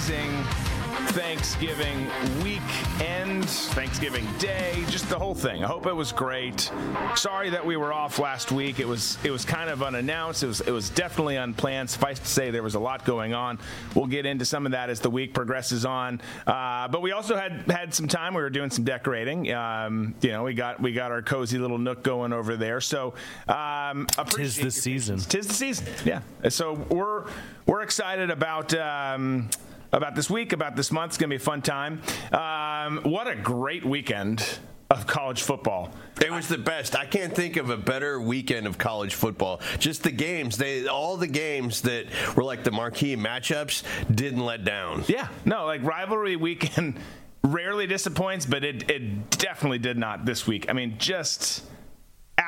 amazing Thanksgiving weekend, Thanksgiving Day, just the whole thing. I hope it was great. Sorry that we were off last week. It was it was kind of unannounced. It was it was definitely unplanned. Suffice to say, there was a lot going on. We'll get into some of that as the week progresses on. Uh, but we also had had some time. We were doing some decorating. Um, you know, we got we got our cozy little nook going over there. So um, tis the season. Tis the season. Yeah. So we're we're excited about. Um, about this week, about this month. It's going to be a fun time. Um, what a great weekend of college football. It was the best. I can't think of a better weekend of college football. Just the games, they all the games that were like the marquee matchups didn't let down. Yeah, no, like rivalry weekend rarely disappoints, but it it definitely did not this week. I mean, just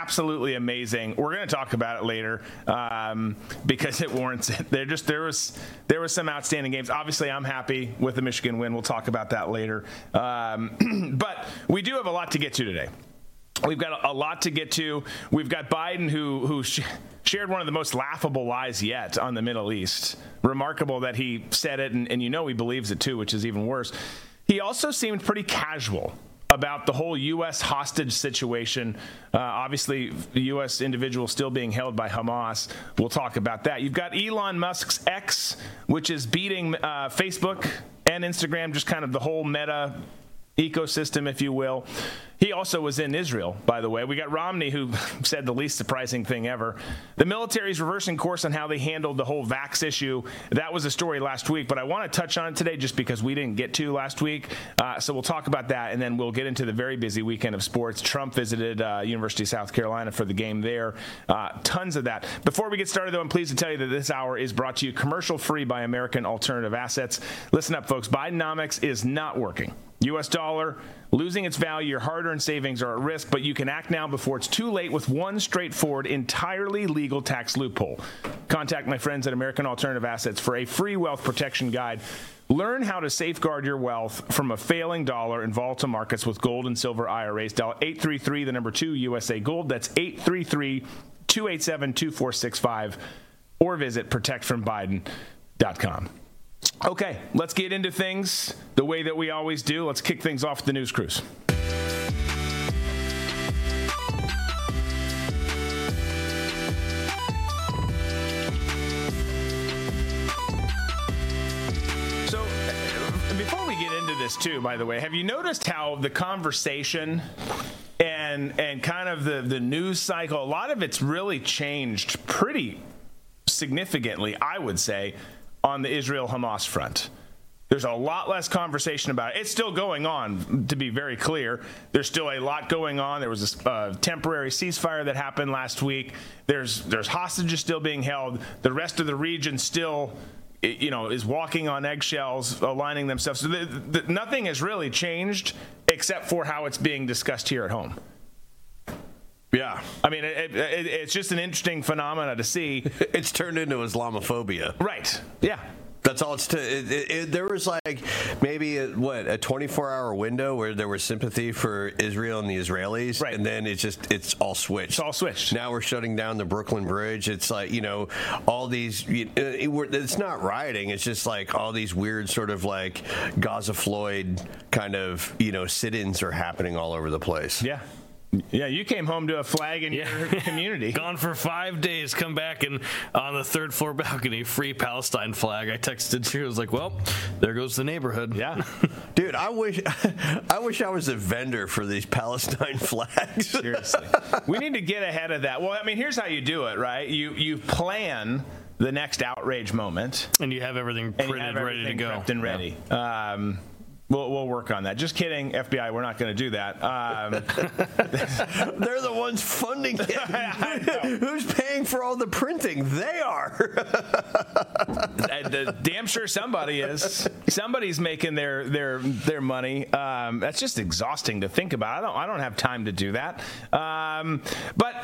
absolutely amazing. We're going to talk about it later um, because it warrants it. There just there was there was some outstanding games. Obviously, I'm happy with the Michigan win. We'll talk about that later. Um, but we do have a lot to get to today. We've got a lot to get to. We've got Biden who who sh- shared one of the most laughable lies yet on the Middle East. Remarkable that he said it, and, and you know he believes it too, which is even worse. He also seemed pretty casual about the whole U.S. hostage situation. Uh, obviously, the U.S. individual still being held by Hamas. We'll talk about that. You've got Elon Musk's X, which is beating uh, Facebook and Instagram, just kind of the whole meta ecosystem, if you will. He also was in Israel, by the way. We got Romney, who said the least surprising thing ever. The military's reversing course on how they handled the whole vax issue. That was a story last week, but I want to touch on it today just because we didn't get to last week. Uh, so we'll talk about that, and then we'll get into the very busy weekend of sports. Trump visited uh, University of South Carolina for the game there. Uh, tons of that. Before we get started, though, I'm pleased to tell you that this hour is brought to you commercial free by American Alternative Assets. Listen up, folks. Bidenomics is not working. U.S. dollar losing its value, your hard earned savings are at risk, but you can act now before it's too late with one straightforward, entirely legal tax loophole. Contact my friends at American Alternative Assets for a free wealth protection guide. Learn how to safeguard your wealth from a failing dollar in volatile markets with gold and silver IRAs. Dial 833, the number 2 USA Gold. That's 833 287 2465. Or visit protectfrombiden.com. Okay, let's get into things the way that we always do. Let's kick things off the news cruise. So, uh, before we get into this, too, by the way, have you noticed how the conversation and and kind of the the news cycle, a lot of it's really changed pretty significantly, I would say, on the Israel Hamas front. There's a lot less conversation about it. It's still going on, to be very clear. There's still a lot going on. There was a uh, temporary ceasefire that happened last week. There's there's hostages still being held. The rest of the region still, you know, is walking on eggshells, aligning themselves. So the, the, nothing has really changed except for how it's being discussed here at home. Yeah. I mean, it, it, it's just an interesting phenomena to see. It's turned into Islamophobia. Right. Yeah. That's all it's to. It, it, there was like maybe a, what a 24-hour window where there was sympathy for Israel and the Israelis, Right. and then it's just it's all switched. It's all switched. Now we're shutting down the Brooklyn Bridge. It's like you know all these. You, uh, it, it's not rioting. It's just like all these weird sort of like Gaza Floyd kind of you know sit-ins are happening all over the place. Yeah. Yeah, you came home to a flag in your community. Gone for five days, come back and on the third floor balcony, free Palestine flag. I texted you. I was like, well, there goes the neighborhood. Yeah. Dude, I wish I wish I was a vendor for these Palestine flags. Seriously. we need to get ahead of that. Well, I mean, here's how you do it, right? You you plan the next outrage moment And you have everything and printed, you have ready to go. and ready. Um, we'll, we'll work on that. Just kidding, FBI. We're not going to do that. Um, They're the ones funding it. Who's paying for all the printing? They are. uh, damn sure somebody is. Somebody's making their their their money. Um, that's just exhausting to think about. I don't I don't have time to do that. Um, but.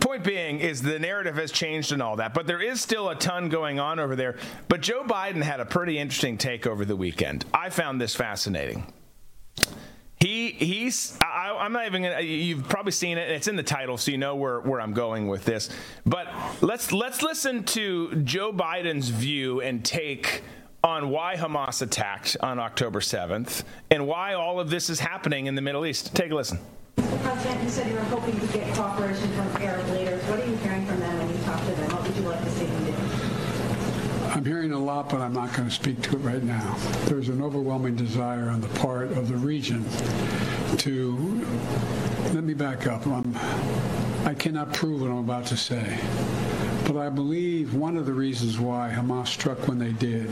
Point being is the narrative has changed and all that, but there is still a ton going on over there. But Joe Biden had a pretty interesting take over the weekend. I found this fascinating. He he's I, am not even gonna. You've probably seen it. It's in the title, so you know where where I'm going with this. But let's let's listen to Joe Biden's view and take on why Hamas attacked on October 7th and why all of this is happening in the Middle East. Take a listen. Mr. President, you said you were hoping to get cooperation from Arab leaders. What are you hearing from them when you talk to them? What would you like to see them do? I'm hearing a lot, but I'm not going to speak to it right now. There's an overwhelming desire on the part of the region to. Let me back up. I'm, I cannot prove what I'm about to say. But I believe one of the reasons why Hamas struck when they did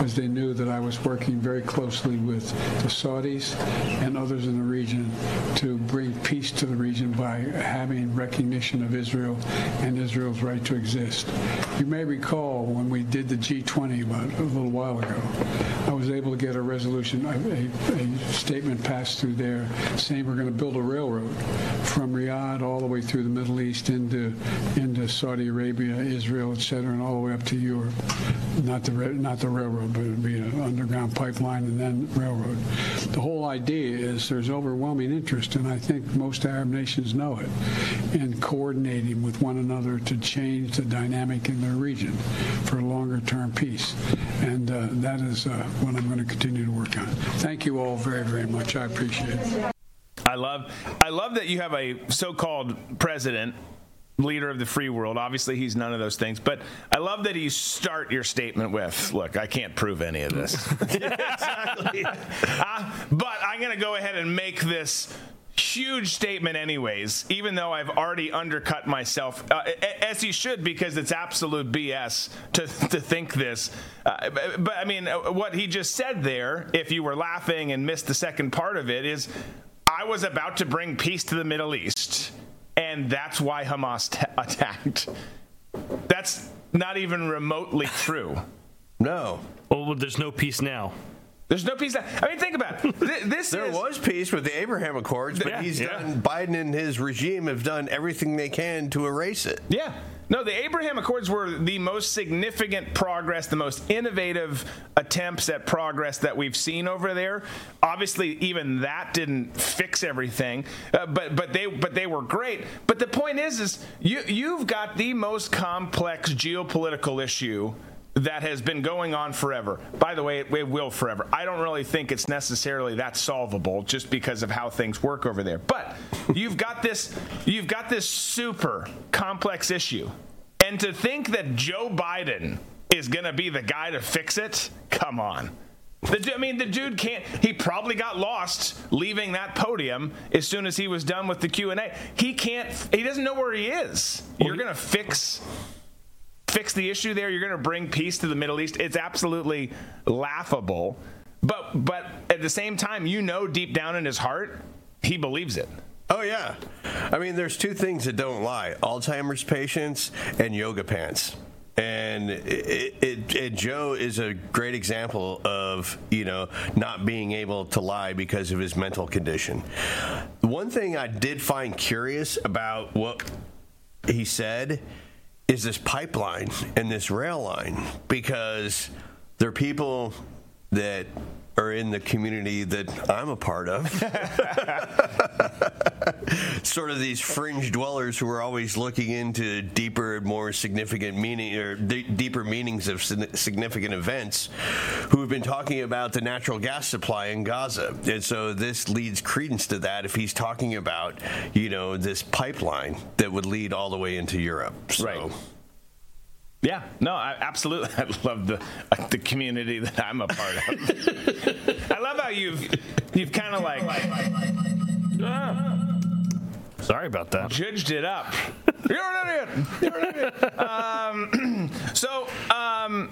was they knew that I was working very closely with the Saudis and others in the region to bring peace to the region by having recognition of Israel and Israel's right to exist. You may recall when we did the G20 about a little while ago, I was able to get a resolution, a, a statement passed through there saying we're going to build a railroad from Riyadh all the way through the Middle East into into Saudi Arabia Israel, et cetera, and all the way up to Europe. Not the not the railroad, but it'd be an underground pipeline and then railroad. The whole idea is there's overwhelming interest, and I think most Arab nations know it, in coordinating with one another to change the dynamic in their region for longer-term peace, and uh, that is uh, what I'm going to continue to work on. Thank you all very, very much. I appreciate it. I love I love that you have a so-called president leader of the free world. Obviously, he's none of those things. But I love that you start your statement with, "Look, I can't prove any of this." exactly. uh, but I'm going to go ahead and make this huge statement anyways even though i've already undercut myself uh, as he should because it's absolute bs to, to think this uh, but, but i mean uh, what he just said there if you were laughing and missed the second part of it is i was about to bring peace to the middle east and that's why Hamas t- attacked. That's not even remotely true. No. Oh, well, there's no peace now. There's no peace. I mean, think about it. This there is, was peace with the Abraham Accords, but yeah, he's yeah. done. Biden and his regime have done everything they can to erase it. Yeah. No, the Abraham Accords were the most significant progress, the most innovative attempts at progress that we've seen over there. Obviously, even that didn't fix everything, uh, but but they but they were great. But the point is, is you you've got the most complex geopolitical issue that has been going on forever. By the way, it, it, will forever. I don't really think it's necessarily that solvable just because of how things work over there. But you've got this you've got this super complex issue. And to think that Joe Biden is going to be the guy to fix it? Come on. The, I mean, the dude can't. He probably got lost leaving that podium as soon as he was done with the Q and A. He can't. He doesn't know where he is. You're going to fix fix the issue there. You're going to bring peace to the Middle East. It's absolutely laughable. But but at the same time, you know deep down in his heart, he believes it. Oh yeah. I mean, there's two things that don't lie: Alzheimer's patients and yoga pants. And it, it, it, Joe is a great example of you know not being able to lie because of his mental condition. One thing I did find curious about what he said is this pipeline and this rail line because there are people that are in the community that I'm a part of. sort of these fringe dwellers who are always looking into deeper, more significant meaning or d- deeper meanings of significant events, who have been talking about the natural gas supply in Gaza. And so this leads credence to that if he's talking about, you know, this pipeline that would lead all the way into Europe. So. Right. Yeah, no, I, absolutely. I love the uh, the community that I'm a part of. I love how you've you've kind of like ah. sorry about that. Judged it up. You're an idiot. You're an idiot. Um, so. Um,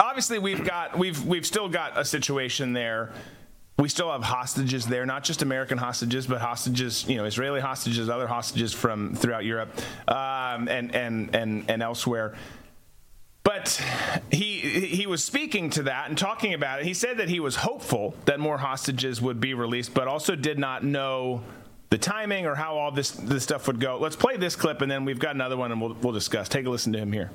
obviously, we've got we've we've still got a situation there we still have hostages there, not just American hostages, but hostages, you know, Israeli hostages, other hostages from throughout Europe um, and, and, and, and elsewhere. But he he was speaking to that and talking about it. He said that he was hopeful that more hostages would be released, but also did not know the timing or how all this this stuff would go. Let's play this clip and then we've got another one and we'll we'll discuss. Take a listen to him here.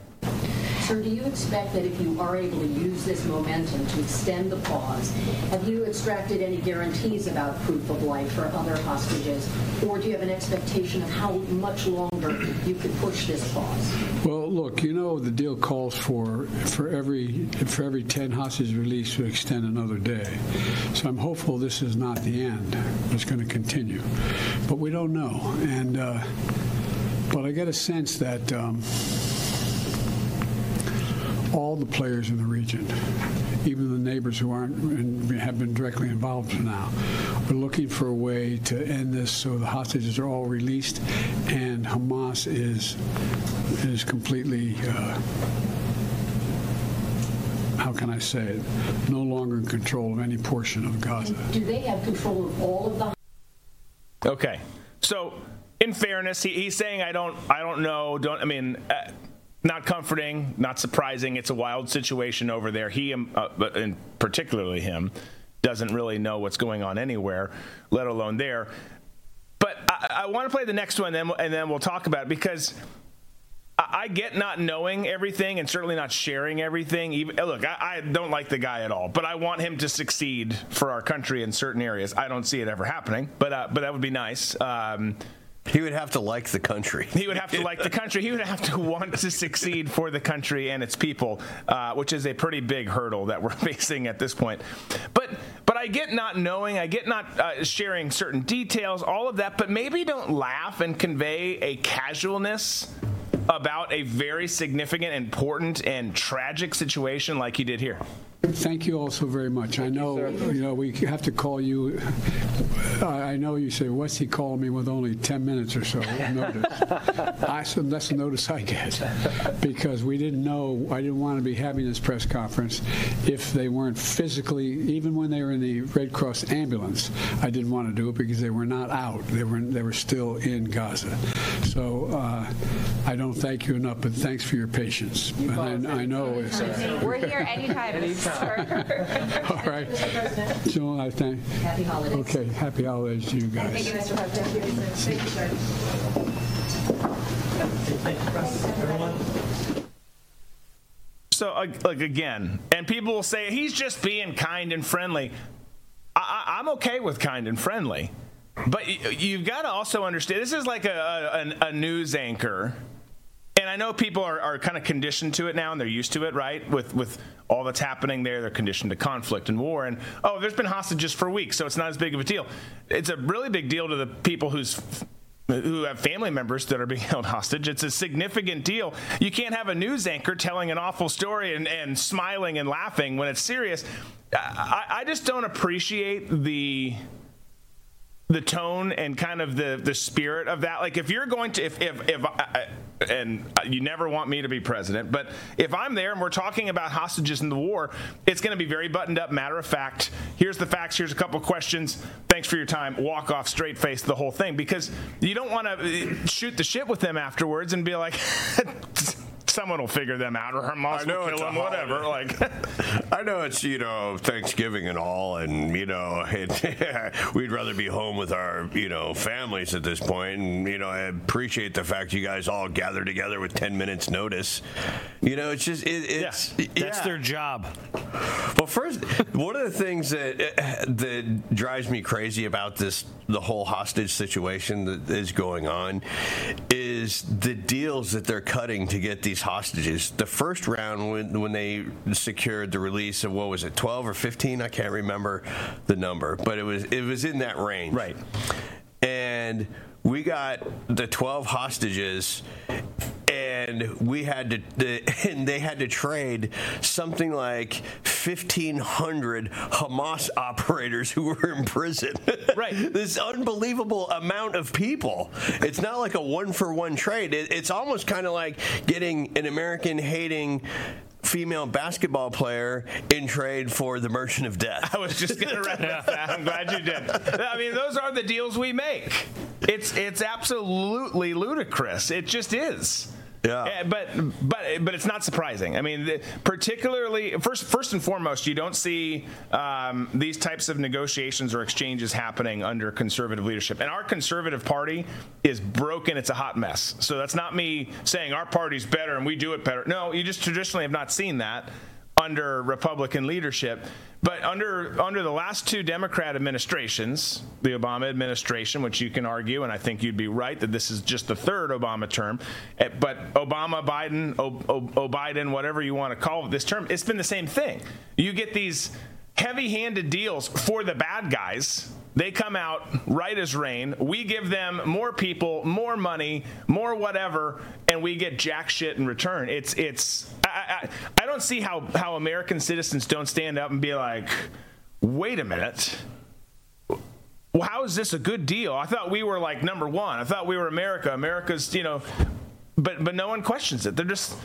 Sir, do you expect that if you are able to use this momentum to extend the pause, have you extracted any guarantees about proof of life for other hostages, or do you have an expectation of how much longer you could push this pause? Well, look, you know the deal calls for for every for every 10 hostages released to extend another day. So I'm hopeful this is not the end. It's going to continue, but we don't know. And uh, but I get a sense that. Um, all the players in the region, even the neighbors who aren't and have been directly involved now, are looking for a way to end this so the hostages are all released and Hamas is is completely. Uh, how can I say it? No longer in control of any portion of Gaza. Do they have control of all of the Okay. So, in fairness, he, he's saying I don't I don't know, don't I mean uh, not comforting, not surprising. It's a wild situation over there. He, um, uh, and particularly him, doesn't really know what's going on anywhere, let alone there. But I, I want to play the next one, and then, and then we'll talk about it because I, I get not knowing everything and certainly not sharing everything. Even look, I, I don't like the guy at all, but I want him to succeed for our country in certain areas. I don't see it ever happening, but uh, but that would be nice. Um, He would have to like the country. he would have to like the country. He would have to want to succeed for the country and its people, uh, which is a pretty big hurdle that we're facing at this point. But but I get not knowing, I get not uh, sharing certain details, all of that. But maybe don't laugh and convey a casualness about a very significant, important, and tragic situation like he did here. Thank you all so very much. I know, you know, we have to call you. I I know you say, "What's he calling me with only 10 minutes or so notice?" I said, "That's the notice I get," because we didn't know. I didn't want to be having this press conference if they weren't physically, even when they were in the Red Cross ambulance. I didn't want to do it because they were not out. They were they were still in Gaza. So uh, I don't thank you enough, but thanks for your patience. And I, I know it's. We're here anytime, sir. All right. So I thank. happy holidays? Okay, happy holidays to you guys. Thank you, Mr. President. Thank you, sir. So, uh, like again, and people will say he's just being kind and friendly. I, I, I'm okay with kind and friendly, but you've got to also understand this is like a, a, a news anchor, and I know people are, are kind of conditioned to it now, and they're used to it, right? With with all that's happening there, they're conditioned to conflict and war, and oh, there's been hostages for weeks, so it's not as big of a deal. It's a really big deal to the people whose who have family members that are being held hostage. It's a significant deal. You can't have a news anchor telling an awful story and, and smiling and laughing when it's serious. I, I just don't appreciate the the tone and kind of the the spirit of that. Like if you're going to if if if I, and uh, you never want me to be president, but if I'm there and we're talking about hostages in the war, it's going to be very buttoned up, matter of fact. Here's the facts. Here's a couple questions. Thanks for your time. Walk off straight face the whole thing because you don't want to shoot the shit with them afterwards and be like. Someone will figure them out, or her mom will kill them, whatever. Like, I know it's you know Thanksgiving and all, and you know it, we'd rather be home with our you know families at this point, and you know I appreciate the fact you guys all gather together with ten minutes notice. You know, it's just it, it's That's yeah. their job. Well, first, one of the things that that drives me crazy about this, the whole hostage situation that is going on, is the deals that they're cutting to get these hostages. The first round, when when they secured the release of what was it, twelve or fifteen? I can't remember the number, but it was it was in that range. Right. And we got the twelve hostages and we had to the, and they had to trade something like 1500 Hamas operators who were in prison Right. this unbelievable amount of people it's not like a one for one trade it, it's almost kind of like getting an American hating female basketball player in trade for the merchant of death I was just going to reference that. I'm glad you did. I mean, those are the deals we make. It's it's absolutely ludicrous. It just is. Yeah. Eh, but but but it's not surprising. I mean, the, particularly first first and foremost, you don't see um, these types of negotiations or exchanges happening under conservative leadership. And our conservative party is broken. It's a hot mess. So that's not me saying our party's better and we do it better. No, you just traditionally have not seen that under Republican leadership. But under under the last two Democrat administrations, the Obama administration, which you can argue, and I think you'd be right that this is just the third Obama term, eh, but Obama, Biden, o, Biden, whatever you want to call this term, it's been the same thing. You get these heavy-handed deals for the bad guys. They come out right as rain. We give them more people, more money, more whatever, and we get jack shit in return. It's it's. I, I, I don't see how how American citizens don't stand up and be like, wait a minute. Well, how is this a good deal? I thought we were like number one. I thought we were America. America's, you know, but but no one questions it. They're just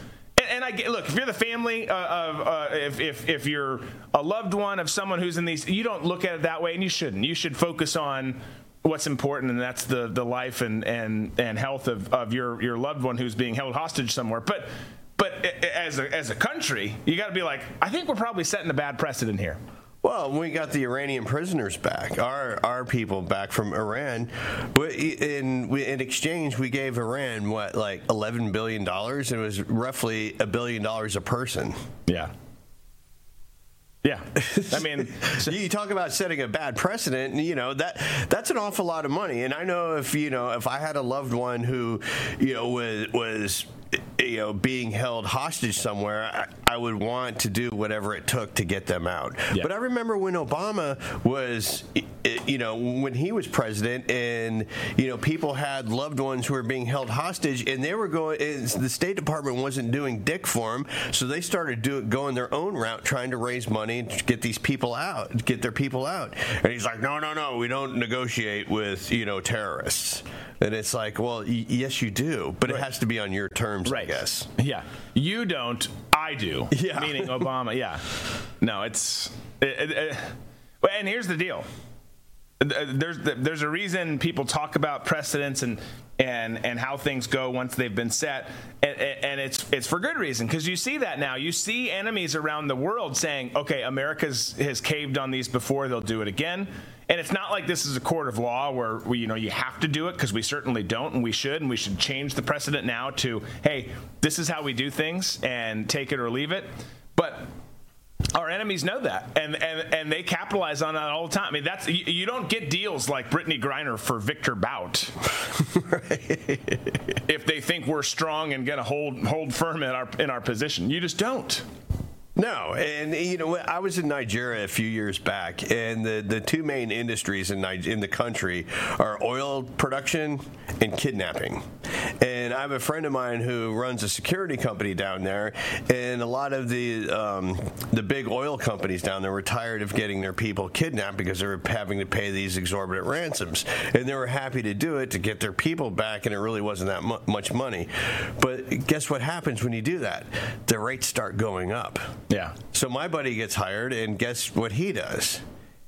and, and I get look if you're the family uh, of uh, if, if if you're a loved one of someone who's in these, you don't look at it that way, and you shouldn't. You should focus on what's important, and that's the the life and and and health of, of your your loved one who's being held hostage somewhere. But but as a as a country, you got to be like, I think we're probably setting a bad precedent here. Well, we got the Iranian prisoners back, our our people back from Iran. In in exchange, we gave Iran what like eleven billion dollars. And it was roughly a billion dollars a person. Yeah. Yeah, I mean, so you talk about setting a bad precedent. You know that that's an awful lot of money. And I know if you know if I had a loved one who, you know, was was you know being held hostage somewhere, I, I, would want to do whatever it took to get them out. Yeah. But I remember when Obama was, you know, when he was president, and you know, people had loved ones who were being held hostage, and they were going. the State Department wasn't doing dick for them, so they started doing going their own route, trying to raise money to get these people out, get their people out. And he's like, no, no, no, we don't negotiate with you know terrorists. And it's like, well, y- yes, you do, but right. it has to be on your terms, right. I guess. Yeah, you don't, I do. Yeah, meaning Obama. Yeah, no, it's. It, it, it, and here's the deal. Uh, there's there's a reason people talk about precedents and and and how things go once they've been set, and, and it's it's for good reason because you see that now. You see enemies around the world saying, "Okay, America's has caved on these before; they'll do it again." And it's not like this is a court of law where we, you know you have to do it because we certainly don't, and we should, and we should change the precedent now to hey, this is how we do things, and take it or leave it. But our enemies know that, and, and and they capitalize on that all the time. I mean, that's you, you don't get deals like Brittney Griner for Victor Bout if they think we're strong and going to hold hold firm in our in our position. You just don't. No, and you know I was in Nigeria a few years back, and the, the two main industries in in the country are oil production and kidnapping. And I have a friend of mine who runs a security company down there, and a lot of the um, the big oil companies down there were tired of getting their people kidnapped because they were having to pay these exorbitant ransoms, and they were happy to do it to get their people back, and it really wasn't that mu- much money. But guess what happens when you do that? The rates start going up. Yeah. So my buddy gets hired, and guess what he does?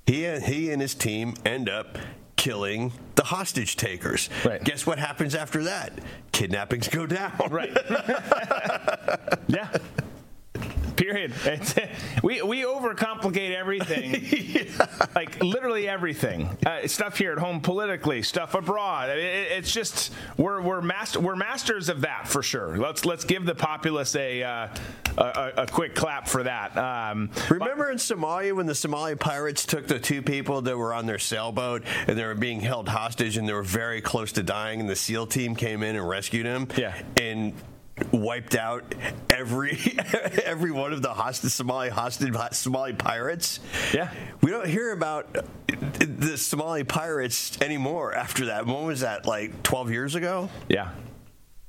He he and his team end up killing the hostage takers. Right. Guess what happens after that? Kidnappings go down. Right. yeah. Period. we we overcomplicate everything, yeah. like literally everything. Uh, stuff here at home, politically, stuff abroad. It, it's just we're we're master we're masters of that for sure. Let's let's give the populace a uh, a, a, quick clap for that. Um, Remember but, in Somalia when the Somali pirates took the two people that were on their sailboat and they were being held hostage and they were very close to dying, and the SEAL team came in and rescued them. Yeah, and wiped out every every one of the hostage Somali hostage Somali pirates. Yeah, we don't hear about the Somali pirates anymore after that. When was that? Like twelve years ago? Yeah.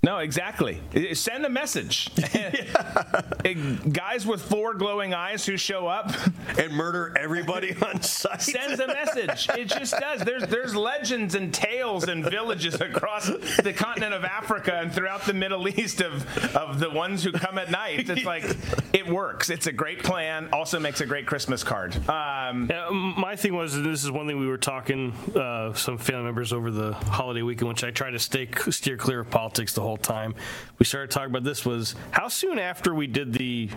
No, exactly. Send a message. Guys with four glowing eyes who show up and murder everybody on sight sends a message. It just does. There's there's legends and tales and villages across the continent of Africa and throughout the Middle East of of the ones who come at night. It's like it works. It's a great plan. Also makes a great Christmas card. Um, yeah, my thing was, and this is one thing we were talking uh, some family members over the holiday weekend, which I try to stay steer clear of politics the whole time we started talking about this was how soon after we did the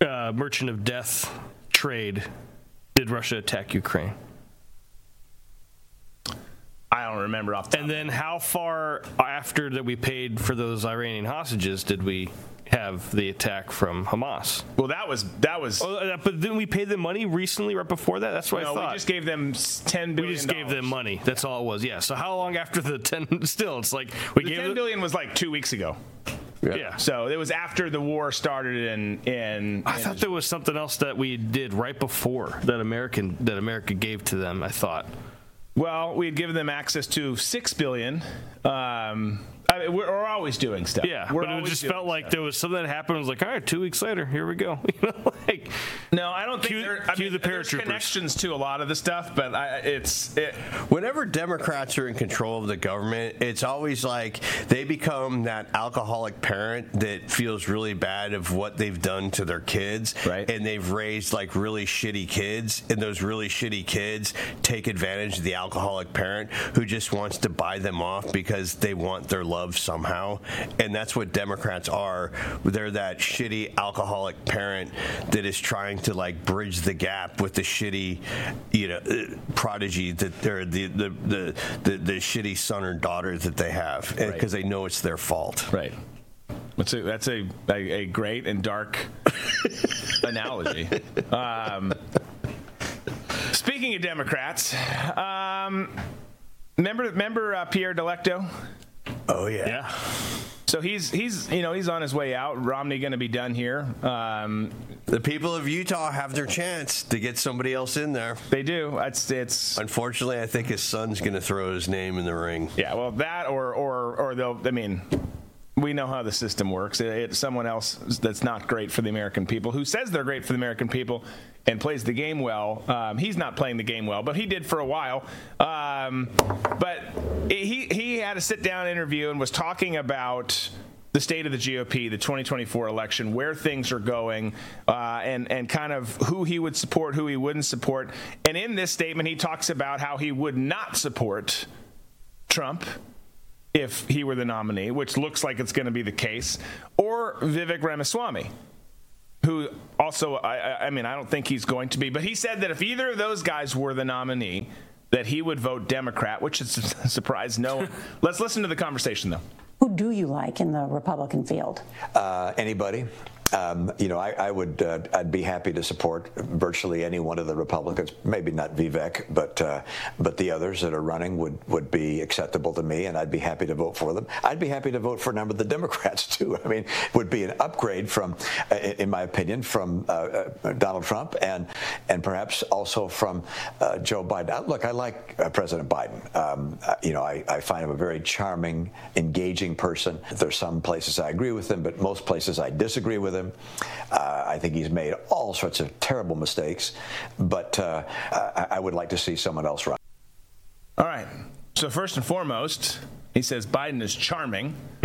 uh, Merchant of Death trade did Russia attack Ukraine? I don't remember off. The And then how far after that we paid for those Iranian hostages did we have the attack from Hamas? well, that was that was. Oh, uh, but didn't we pay them money recently right before that? That's what no, I thought. we just gave them ten billion. We just gave them money. That's all it was. Yeah. So how long after the ten? Still, it's like we The gave ten them- was like two weeks ago. Yeah. So it was after the war started in in. I in- thought there was something else that we did right before that American that America gave to them. I thought. Well, we had given them access to six billion. Um, I mean, we're, we're always doing stuff. Yeah, we're but it just doing felt like stuff. there was something that happened. It was like, all right, two weeks later, here we go. You know, like No, I don't think Cue- there. I cue mean, the there's paratroopers. connections to a lot of the stuff, but I, it's it, Whenever Democrats are in control of the government, it's always like they become that alcoholic parent that feels really bad of what they've done to their kids. Right. And they've raised like really shitty kids, and those really shitty kids take advantage of the alcoholic parent who just wants to buy them off because they want their love somehow. And that's what Democrats are. They're that shitty alcoholic parent that is trying to like bridge the gap with the shitty, you know, uh, prodigy that they're the the, the the the shitty son or daughter that they have because they know it's their fault. right. That's a that's a, a, a great and dark analogy. Um, speaking of Democrats, um, remember remember uh, Pierre Delecto? Oh yeah. yeah, So he's he's you know he's on his way out. Romney going to be done here. Um, The people of Utah have their chance to get somebody else in there. they do. It's it's Unfortunately, I think his son's going to throw his name in the ring. yeah. Well, that or or or they'll. I mean, we know how the system works. It's someone else that's not great for the American people who says they're great for the American people and plays the game well. Um, he's not playing the game well, but he did for a while. Um, but he he had a sit down interview and was talking about the state of the GOP, the 2024 election, where things are going, uh, and and kind of who he would support, who he wouldn't support. And in this statement, he talks about how he would not support Trump if he were the nominee, which looks like it's going to be the case, or Vivek Ramaswamy, who also, I, I- I mean, I don't think he's going to be, but he said that if either of those guys were the nominee, that he would vote Democrat, which is a surprise no one. Let's listen to the conversation, though. Who do you like in the Republican field? Uh, anybody. Um, you know, I, I would, uh, I'd be happy to support virtually any one of the Republicans. Maybe not Vivek, but uh, but the others that are running would would be acceptable to me, and I'd be happy to vote for them. I'd be happy to vote for a number of the Democrats too. I mean, it would be an upgrade from, uh, in my opinion, from uh, uh, Donald Trump and and perhaps also from uh, Joe Biden. Look, I like President Biden. Um, you know, I, I find him a very charming, engaging person. There's some places I agree with him, but most places I disagree with him. Uh, I think he's made all sorts of terrible mistakes, but uh, I, I would like to see someone else run. All right. So, first and foremost, he says Biden is charming.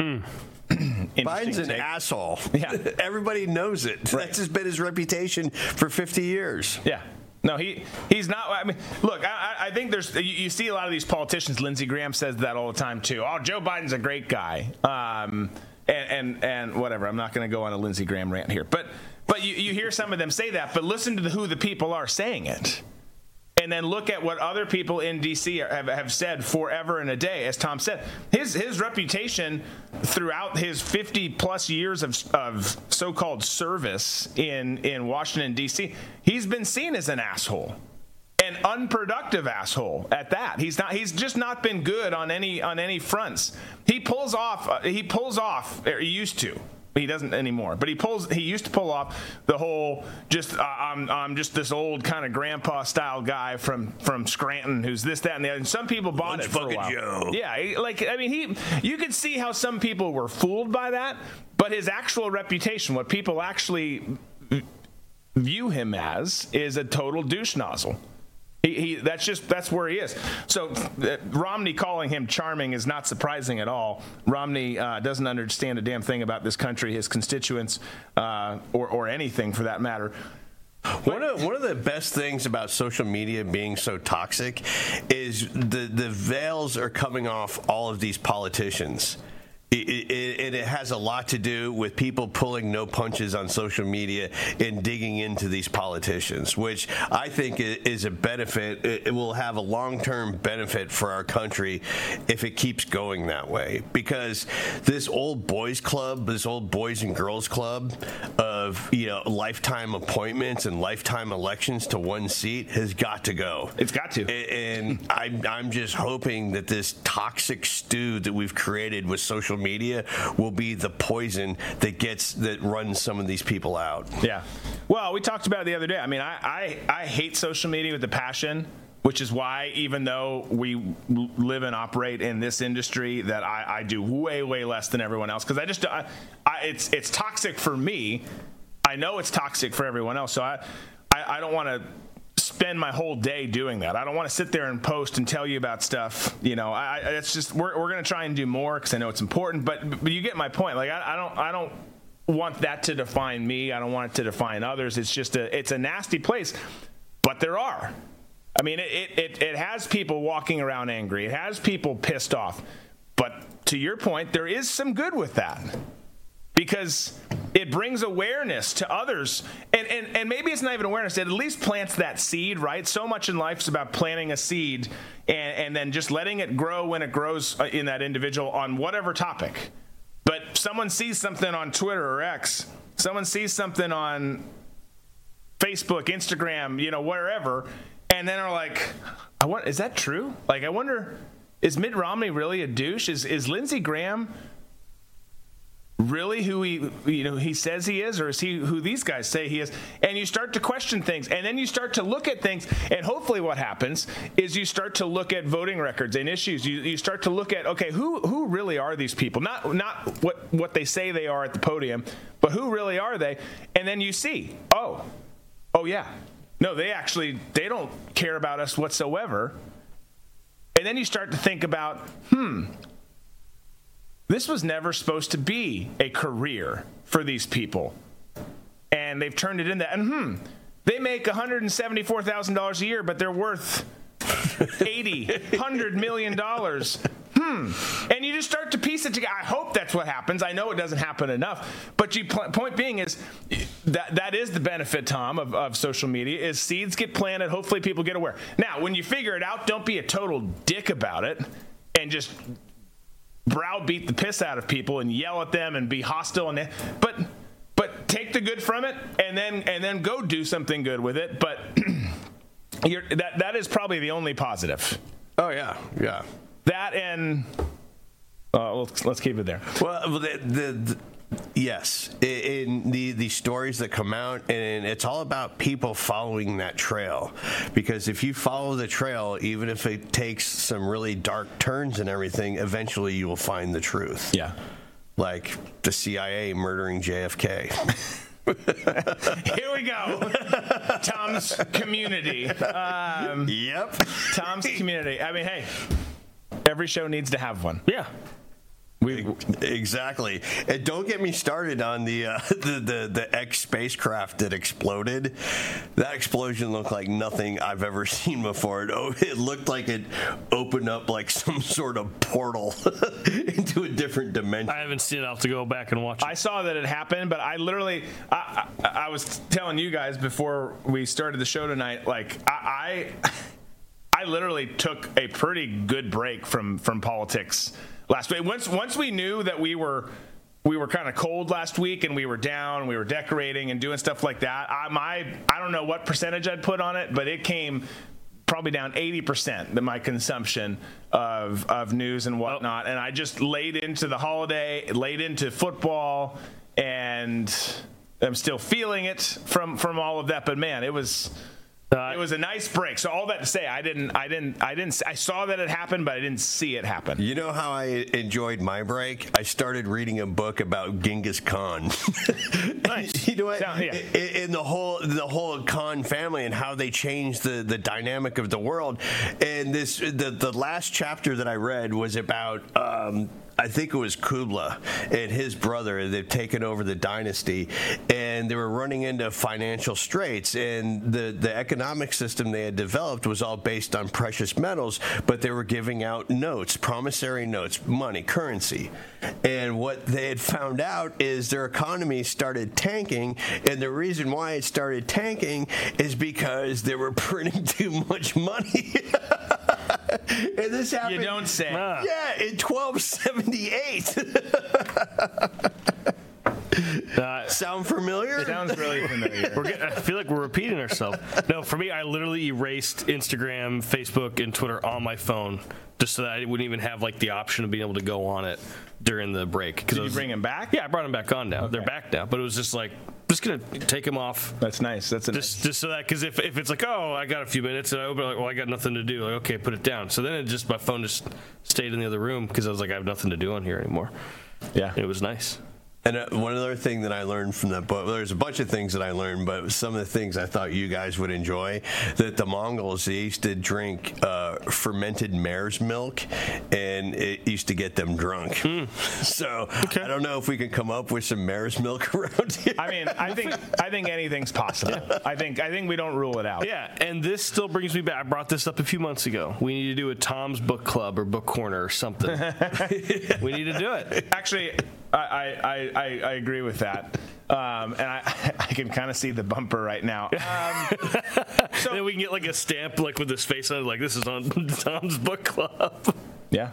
Interesting Biden's an take. asshole. Yeah. Everybody knows it. That's just been his reputation for 50 years. Yeah. No, he he's not. I mean, look, I, I- I think there's you, you see a lot of these politicians. Lindsey Graham says that all the time too. Oh, Joe Biden's a great guy. Um, and and and whatever. I'm not going to go on a Lindsey Graham rant here, but but you, you hear some of them say that. But listen to the, who the people are saying it. And then look at what other people in D.C. have, have said forever and a day. As Tom said, his his reputation throughout his 50 plus years of, of so-called service in in Washington D.C. He's been seen as an asshole, an unproductive asshole at that. He's not. He's just not been good on any on any fronts. He pulls off. Uh, he pulls off. Or he used to. He doesn't anymore, but he pulls. He used to pull off the whole just. Uh, I'm, I'm just this old kind of grandpa style guy from from Scranton who's this, that, and the other. And some people bought Lunch it for a while. Joe. Yeah, he- like I mean, he. You could see how some people were fooled by that, but his actual reputation, what people actually view him as, is a total douche nozzle. He, that's just that's where he is. So uh, Romney calling him charming is not surprising at all. Romney uh, doesn't understand a damn thing about this country, his constituents, uh, or or anything for that matter. One of one of the best things about social media being so toxic is the the veils are coming off all of these politicians. It, it, and it has a lot to do with people pulling no punches on social media and digging into these politicians, which I think is a benefit. It it will have a long term benefit for our country if it keeps going that way. Because this old boys club, this old boys and girls club of you know lifetime appointments and lifetime elections to one seat has got to go. It's got to. And I'm, I'm just hoping that this toxic stew that we've created with social media will be the poison that gets that runs some of these people out. Yeah. Well, we talked about it the other day. I mean, I, I, I hate social media with a passion, which is why, even though we live and operate in this industry, that I, I do way, way less than everyone else because I just I, I, it's it's toxic for me. I know it's toxic for everyone else, so I I, I don't want to spend my whole day doing that. I don't want to sit there and post and tell you about stuff. You know, I, I it's just we're, we're going to try and do more because I know it's important. But but you get my point. Like I, I don't I don't want that to define me. I don't want it to define others. It's just a it's a nasty place. But there are. I mean, it, it, it has people walking around angry. It has people pissed off. But to your point, there is some good with that because it brings awareness to others and, and and maybe it's not even awareness it at least plants that seed right? So much in life is about planting a seed and, and then just letting it grow when it grows uh, in that individual on whatever topic. But someone sees something on twitter or x someone sees something on facebook instagram you know wherever and then are like i want is that true? Like i wonder is mitt romney really a douche? Is is lindsey graham really who he you know he says he is or is he who these guys say he is? And you start to question things and then you start to look at things and hopefully what happens is you start to look at voting records and issues. You, you start to look at okay who who really are these people? Not not what what they say they are at the podium but who really are they? And then you see oh oh yeah. No they actually they don't care about us whatsoever. And then you start to think about hmm this was never supposed to be a career for these people. And they've turned it into, and hmm, they make $174,000 a year, but they're worth 80, 100 million dollars. Hmm. And you just start to piece it together. I hope that's what happens. I know it doesn't happen enough. But you, point being is that that is the benefit, Tom, of, of social media is seeds get planted. Hopefully people get aware. Now, when you figure it out, don't be a total dick about it and just browbeat the piss out of people and yell at them and be hostile and but but take the good from it and then and then go do something good with it. But you're, that that is probably the only positive. Oh yeah. Yeah. That and uh, let's, let's keep it there. Well the, the, the Yes, in the the stories that come out, and it's all about people following that trail. Because if you follow the trail, even if it takes some really dark turns and everything, eventually you will find the truth. Yeah, like the CIA murdering JFK. Here we go. Tom's community. Um, yep. Tom's community. I mean, hey, every show needs to have one. Yeah. We, exactly, and don't get me started on the uh, the the, the X spacecraft that exploded. That explosion looked like nothing I've ever seen before. It, it looked like it opened up like some sort of portal into a different dimension. I haven't seen it. I'll have to go back and watch. it. I saw that it happened, but I literally, I, I, I was telling you guys before we started the show tonight, like I, I, I literally took a pretty good break from from politics last week. Once once we knew that we were we were kind of cold last week and we were down, we were decorating and doing stuff like that. I, my I don't know what percentage I'd put on it, but it came probably down 80% of my consumption of, of news and whatnot. And I just laid into the holiday, laid into football, and I'm still feeling it from, from all of that. But man, it was. It was a nice break. So all that to say, I didn't, I didn't, I didn't, I saw that it happened, but I didn't see it happen. You know how I enjoyed my break? I started reading a book about Genghis Khan. nice. you know what? Sound, yeah. In the whole the whole Khan family and how they changed the the dynamic of the world. And this the the last chapter that I read was about. Um, I think it was Kubla and his brother. They've taken over the dynasty, and and they were running into financial straits. And the the economic system they had developed was all based on precious metals, but they were giving out notes, promissory notes, money, currency. And what they had found out is their economy started tanking, and the reason why it started tanking is because they were printing too much money. and this happened. You don't say. Yeah, in 1278. Uh, Sound familiar? Sounds really familiar. We're get, I feel like we're repeating ourselves. No, for me, I literally erased Instagram, Facebook, and Twitter on my phone just so that I wouldn't even have like the option of being able to go on it during the break. Did I you bring him back? Yeah, I brought them back on now. They're back now, but it was just like just gonna take them off. That's nice. That's a Just, just so that because if, if it's like oh I got a few minutes and I open it, like well I got nothing to do like okay put it down so then it just my phone just stayed in the other room because I was like I have nothing to do on here anymore yeah. it was nice And uh, one other thing that I learned from that book, there's a bunch of things that I learned, but some of the things I thought you guys would enjoy, that the Mongols, they used to drink uh, fermented mare's milk, and it used to get them drunk. So I don't know if we can come up with some mare's milk around here. I mean, I think I think anything's possible. I think I think we don't rule it out. Yeah, and this still brings me back. I brought this up a few months ago. We need to do a Tom's Book Club or Book Corner or something. we need to do it. Actually, I I, I, I agree with that. Um, and I, I can kind of see the bumper right now. Um, then we can get like a stamp like with his face on it, like this is on Tom's Book Club. Yeah,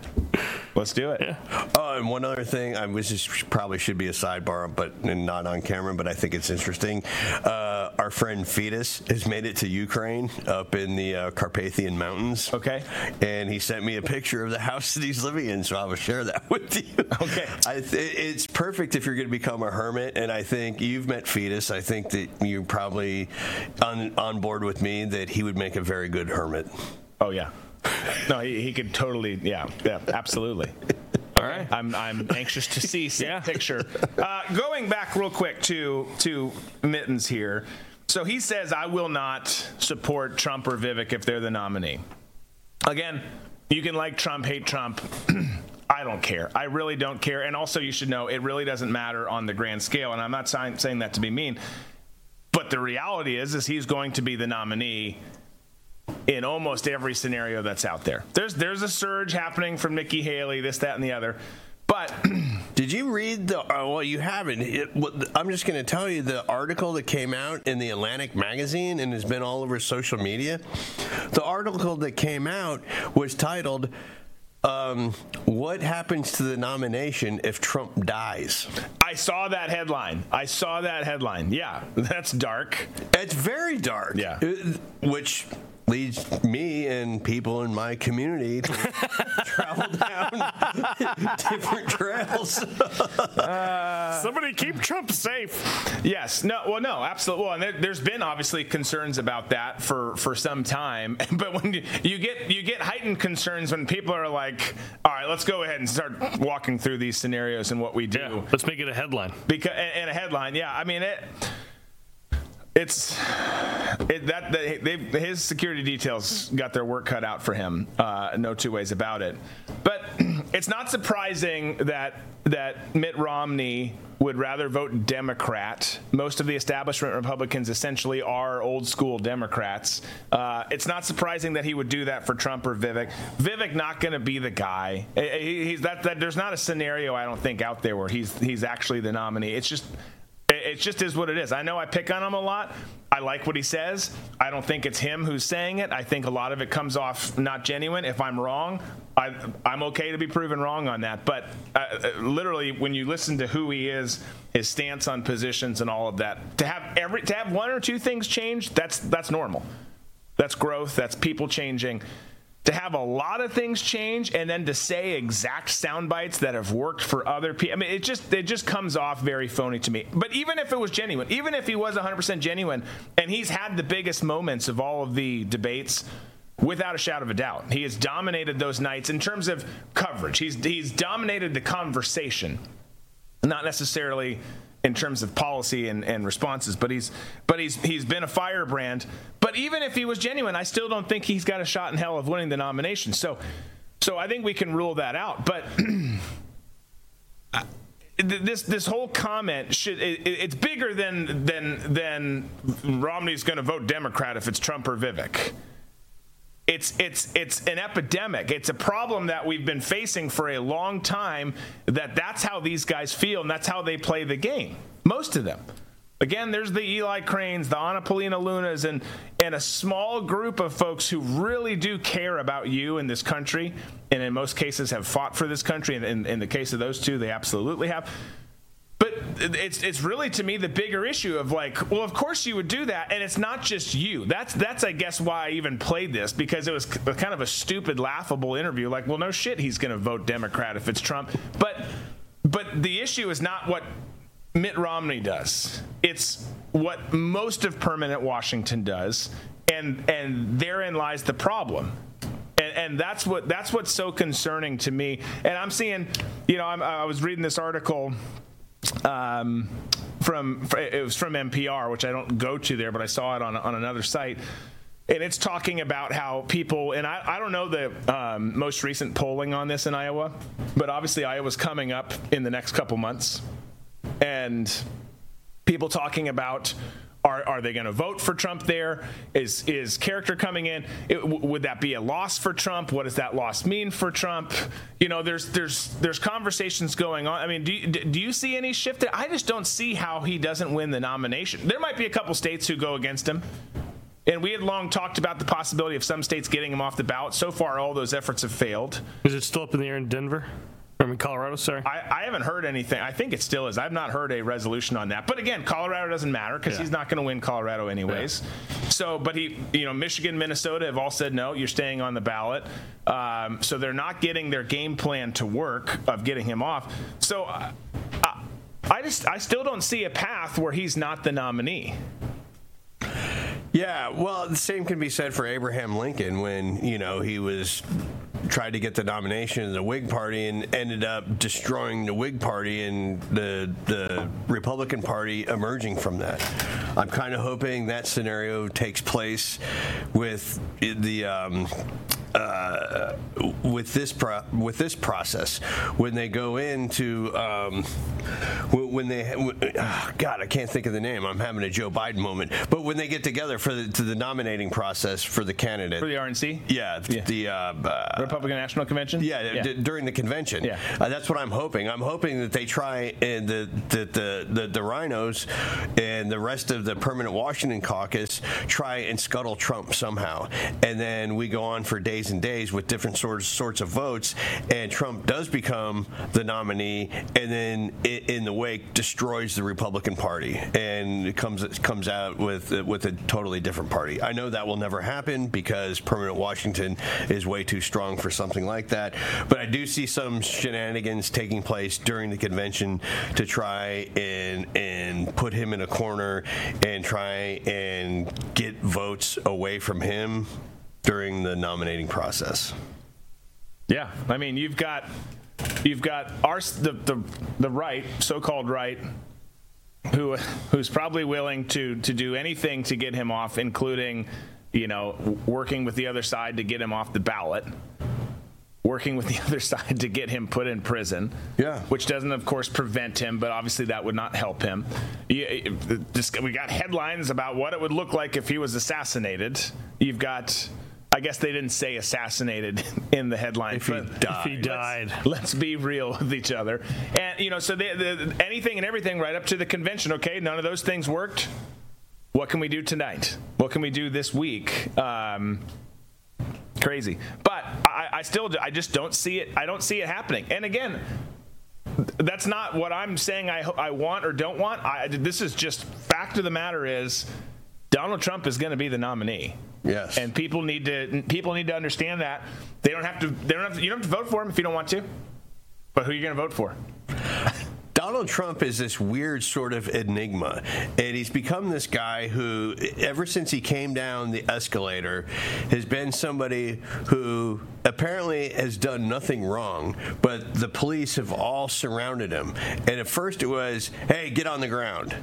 let's do it. Oh, and one other thing, I was just probably should be a sidebar, but not on camera. But I think it's interesting. Uh, our friend Fetus has made it to Ukraine, up in the uh, Carpathian Mountains. Okay. and he sent me a picture of the house that he's living in, so I will share that with you. Okay. I th- it's perfect if you're going to become a hermit, and I think you've met Fetus. I think that you're probably on on board with me that he would make a very good hermit. Oh yeah. No, he, he could totally. Yeah, yeah, absolutely. All right. I'm, I'm anxious to see said Yeah. picture. Uh, going back real quick to to Mittens here. So he says, "I will not support Trump or Vivek if they're the nominee." Again, you can like Trump, hate Trump. I don't care. I really don't care. And also, you should know it really doesn't matter on the grand scale. And I'm not saying saying that to be mean, but the reality is, is he's going to be the nominee in almost every scenario that's out there. There's there's a surge happening from Nikki Haley, this, that, and the other. But Did you read the? Uh, well, you haven't. It, I'm just going to tell you the article that came out in the Atlantic magazine and has been all over social media. The article that came out was titled. Um, what happens to the nomination if Trump dies? I saw that headline. I saw that headline. Yeah, that's dark. It's very dark. Yeah. Which leads me and people in my community to travel down different trails. Somebody keep Trump safe. Yes. No. Well, no. Absolutely. Well, and there, there's been obviously concerns about that for for some time. But when you, you get you get heightened concerns when people are like, "All right, let's go ahead and start walking through these scenarios and what we do." Yeah, let's make it a headline. because and, and a headline yeah i mean it it's it, that they, his security details got their work cut out for him uh, no two ways about it. But it's not surprising that that mitt romney would rather vote democrat. Most of the establishment republicans essentially are old school democrats. Uh, it's not surprising that he would do that for trump or vivek. Vivek not going to be the guy. He- that, that there's not a scenario i don't think out there where he's he's actually the nominee. It's just it just is what it is. I know I pick on him a lot. I like what he says. I don't think it's him who's saying it. I think a lot of it comes off not genuine. If I'm wrong, I, I'm okay to be proven wrong on that. But uh, uh, literally, when you listen to who he is, his stance on positions and all of that, to have every to have one or two things change, that's that's normal. That's growth. That's people changing. To have a lot of things change and then to say exact sound bites that have worked for other people, I mean, it just it just comes off very phony to me. But even if it was genuine, even if he was 100% genuine, and he's had the biggest moments of all of the debates, without a shadow of a doubt, he has dominated those nights in terms of coverage. He's he's dominated the conversation not necessarily in terms of policy and, and responses, but he's but he's he's been a firebrand. But even if he was genuine, I still don't think he's got a shot in hell of winning the nomination. So so I think we can rule that out. But this this whole comment should it, it's bigger than than than Romney's going to vote Democrat if it's Trump or Vivek. It's it's it's an epidemic. It's a problem that we've been facing for a long time. That that's how these guys feel, and that's how they play the game. Most of them. Again, there's the Eli Cranes, the Anna Paulina Lunas, and and a small group of folks who really do care about you in this country, and in most cases have fought for this country. And in, in the case of those two, they absolutely have. But it's it's really to me the bigger issue of like, well, of course you would do that, and it's not just you. That's that's I guess why I even played this because it was kind of a stupid, laughable interview. Like, well, no shit, he's going to vote Democrat if it's Trump. But but the issue is not what Mitt Romney does. It's what most of permanent Washington does, and and therein lies the problem. And, and that's what that's what's so concerning to me. And I'm seeing, you know, I'm, I was reading this article um, from it was from NPR, which I don't go to there, but I saw it on on another site. And it's talking about how people, and I, I don't know the um, most recent polling on this in Iowa, but obviously Iowa's coming up in the next couple months and people talking about are, are they going to vote for Trump there? Is is character coming in? It, w- would that be a loss for Trump? What does that loss mean for Trump? You know, there's there's there's conversations going on. I mean, do you, do you see any shift? I just don't see how he doesn't win the nomination. There might be a couple states who go against him. And we had long talked about the possibility of some states getting him off the ballot. So far, all those efforts have failed. Is it still up in the air in Denver? I'm in Colorado, sorry. I, I, haven't heard anything. I think it still is. I've not heard a resolution on that. But again, Colorado doesn't matter because yeah. he's not going to win Colorado anyways. Yeah. So, but he, you know, Michigan, Minnesota have all said no. You're staying on the ballot. Um, so they're not getting their game plan to work of getting him off. So, uh, I, I just, I still don't see a path where he's not the nominee. Yeah, well, the same can be said for Abraham Lincoln when you know he was tried to get the nomination in the Whig Party and ended up destroying the Whig Party and the the Republican Party emerging from that. I'm kind of hoping that scenario takes place with the. Um, uh, with this pro- with this process when they go into um, when they oh God I can't think of the name. I'm having a Joe Biden moment. But when they get together for the, to the nominating process for the candidate. For the RNC yeah, yeah. the uh, uh, Republican National Convention? Yeah, yeah. D- during the convention. Yeah. Uh, that's what I'm hoping. I'm hoping that they try and the the, the the the RINOs and the rest of the permanent Washington caucus try and scuttle Trump somehow. And then we go on for days days and days with different sorts sorts of votes, and Trump does become the nominee, and then in the wake destroys the Republican Party and comes comes out with with a totally different party. I know that will never happen because permanent Washington is way too strong for something like that, but I do see some shenanigans taking place during the convention to try and and put him in a corner and try and get votes away from him during the nominating process. Yeah, I mean, you've got you've got our the the, the right, so-called right, who who's probably willing to to do anything to get him off, including you know working with the other side to get him off the ballot. Working with the other side to get him put in prison, yeah, which doesn't, of course, prevent him, but obviously that would not help him. we got headlines about what it would look like if he was assassinated. You've got I guess they didn't say assassinated in the headline. If he died, if he died. Let's, let's, be real with each other. And you know, so they, the, anything and everything right up to the convention. Okay, none of those things worked. What can we do tonight? What can we do this week? Um, crazy, but I, I still, I just don't see it. I don't see it happening. And again, that's not what I'm saying. I I want or don't want. I, this is just fact of the matter is Donald Trump is going to be the nominee. Yes. And people need to people need to understand that they don't have to they don't have to, you don't have to vote for him if you don't want to. But who are you going to vote for? Donald Trump is this weird sort of enigma, and he's become this guy who, ever since he came down the escalator, has been somebody who apparently has done nothing wrong, but the police have all surrounded him. And at first it was, hey, get on the ground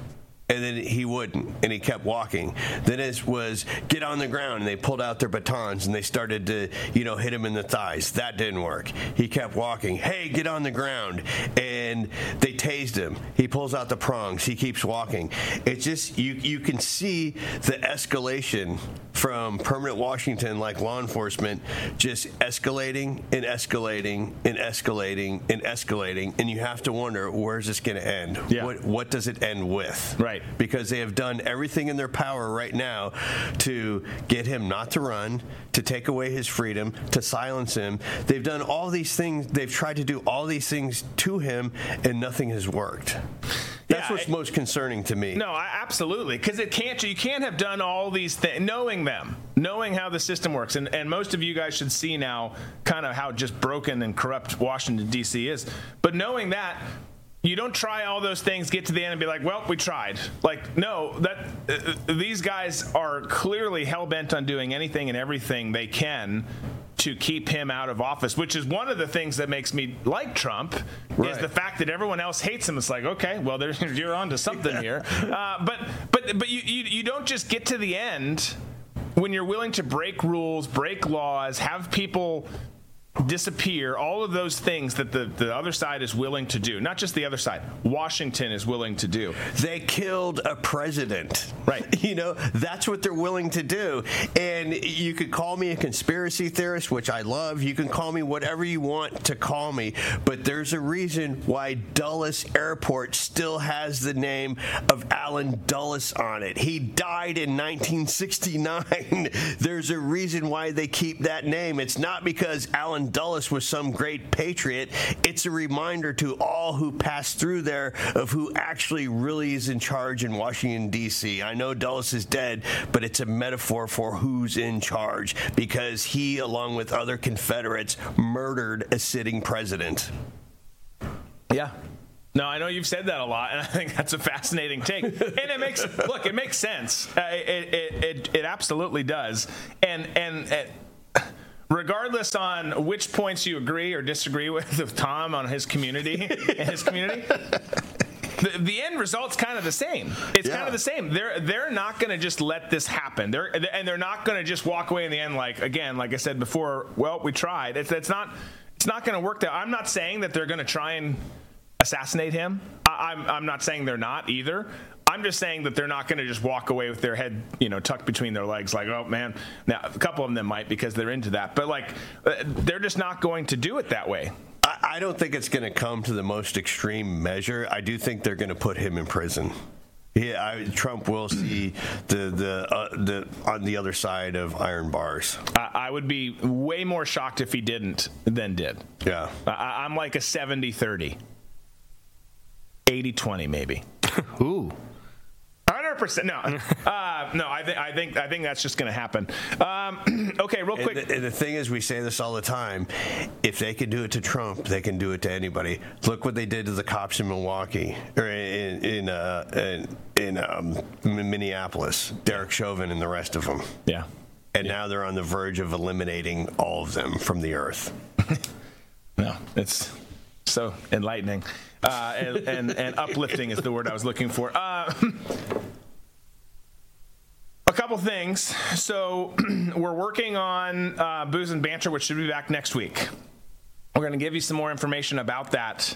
and then he wouldn't, and he kept walking. Then it was get on the ground, and they pulled out their batons and they started to, you know, hit him in the thighs. That didn't work. He kept walking. Hey, get on the ground, and they tased him. He pulls out the prongs. He keeps walking. It's just you you can see the escalation from permanent Washington, like law enforcement, just escalating and escalating and escalating and escalating, and you have to wonder where's this going to end? Yeah. What what does it end with? Right. Because they have done everything in their power right now to get him not to run, to take away his freedom, to silence him. They've done all these things. They've tried to do all these things to him, and nothing has worked. That's Yeah, what's I- most concerning to me. No, I, absolutely, because it can't. You can't have done all these things, knowing them, knowing how the system works, and and most of you guys should see now, kind of how just broken and corrupt Washington D.C. is. But knowing that. You don't try all those things, get to the end, and be like, "Well, we tried." Like, no, that uh, these guys are clearly hell bent on doing anything and everything they can to keep him out of office, which is one of the things that makes me like Trump. Is the fact that everyone else hates him. It's like, okay, well, there's, you're on to something here. Uh, but but but you, you you don't just get to the end when you're willing to break rules, break laws, have people disappear all of those things that the, the other side is willing to do not just the other side washington is willing to do They killed a president. Right. You know, that's what they're willing to do. And you could call me a conspiracy theorist, which I love. You can call me whatever you want to call me. But there's a reason why Dulles Airport still has the name of Allen Dulles on it. He died in 1969. there's a reason why they keep that name. It's not because Allen Dulles was some great patriot. It's a reminder to all who passed through there of who actually really is in charge in Washington, D.C. I know Dulles is dead, but it's a metaphor for who's in charge because he, along with other Confederates, murdered a sitting president. Yeah. No, I know you've said that a lot, and I think that's a fascinating take. And it makes look, it makes sense. Uh, it, it, it it absolutely does. And and. uh Regardless on which points you agree or disagree with, with Tom on his community and his community, the, the end result's kind of the same. It's kind of the same. They're they're not going to just let this happen. They're and they're not going to just walk away in the end like again, like I said before. Well, we tried. It's it's not it's not going to work. That I'm not saying that they're going to try and assassinate him. I, I'm I'm not saying they're not either. I'm just saying that they're not going to just walk away with their head, you know, tucked between their legs, like, oh man. Now, a couple of them might because they're into that, but like, uh, they're just not going to do it that way. I, I don't think it's going to come to the most extreme measure. I do think they're going to put him in prison. Yeah, I, Trump will see the the uh, the on the other side of iron bars. I, I would be way more shocked if he didn't than did. Yeah. I, I'm like a 70 30, 80 20 maybe. Ooh. Percent. No, uh, no. I think I think I think that's just going to happen. Um, okay, real And quick. the, and the thing is, we say this all the time. If they can do it to Trump, they can do it to anybody. Look what they did to the cops in Milwaukee or in in uh, in, in um, Minneapolis. Derek Chauvin and the rest of them. yeah. And now they're on the verge of eliminating all of them from the earth. No, it's so enlightening uh, and, and, and uplifting is the word I was looking for. Uh, couple things. So we're working on uh, booze and banter, which should be back next week. We're going to give you some more information about that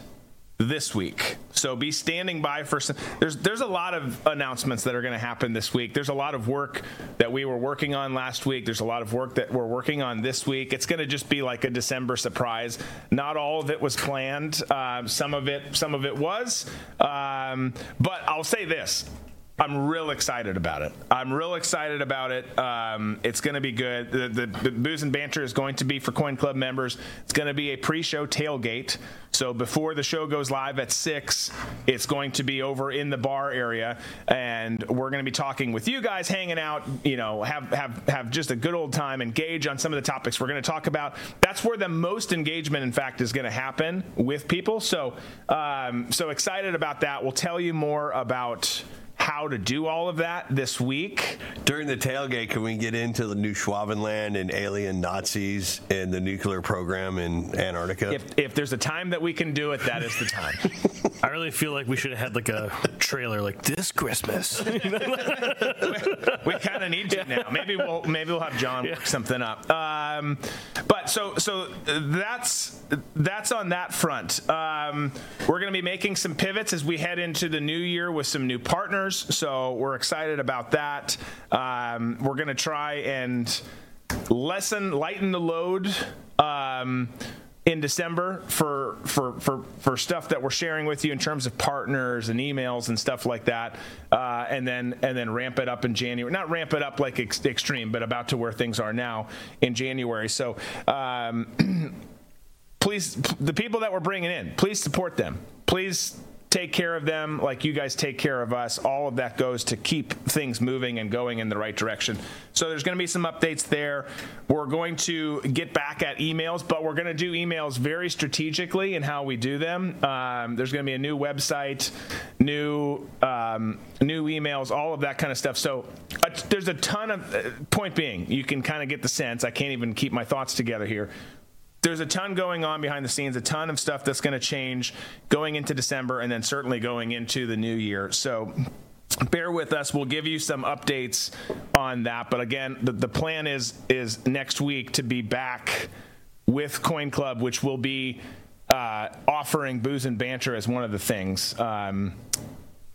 this week. So be standing by for some. There's there's a lot of announcements that are going to happen this week. There's a lot of work that we were working on last week. There's a lot of work that we're working on this week. It's going to just be like a December surprise. Not all of it was planned. Um, some of it some of it was. Um, but I'll say this. I'm real excited about it. I'm real excited about it. Um, it's going to be good. The, the, the booze and banter is going to be for Coin Club members. It's going to be a pre-show tailgate. So before the show goes live at six, it's going to be over in the bar area, and we're going to be talking with you guys, hanging out. You know, have have have just a good old time, engage on some of the topics we're going to talk about. That's where the most engagement, in fact, is going to happen with people. So um, so excited about that. We'll tell you more about how to do all of that this week. During the tailgate, can we get into the Neuschwabenland and alien Nazis and the nuclear program in Antarctica? If, if there's a time that we can do it, that is the time. I really feel like we should have had like a trailer like this Christmas. we kind of need to now. Maybe we'll maybe we'll have John work something up. Um, but so so that's that's on that front. Um, we're going to be making some pivots as we head into the new year with some new partners. So we're excited about that. Um, we're going to try and lessen, lighten the load. Um, in December for, for for for stuff that we're sharing with you in terms of partners and emails and stuff like that, uh, and then and then ramp it up in January. Not ramp it up like ex- extreme, but about to where things are now in January. So. Um, please, the people that we're bringing in, please support them. Please take care of them like you guys take care of us. All of that goes to keep things moving and going in the right direction. So there's going to be some updates there. We're going to get back at emails, but we're going to do emails very strategically in how we do them. Um, there's going to be a new website, new um, new emails, all of that kind of stuff. So uh, there's a ton of. Uh, point being, you can kind of get the sense. I can't even keep my thoughts together here there's a ton going on behind the scenes, a ton of stuff that's going to change going into December and then certainly going into the new year. So bear with us. We'll give you some updates on that. But again the, the plan is is next week to be back with coin club which will be uh, offering booze and banter as one of the things. Um,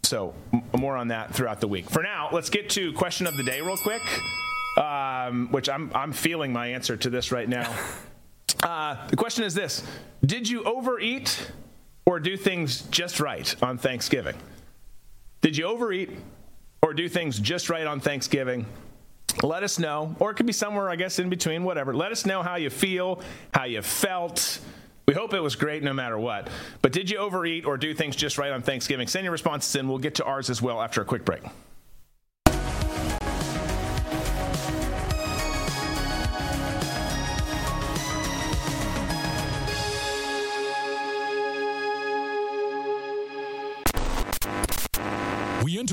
so m- more on that throughout the week. For now let's get to question of the day real quick um, which I'm, I'm feeling my answer to this right now uh, the question is this Did you overeat or do things just right on Thanksgiving? Did you overeat or do things just right on Thanksgiving? Let us know, or it could be somewhere, I guess, in between, whatever. Let us know how you feel, how you felt. We hope it was great no matter what. But did you overeat or do things just right on Thanksgiving? Send your responses in. We'll get to ours as well after a quick break.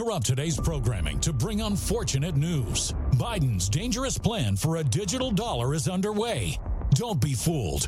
Interrupt today's programming to bring unfortunate news. Biden's dangerous plan for a digital dollar is underway. Don't be fooled.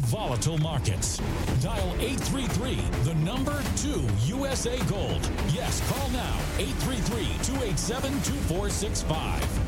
volatile markets. Dial 833, the number 2 USA Gold. Yes, call now 833 287 2465.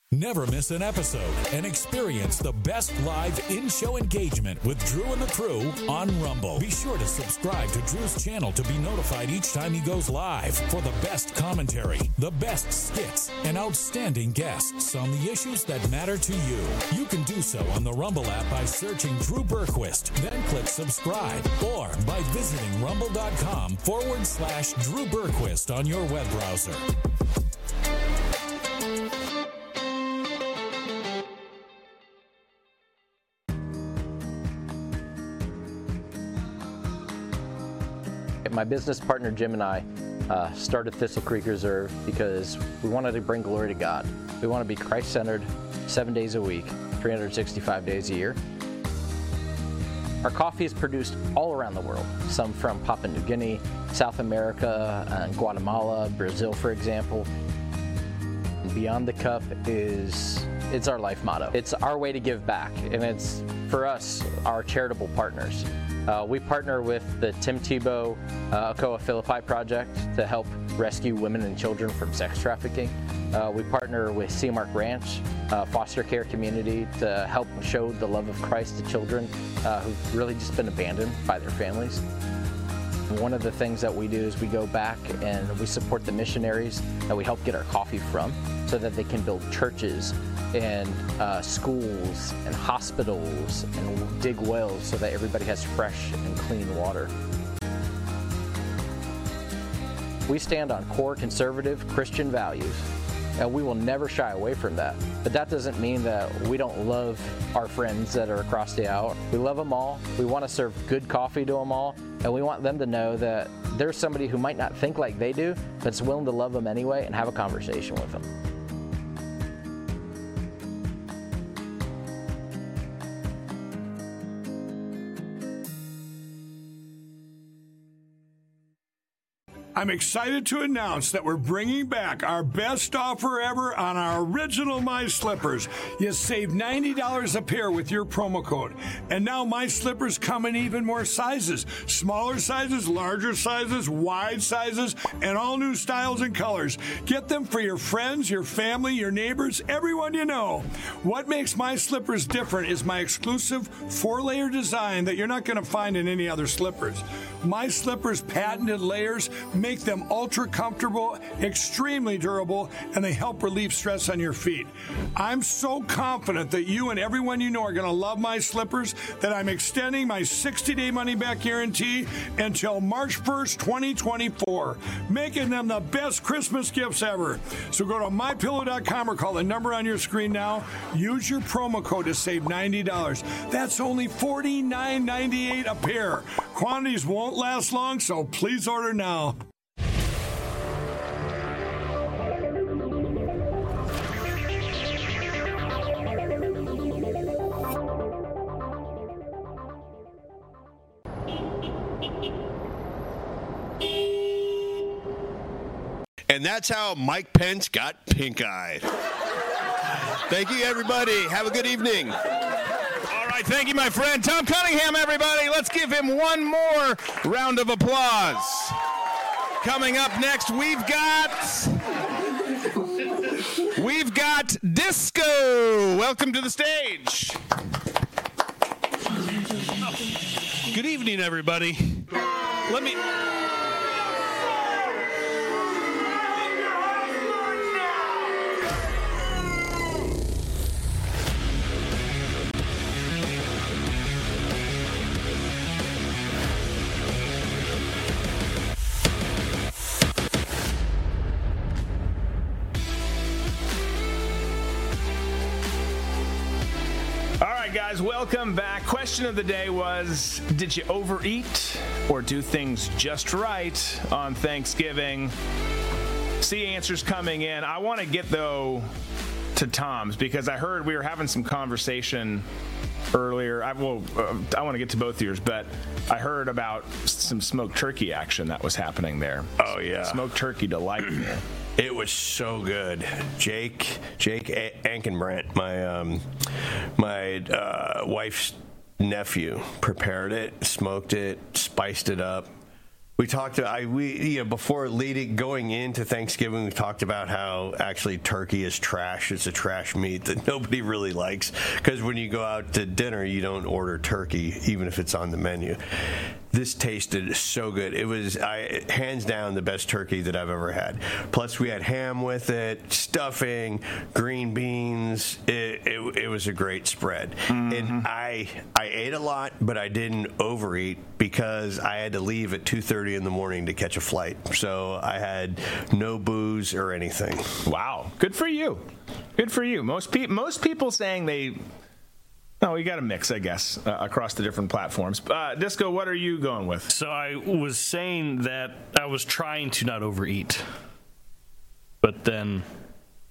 Never miss an episode and experience the best live in show engagement with Drew and the crew on Rumble. Be sure to subscribe to Drew's channel to be notified each time he goes live for the best commentary, the best skits, and outstanding guests on the issues that matter to you. You can do so on the Rumble app by searching Drew Berquist, then click subscribe, or by visiting rumble.com forward slash Drew Berquist on your web browser. My business partner Jim and I uh, started Thistle Creek Reserve because we wanted to bring glory to God. We want to be Christ centered seven days a week, 365 days a year. Our coffee is produced all around the world, some from Papua New Guinea, South America, and Guatemala, Brazil, for example. Beyond the Cup is it's our life motto. It's our way to give back, and it's for us, our charitable partners. Uh, we partner with the Tim Tebow uh, Okoa Philippi Project to help rescue women and children from sex trafficking. Uh, we partner with Seamark Ranch, uh, foster care community, to help show the love of Christ to children uh, who've really just been abandoned by their families. One of the things that we do is we go back and we support the missionaries that we help get our coffee from so that they can build churches and uh, schools and hospitals and dig wells so that everybody has fresh and clean water. We stand on core conservative Christian values, and we will never shy away from that. But that doesn't mean that we don't love our friends that are across the aisle. We love them all. We want to serve good coffee to them all, and we want them to know that there's somebody who might not think like they do, but is willing to love them anyway and have a conversation with them. I'm excited to announce that we're bringing back our best offer ever on our original My Slippers. You save $90 a pair with your promo code. And now My Slippers come in even more sizes smaller sizes, larger sizes, wide sizes, and all new styles and colors. Get them for your friends, your family, your neighbors, everyone you know. What makes My Slippers different is my exclusive four layer design that you're not going to find in any other slippers. My Slippers patented layers make them ultra comfortable, extremely durable, and they help relieve stress on your feet. I'm so confident that you and everyone you know are going to love my slippers that I'm extending my 60 day money back guarantee until March 1st, 2024, making them the best Christmas gifts ever. So go to mypillow.com or call the number on your screen now. Use your promo code to save $90. That's only $49.98 a pair. Quantities won't last long, so please order now. And that's how Mike Pence got pink eyed. Thank you, everybody. Have a good evening. All right, thank you, my friend Tom Cunningham, everybody. Let's give him one more round of applause. Coming up next, we've got. We've got Disco. Welcome to the stage. Good evening, everybody. Let me. Right, guys, welcome back. Question of the day was Did you overeat or do things just right on Thanksgiving? See answers coming in. I want to get, though, to Tom's because I heard we were having some conversation earlier. I, well, uh, I want to get to both yours, but I heard about some smoked turkey action that was happening there. Oh, yeah. Smoked turkey delight. It was so good. Jake, Jake Ankenbrandt, my um, my uh, wife's nephew, prepared it, smoked it, spiced it up. We talked. I we you know before leading going into Thanksgiving, we talked about how actually turkey is trash. It's a trash meat that nobody really likes because when you go out to dinner, you don't order turkey even if it's on the menu. This tasted so good. It was I, hands down the best turkey that I've ever had. Plus, we had ham with it, stuffing, green beans. It, it, it was a great spread. Mm-hmm. And I I ate a lot, but I didn't overeat because I had to leave at 2:30 in the morning to catch a flight. So I had no booze or anything. Wow, good for you. Good for you. Most people, most people saying they. No, we got a mix, I guess, uh, across the different platforms. Uh, Disco, what are you going with? So I was saying that I was trying to not overeat, but then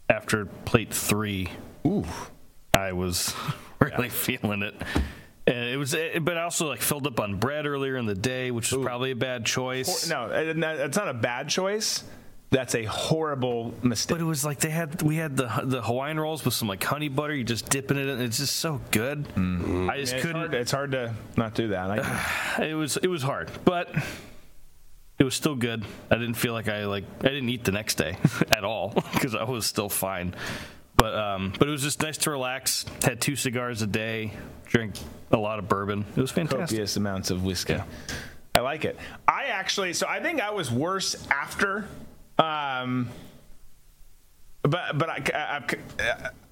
after plate three, ooh, I was really feeling it. And it was, it, but I also like filled up on bread earlier in the day, which was probably a bad choice. No, it's not a bad choice. That's a horrible mistake. But it was like they had we had the the Hawaiian rolls with some like honey butter. You just dip in it, and it's just so good. I just Yeah, it's couldn't. hard- it's hard to not do that. I, it was it was hard, but It was still good. I didn't feel like I like I didn't eat the next day at all because I was still fine. But um, but it was just nice to relax. Had two cigars a day. Drank a lot of bourbon. It was fantastic. Copious amounts of whiskey. I like it. I actually, so I think I was worse after. Um, but but I, I,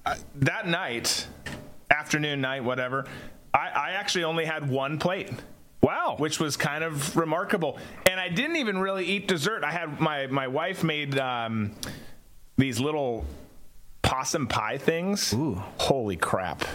I, that night, afternoon, night, whatever, I, I actually only had one plate. Wow, which was kind of remarkable. And I didn't even really eat dessert. I had my my wife made um, these little possum pie things. Ooh, holy crap!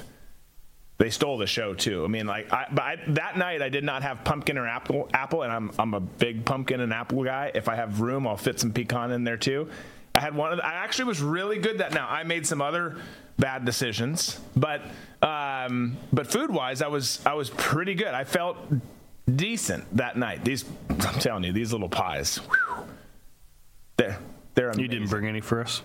They stole the show too. I mean, like, I, but I, that night I did not have pumpkin or apple. Apple, and I'm I'm a big pumpkin and apple guy. If I have room, I'll fit some pecan in there too. I had one. Of the, I actually was really good that. Now I made some other bad decisions, but um, but food wise, I was I was pretty good. I felt decent that night. These I'm telling you, these little pies. Whew, they're they're amazing. You didn't bring any for us.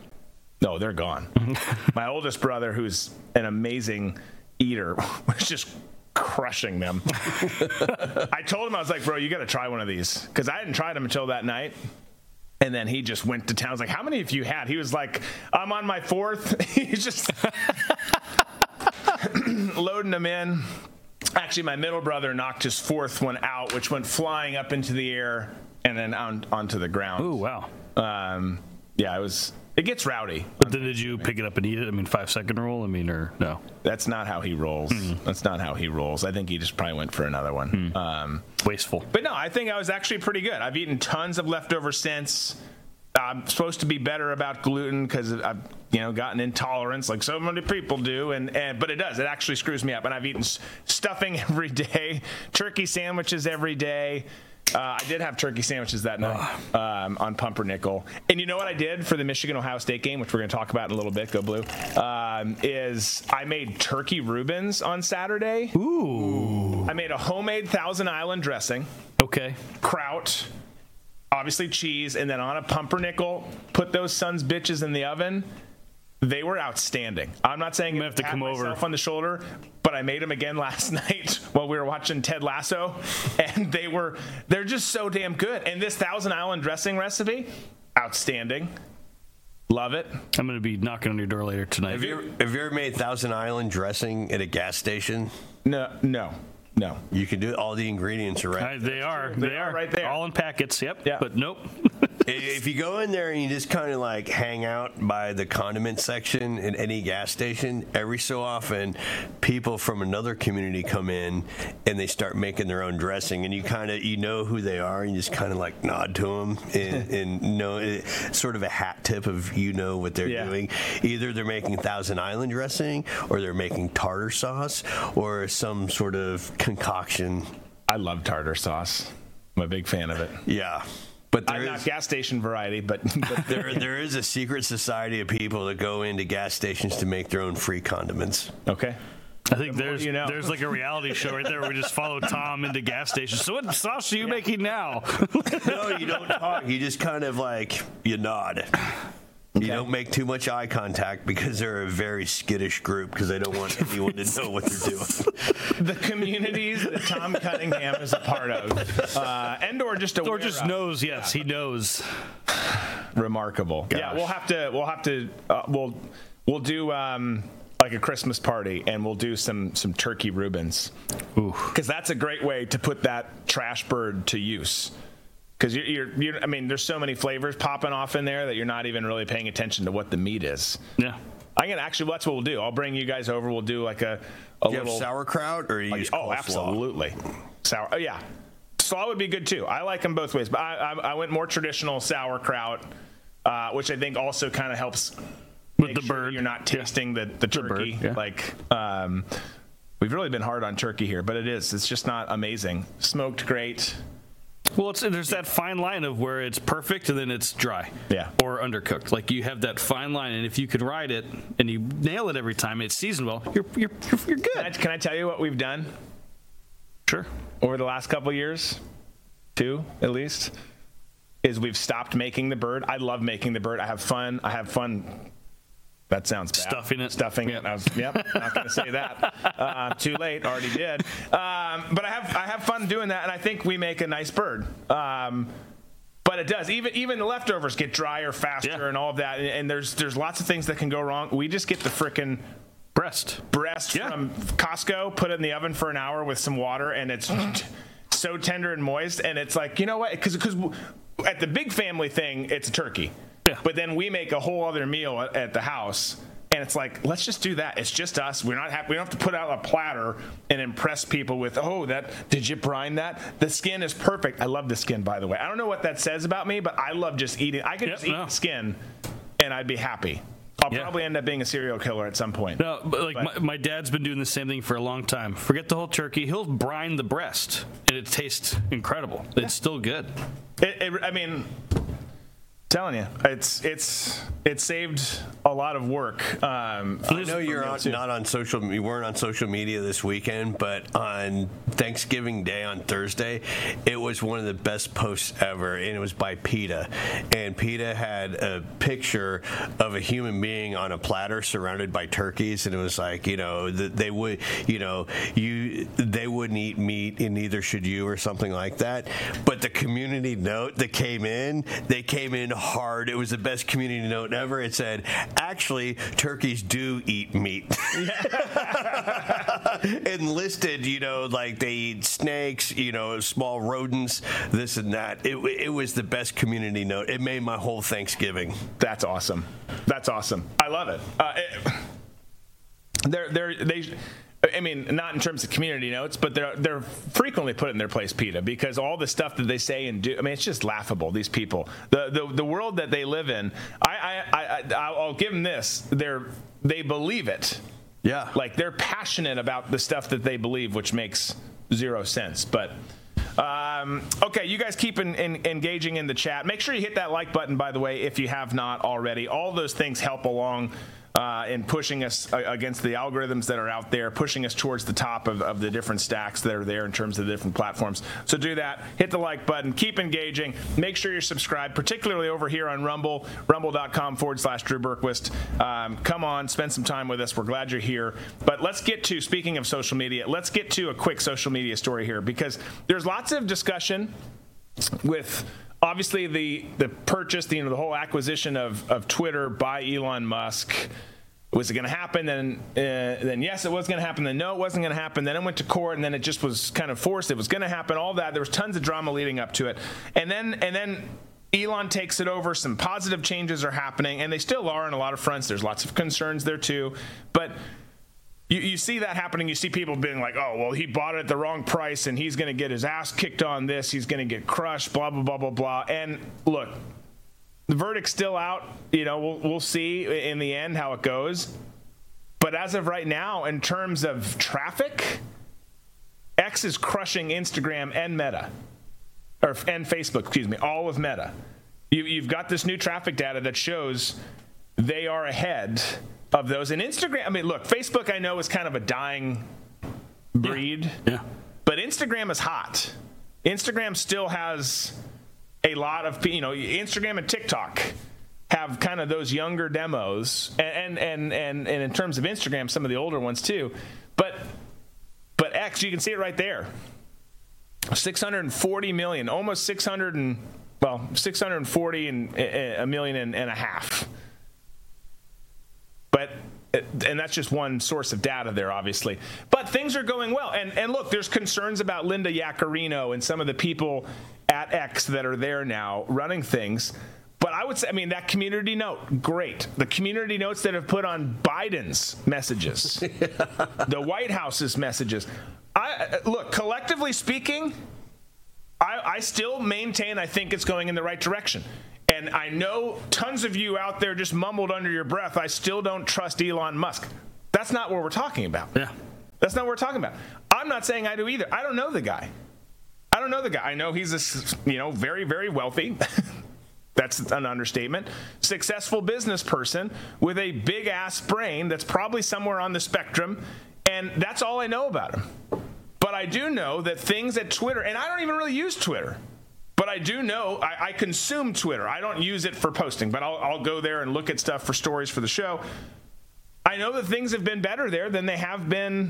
No, they're gone. My oldest brother, who's an amazing eater, was just crushing them. I told him I was like, bro, you got to try one of these because I hadn't tried them until that night. And then he just went to town. I was like, how many of you had? He was like, I'm on my fourth. He's just loading them in. Actually, my middle brother knocked his fourth one out, which went flying up into the air and then on, onto the ground. Ooh, wow. Um, yeah, it was. It gets rowdy. But then did you pick it up and eat it? I mean, five second rule. I mean, or no? That's not how he rolls. That's not how he rolls. I think he just probably went for another one. Um, Wasteful. but no, I think I was actually pretty good. I've eaten tons of leftover since. I'm supposed to be better about gluten because I've you know gotten intolerance like so many people do, and, and but it does. It actually screws me up. And I've eaten s- stuffing every day, turkey sandwiches every day. Uh, I did have turkey sandwiches that night um, on pumpernickel. And you know what I did for the Michigan Ohio State game, which we're going to talk about in a little bit. Go blue. Um, is I made turkey Reubens on Saturday. Ooh. I made a homemade Thousand Island dressing Okay. kraut, obviously cheese, and then on a pumpernickel, put those sons bitches in the oven. They were outstanding. I'm not saying I'm have to come over. myself on the shoulder, but I made them again last night while we were watching Ted Lasso, and they were they're just so damn good. And this Thousand Island dressing recipe, outstanding. Love it. I'm going to be knocking on your door later tonight. Have you, have you ever made Thousand Island dressing at a gas station? No, no, no. You can do it. All the ingredients are right. Uh, they are. They They, are are right there. All in packets. Yep. Yeah. But nope. if you go in there and you just kind of like hang out by the condiment section in any gas station, every so often people from another community come in and they start making their own dressing, and you kind of you know who they are, and you just kind of like nod to them and, and know eh, sort of a hat tip of you know what they're Yeah. doing. Either they're making Thousand Island dressing, or they're making tartar sauce, or some sort of concoction. I love tartar sauce. I'm a big fan of it. Yeah. But there I'm is- not gas station variety, but, but there, there is a secret society of people that go into gas stations to make their own free condiments. okay. I think there's you know. there's like a reality show right there where we just follow Tom into gas stations. So what sauce are you making now? No, you don't talk. You just kind of like you nod. You don't make too much eye contact because they're a very skittish group because they don't want anyone to know what they're doing. the communities that Tom Cunningham is a part of, uh, and or just aware or just of. knows. Yes, he knows. remarkable. Yeah, we'll have to we'll have to uh, we'll we'll do um, like a Christmas party, and we'll do some some turkey Reubens, because that's a great way to put that trash bird to use. Because you're, you're, you're, I mean, there's so many flavors popping off in there that you're not even really paying attention to what the meat is. Yeah. I'm gonna actually. That's what we'll do. I'll bring you guys over. We'll do like a, a Do you have little sauerkraut or you use oh, coleslaw? absolutely. Sour. Oh, yeah. Slaw would be good too. I like them both ways, but I, I, I went more traditional sauerkraut, uh, which I think also kind of helps With the sure bird. You're not tasting the the bird, turkey. yeah. Like um, we've really been hard on turkey here, but it is. It's just not amazing. Smoked great. Well, it's, there's that fine line of where it's perfect and then it's dry. Yeah. Or undercooked. Like you have that fine line, and if you can ride it and you nail it every time, it's seasoned well. You're you're you're, you're Can I, good. can I tell you what we've done Sure. over the last couple years? Two at least. Is we've stopped making the bird. I love making the bird. I have fun. I have fun. That sounds bad. Stuffing it. Stuffing it. I was, yep. Not going to say that. Uh, too late. Already did. Um, but I have I have fun doing that, and I think we make a nice bird. Um, But it does. Even even the leftovers get drier faster and all of that. And, and there's there's lots of things that can go wrong. We just get the frickin' breast breast from Costco, put it in the oven for an hour with some water, and it's so tender and moist. And it's like you know what? Because because at the big family thing, it's a turkey. But then we make a whole other meal at, at the house. And it's like, let's just do that. It's just us. We're not happy. We don't have to put out a platter and impress people with, oh, that did you brine that? The skin is perfect. I love the skin, by the way. I don't know what that says about me, but I love just eating. I could just eat the skin, and I'd be happy. I'll probably end up being a serial killer at some point. No, but like My, my dad's been doing the same thing for a long time. Forget the whole turkey. He'll brine the breast, and it tastes incredible. It's still good. It, it, I mean, telling you, it's it's it saved a lot of work. Um, I know you're on, not on social. You weren't on social media this weekend, but on Thanksgiving Day on Thursday, it was one of the best posts ever, and it was by PETA. And PETA had a picture of a human being on a platter surrounded by turkeys, and it was like, you know, they would, you know, you they wouldn't eat meat, and neither should you, or something like that. But the community note that came in, they came in hard. It was the best community note ever. It said, actually, turkeys do eat meat. and listed, you know, like they eat snakes, you know, small rodents, this and that. It, it was the best community note. It made my whole Thanksgiving. That's awesome. That's awesome. I love it. Uh, it they're they're they. I mean, not in terms of community notes, but they're they're frequently put in their place, PETA, because all the stuff that they say and do. I mean, it's just laughable. These people, the the, the world that they live in. I I, I I'll give them this. They're they believe it. Yeah, like they're passionate about the stuff that they believe, which makes zero sense. But um, okay, you guys keep in, in, engaging in the chat. Make sure you hit that like button, by the way, if you have not already. All those things help along. Uh, in pushing us uh, against the algorithms that are out there, pushing us towards the top of, of the different stacks that are there in terms of the different platforms. So do that. Hit the like button. Keep engaging. Make sure you're subscribed, particularly over here on Rumble, rumble.com forward slash Drew Berquist. Um, come on, spend some time with us. We're glad you're here. But let's get to, speaking of social media, let's get to a quick social media story here because there's lots of discussion with obviously the the purchase, the, you know, the whole acquisition of, of Twitter by Elon Musk. Was it going to happen? Then, uh, then yes, it was going to happen. Then no, it wasn't going to happen. Then it went to court, and then it just was kind of forced. It was going to happen. All that. There was tons of drama leading up to it, and then and then Elon takes it over. Some positive changes are happening, and they still are on a lot of fronts. There's lots of concerns there too, but you, you see that happening. You see people being like, oh, well, he bought it at the wrong price and he's going to get his ass kicked on this. He's going to get crushed, blah, blah, blah, blah, blah. And look, the verdict's still out. You know, we'll, we'll see in the end how it goes. But as of right now, in terms of traffic, X is crushing Instagram and Meta, or and Facebook, excuse me, all of Meta. You, you've got this new traffic data that shows they are ahead of those. And Instagram, I mean, look, Facebook, I know is kind of a dying breed. Yeah. But Instagram is hot. Instagram still has a lot of, you know, Instagram and TikTok have kind of those younger demos, and and and and in terms of Instagram, some of the older ones too. But but X, you can see it right there. 640 million, almost 600 and well, 640 and a million and, and a half. But and that's just one source of data there, obviously. But things are going well. And and look, there's concerns about Linda Yaccarino and some of the people at X that are there now running things. But I would say, I mean, that community note, great. The community notes that have put on Biden's messages, the White House's messages. I look, collectively speaking, I, I still maintain I think it's going in the right direction. And I know tons of you out there just mumbled under your breath, I still don't trust Elon Musk. That's not what we're talking about. Yeah. That's not what we're talking about. I'm not saying I do either. I don't know the guy. I don't know the guy. I know he's a, you know, very, very wealthy. That's an understatement. Successful business person with a big ass brain that's probably somewhere on the spectrum. And that's all I know about him. But I do know that things at Twitter, and I don't even really use Twitter. But I do know I, I, consume Twitter. I don't use it for posting, but I'll, I'll go there and look at stuff for stories for the show. I know that things have been better there than they have been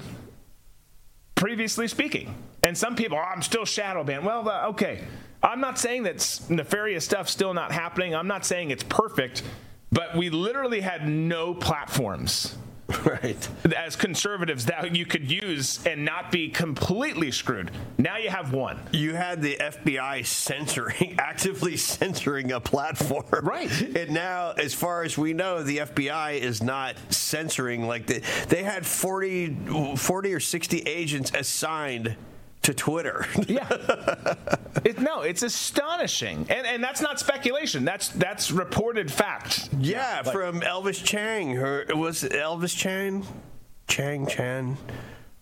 previously speaking. And some people, oh, I'm still shadow banned. Well, uh, okay. I'm not saying that nefarious stuff still not happening. I'm not saying it's perfect, but we literally had no platforms right. As conservatives that you could use and not be completely screwed. Now you have one. You had the fbi censoring actively censoring a platform. Right. And now as far as we know the fbi is not censoring. Like the, they had 40 40 or 60 agents assigned to Twitter. yeah, it, no, it's astonishing, and and that's not speculation. That's that's reported fact. Yeah, like, from Elvis Chang. Her was Elvis Chang, Chang Chan,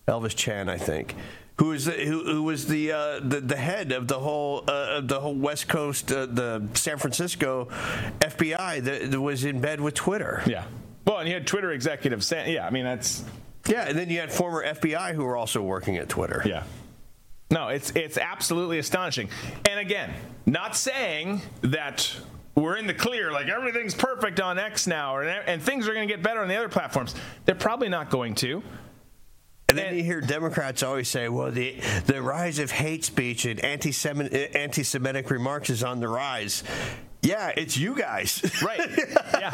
Elvis Chan, I think. Who was the, who, who was the, uh, the the head of the whole uh, the whole West Coast uh, the San Francisco FBI that, that was in bed with Twitter. Yeah. Well, and you had Twitter executives. Yeah, I mean that's. Yeah, and then you had former FBI who were also working at Twitter. Yeah. No, it's it's absolutely astonishing. And again, not saying that we're in the clear, like everything's perfect on X now, or, and things are going to get better on the other platforms. They're probably not going to. And then you hear Democrats always say, "Well, the the rise of hate speech and anti anti-Semitic remarks is on the rise." Yeah, it's you guys. Right. Yeah.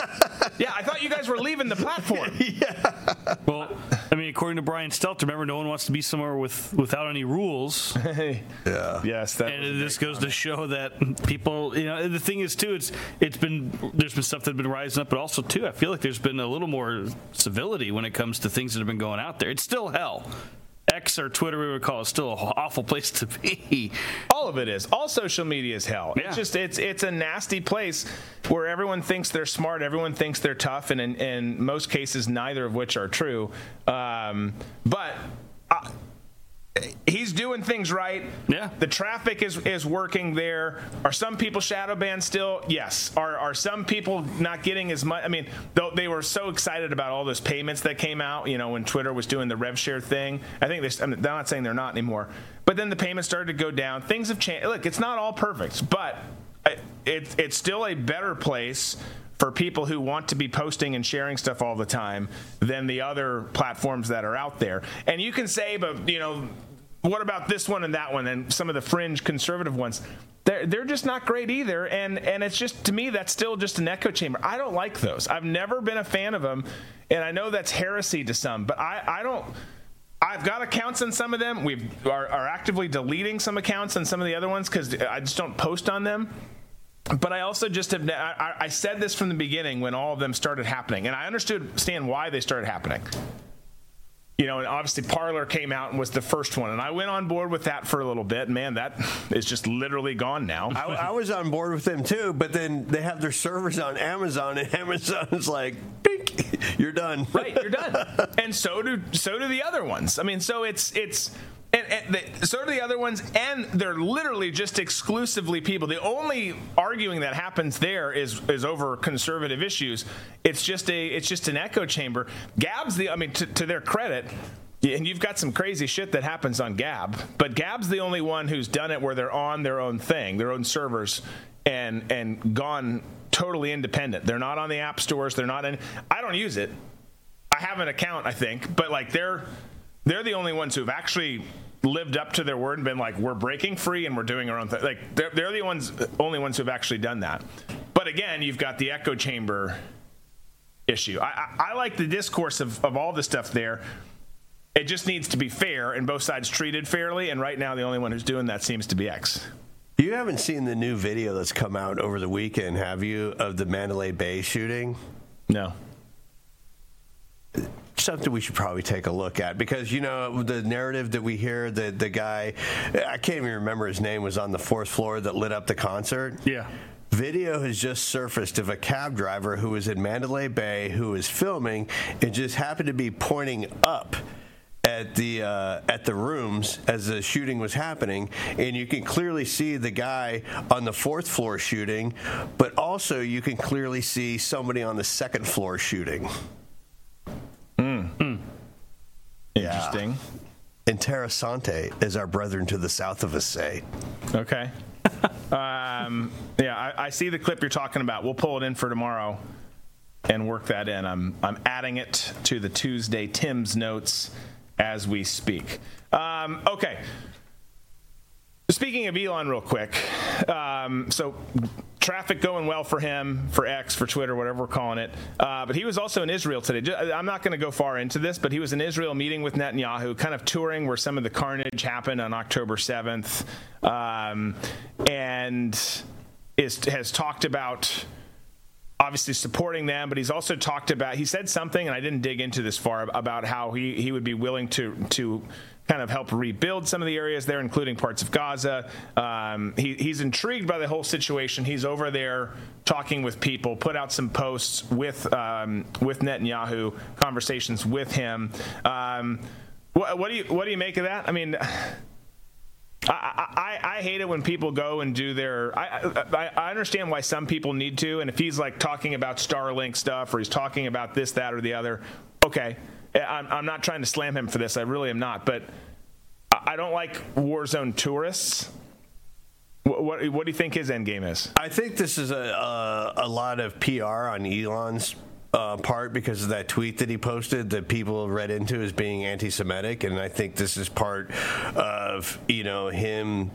Yeah, I thought you guys were leaving the platform. yeah. Well, I mean, according to Brian Stelter, remember, no one wants to be somewhere with without any rules. Hey. yeah. Yes. That and this goes comment. to show that people, you know, the thing is too, it's it's been there's been stuff that's been rising up, but also too, I feel like there's been a little more civility when it comes to things that have been going out there. It's still hell. X or Twitter, we would call it still an awful place to be. All of it is. All social media is hell. Yeah. It's just it's it's a nasty place where everyone thinks they're smart, everyone thinks they're tough, and in, in most cases, neither of which are true. Um, but. Uh, he's doing things right. Yeah. The traffic is is working there. Are some people shadow banned still? Yes. Are are some people not getting as much? I mean, though they were so excited about all those payments that came out. You know, when Twitter was doing the rev share thing. I think they, I'm not saying they're not anymore, but then the payments started to go down. Things have changed. Look, it's not all perfect, but it, it's still a better place for people who want to be posting and sharing stuff all the time than the other platforms that are out there. And you can say, but you know, what about this one and that one and some of the fringe conservative ones? They're, they're just not great either. And, and it's just, to me, that's still just an echo chamber. I don't like those. I've never been a fan of them. And I know that's heresy to some, but I, I don't. I've got accounts on some of them. We are, are actively deleting some accounts on some of the other ones because I just don't post on them but I also just have I, I, said this from the beginning when all of them started happening, and I understood understand why they started happening. You know, and obviously Parler came out and was the first one, and I went on board with that for a little bit. Man, that is just literally gone now. I, I was on board with them too, but then they have their servers on Amazon, and Amazon's like, Bink, "You're done." Right, you're done. and so do so do the other ones. I mean, so it's it's and, and so do the other ones, and they're literally just exclusively people. The only arguing that happens there is is over conservative issues. It's just a it's just an echo chamber. Gab's the I mean to, to their credit, and you've got some crazy shit that happens on Gab, but Gab's the only one who's done it where they're on their own thing, their own servers, and and gone totally independent. They're not on the app stores. They're not in. I don't use it. I have an account, I think, but like they're they're the only ones who've actually lived up to their word and been like, we're breaking free and we're doing our own thing. Like they're, they're the ones, only ones who've actually done that. But again, you've got the echo chamber issue. I, I, I like the discourse of, of all the stuff there. It just needs to be fair and both sides treated fairly. And right now, the only one who's doing that seems to be X. You haven't seen the new video that's come out over the weekend, have you, of the Mandalay Bay shooting? No something we should probably take a look at because you know the narrative that we hear that the guy I can't even remember his name was on the fourth floor that lit up the concert. Yeah. Video has just surfaced of a cab driver who was in Mandalay Bay who was filming and just happened to be pointing up at the uh, at the rooms as the shooting was happening, and you can clearly see the guy on the fourth floor shooting, but also you can clearly see somebody on the second floor shooting. Interesting. Yeah. Interessante, as our brethren to the south of us say. Okay. um, yeah, I, I, see the clip you're talking about. We'll pull it in for tomorrow and work that in. I'm I'm adding it to the Tuesday Tim's notes as we speak. Um, okay. Speaking of Elon, real quick. Um, so traffic going well for him, for X, for Twitter, whatever we're calling it. Uh, but he was also in Israel today. I'm not going to go far into this, but he was in Israel meeting with Netanyahu, kind of touring where some of the carnage happened on October 7th, um, and is, has talked about obviously supporting them, but he's also talked about. He said something, and I didn't dig into this far about how he, he would be willing to to kind of help rebuild some of the areas there, including parts of Gaza. Um, he, he's intrigued by the whole situation. He's over there talking with people, put out some posts with um, with Netanyahu, conversations with him. Um, what, what do you what do you make of that? I mean. I, I, I, hate it when people go and do their. I, I, I understand why some people need to, and if he's like talking about Starlink stuff or he's talking about this, that, or the other, okay. I'm, I'm not trying to slam him for this. I really am not. But I don't like war zone tourists. What, what, what do you think his end game is? I think this is a, a, a lot of PR on Elon's uh, part because of that tweet that he posted that people read into as being anti-Semitic, and I think this is part of you know him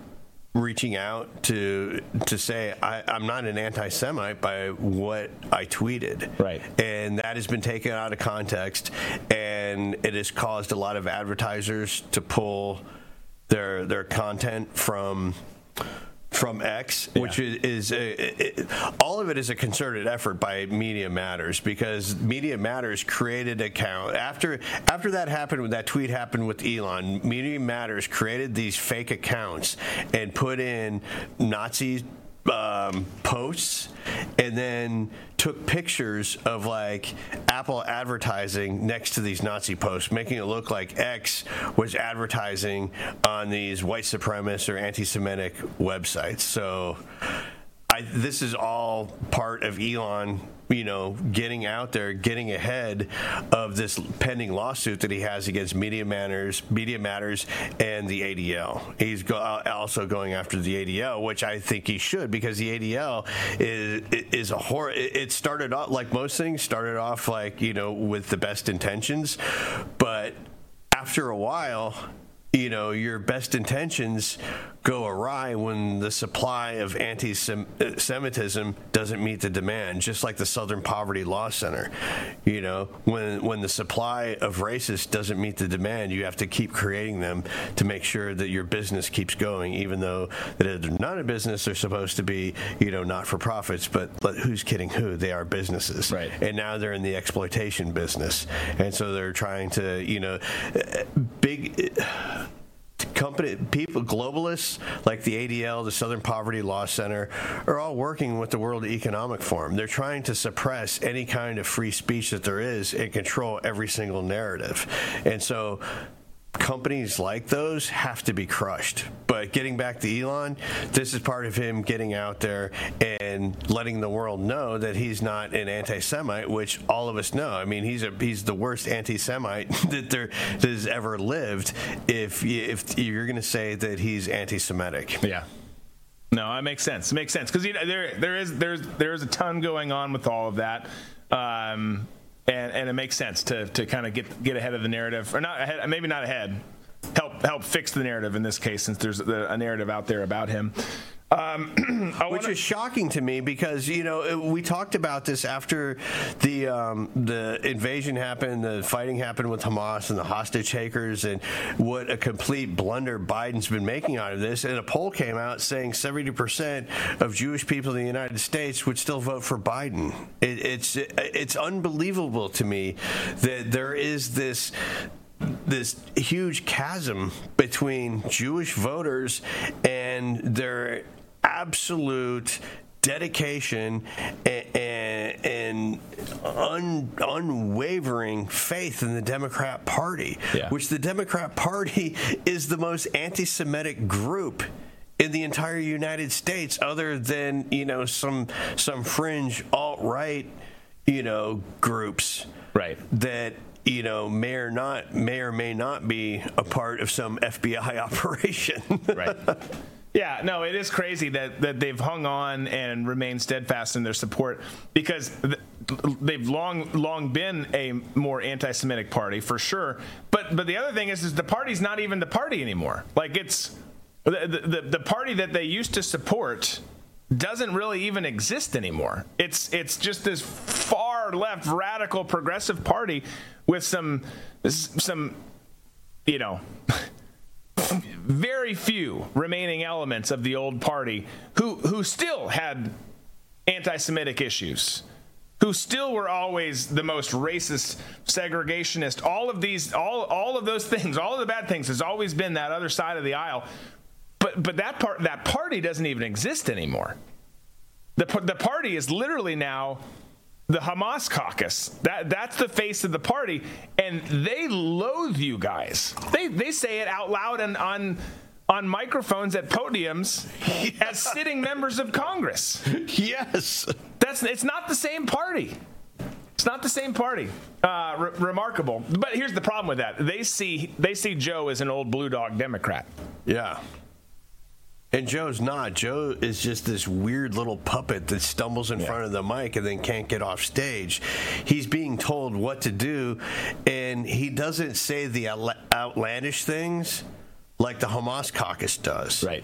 reaching out to to say I, am not an anti-Semite by what I tweeted, right? And that has been taken out of context, and it has caused a lot of advertisers to pull their their content from from X, yeah. which is, is a, it, all of it is a concerted effort by Media Matters because Media Matters created account after after that happened when that tweet happened with Elon. Media Matters created these fake accounts and put in Nazi um, posts and then took pictures of like Apple advertising next to these Nazi posts, making it look like X was advertising on these white supremacist or anti Semitic websites. So I, this is all part of Elon you know, getting out there, getting ahead of this pending lawsuit that he has against Media Matters, Media Matters, and the ADL. He's go- uh, also going after the ADL, which I think he should because the ADL is is a horror. It started off like most things, started off like you know with the best intentions, but after a while you know, your best intentions go awry when the supply of anti Semitism doesn't meet the demand, just like the Southern Poverty Law Center. You know, when, when the supply of racists doesn't meet the demand, you have to keep creating them to make sure that your business keeps going, even though that they're not a business, they're supposed to be, you know, not for profits, but, but who's kidding who? They are businesses. Right. And now they're in the exploitation business. And so they're trying to, you know, big company people globalists like the ADL, the Southern Poverty Law Center are all working with the World Economic Forum. They're trying to suppress any kind of free speech that there is and control every single narrative. And so companies like those have to be crushed. But getting back to Elon, this is part of him getting out there and letting the world know that he's not an anti-Semite, which all of us know. I mean, he's a he's the worst anti-Semite that there that has ever lived. If if you're going to say that he's anti-Semitic, yeah. No, that makes sense. It makes sense because you know, there there is there's there's a ton going on with all of that. Um, and, and it makes sense to, to kind of get get ahead of the narrative, or not ahead, maybe not ahead, help help fix the narrative in this case, since there's a, a narrative out there about him. Um, Which is shocking to me because you know we talked about this after the um, the invasion happened, the fighting happened with Hamas and the hostage takers, and what a complete blunder Biden's been making out of this. And a poll came out saying 70 percent of Jewish people in the United States would still vote for Biden. It, it's it's unbelievable to me that there is this this huge chasm between Jewish voters and their absolute dedication and, and un, unwavering faith in the Democrat Party, yeah. which the Democrat Party is the most anti Semitic group in the entire United States, other than, you know, some some fringe alt right, you know, groups. Right. That you know, may or not may or may not be a part of some FBI operation. right. Yeah, no, it is crazy that, that they've hung on and remained steadfast in their support because they've long long been a more anti-Semitic party for sure. But but the other thing is, is the party's not even the party anymore. Like it's the, the, the party that they used to support doesn't really even exist anymore. It's it's just this far left radical progressive party with some some you know very few remaining elements of the old party who who still had anti-Semitic issues, who still were always the most racist, segregationist. All of these, all all of those things, all of the bad things, has always been that other side of the aisle. But but that part that party doesn't even exist anymore. The the party is literally now the Hamas caucus. That that's the face of the party, and they loathe you guys. They they say it out loud and on on microphones at podiums as sitting members of Congress. Yes, that's it's not the same party. It's not the same party. Uh, re- remarkable, but here's the problem with that: they see they see Joe as an old blue dog Democrat. Yeah. And Joe's not. Joe is just this weird little puppet that stumbles in yeah. front of the mic and then can't get off stage. He's being told what to do, and he doesn't say the outlandish things like the Hamas caucus does. Right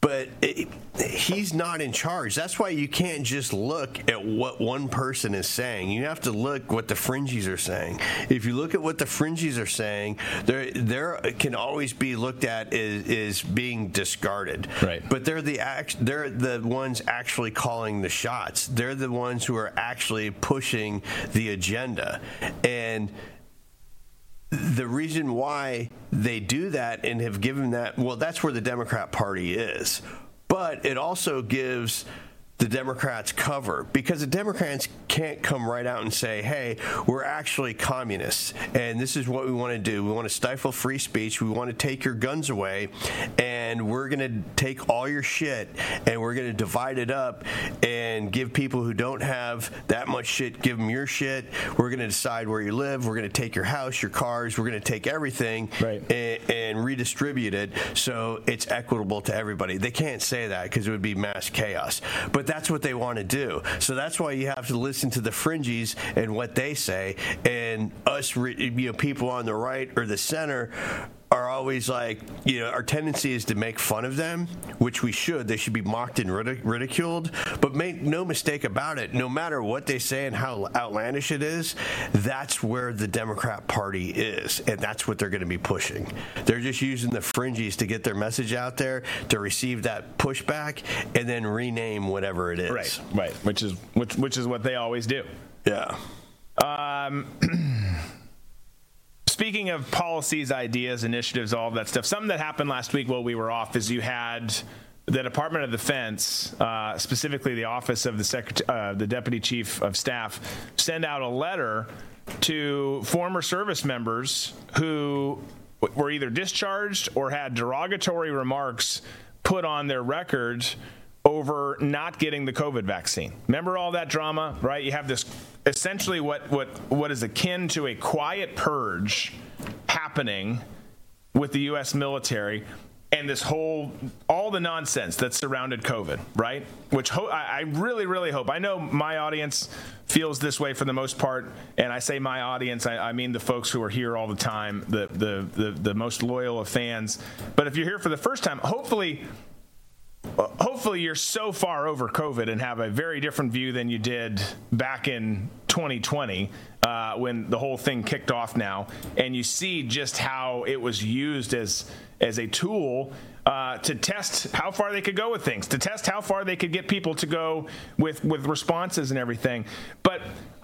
but it, he's not in charge. That's why you can't just look at what one person is saying. You have to look what the fringies are saying. If you look at what the fringies are saying, there there can always be looked at as, as being discarded. Right. But they're the act, they're the ones actually calling the shots. They're the ones who are actually pushing the agenda. And the reason why they do that and have given that, well, that's where the Democrat Party is. But it also gives the Democrats cover because the Democrats can't come right out and say, hey, we're actually communists and this is what we want to do. We want to stifle free speech. We want to take your guns away and we're going to take all your shit and we're going to divide it up and give people who don't have that much shit, give them your shit. We're going to decide where you live. We're going to take your house, your cars. We're going to take everything right. and, and redistribute it so it's equitable to everybody. They can't say that because it would be mass chaos. But that's what they want to do. So that's why you have to listen to the fringies and what they say, and us, you know, people on the right or the center are always like, you know, our tendency is to make fun of them, which we should. They should be mocked and ridiculed. But make no mistake about it, no matter what they say and how outlandish it is, that's where the Democrat Party is. And that's what they're going to be pushing. They're just using the fringes to get their message out there, to receive that pushback, and then rename whatever it is. Right, right. Which is, which, which is what they always do. Yeah. Um, speaking of policies, ideas, initiatives, all of that stuff, something that happened last week while we were off is you had the Department of Defense, uh, specifically the Office of the, Secret- uh, the Deputy Chief of Staff, send out a letter to former service members who were either discharged or had derogatory remarks put on their record over not getting the COVID vaccine. Remember all that drama, right? You have this essentially what what what is akin to a quiet purge happening with the U.S. military and this whole all the nonsense that surrounded COVID, right? Which ho- I, I really, really hope. I know my audience feels this way for the most part, and I say my audience, I, I mean the folks who are here all the time, the, the the the most loyal of fans. But if you're here for the first time, hopefully hopefully you're so far over COVID and have a very different view than you did back in 2020 uh, when the whole thing kicked off now, and you see just how it was used as as a tool uh, to test how far they could go with things, to test how far they could get people to go with with responses and everything. But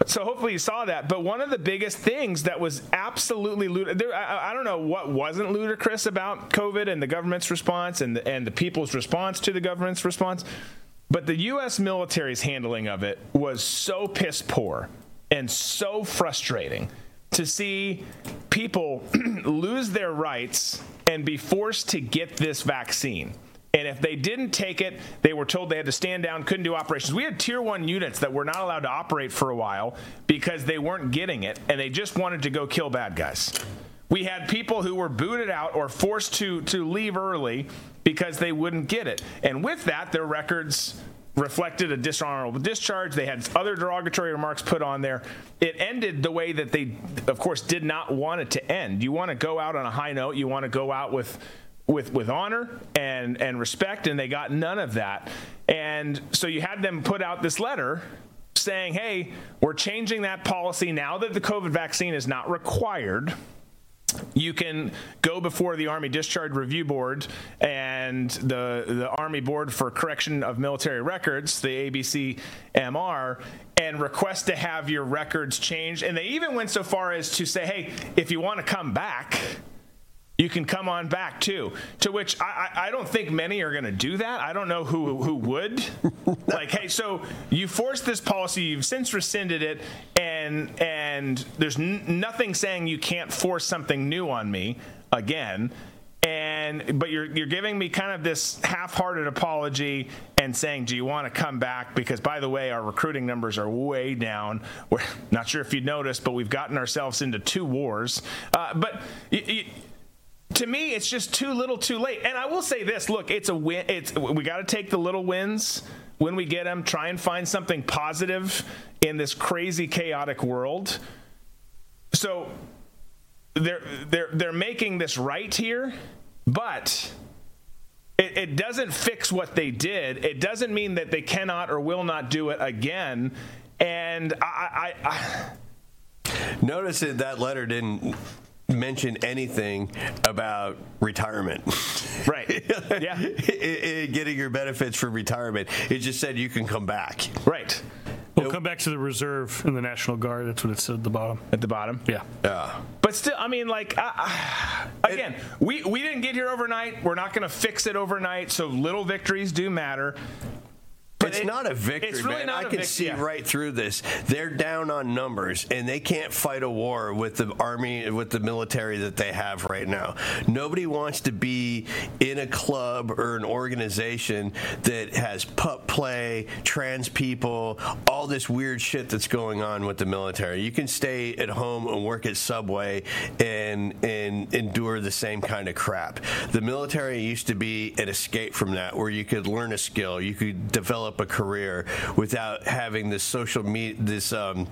so hopefully you saw that. But one of the biggest things that was absolutely ludicrous, I, I, don't know what wasn't ludicrous about COVID and the government's response and the, and the people's response to the government's response. But the U.S. military's handling of it was so piss poor and so frustrating to see people lose their rights and be forced to get this vaccine. And if they didn't take it, they were told they had to stand down, couldn't do operations. We had tier one units that were not allowed to operate for a while because they weren't getting it and they just wanted to go kill bad guys. We had people who were booted out or forced to, to leave early because they wouldn't get it. And with that, their records reflected a dishonorable discharge. They had other derogatory remarks put on there. It ended the way that they, of course, did not want it to end. You want to go out on a high note. You want to go out with with with honor and and respect, and they got none of that. And so you had them put out this letter saying, "Hey, we're changing that policy now that the COVID vaccine is not required." You can go before the Army Discharge Review Board and the the Army Board for Correction of Military Records, the ABCMR, and request to have your records changed. And they even went so far as to say, "Hey, if you want to come back." You can come on back too. To which I, I, I don't think many are going to do that. I don't know who who would. like, hey, so you forced this policy, you've since rescinded it, and and there's n- nothing saying you can't force something new on me again. And but you're you're giving me kind of this half-hearted apology and saying, do you want to come back? Because by the way, our recruiting numbers are way down. We're not sure if you noticed, but we've gotten ourselves into two wars. Uh, but. Y- y- to me, it's just too little, too late. And I will say this: look, it's a win. It's we got to take the little wins when we get them. Try and find something positive in this crazy, chaotic world. So they're they're they're making this right here, but. It, it doesn't fix what they did. It doesn't mean that they cannot or will not do it again. And I, I, I Notice that that letter didn't mention anything about retirement. Right. Yeah. Getting your benefits for retirement. It just said you can come back. Right. We'll come back to the reserve in the National Guard. That's what it said at the bottom. At the bottom? Yeah. Yeah. But still, I mean, like, uh, again, we, we didn't get here overnight. We're not going to fix it overnight. So little victories do matter. It's not a victory, it's really man. not I can vic- see yeah. right through this. They're down on numbers, and they can't fight a war with the army, with the military that they have right now. Nobody wants to be in a club or an organization that has pup play, trans people, all this weird shit that's going on with the military. You can stay at home and work at Subway and and endure the same kind of crap. The military used to be an escape from that, where you could learn a skill, you could develop a career without having this social media, this um,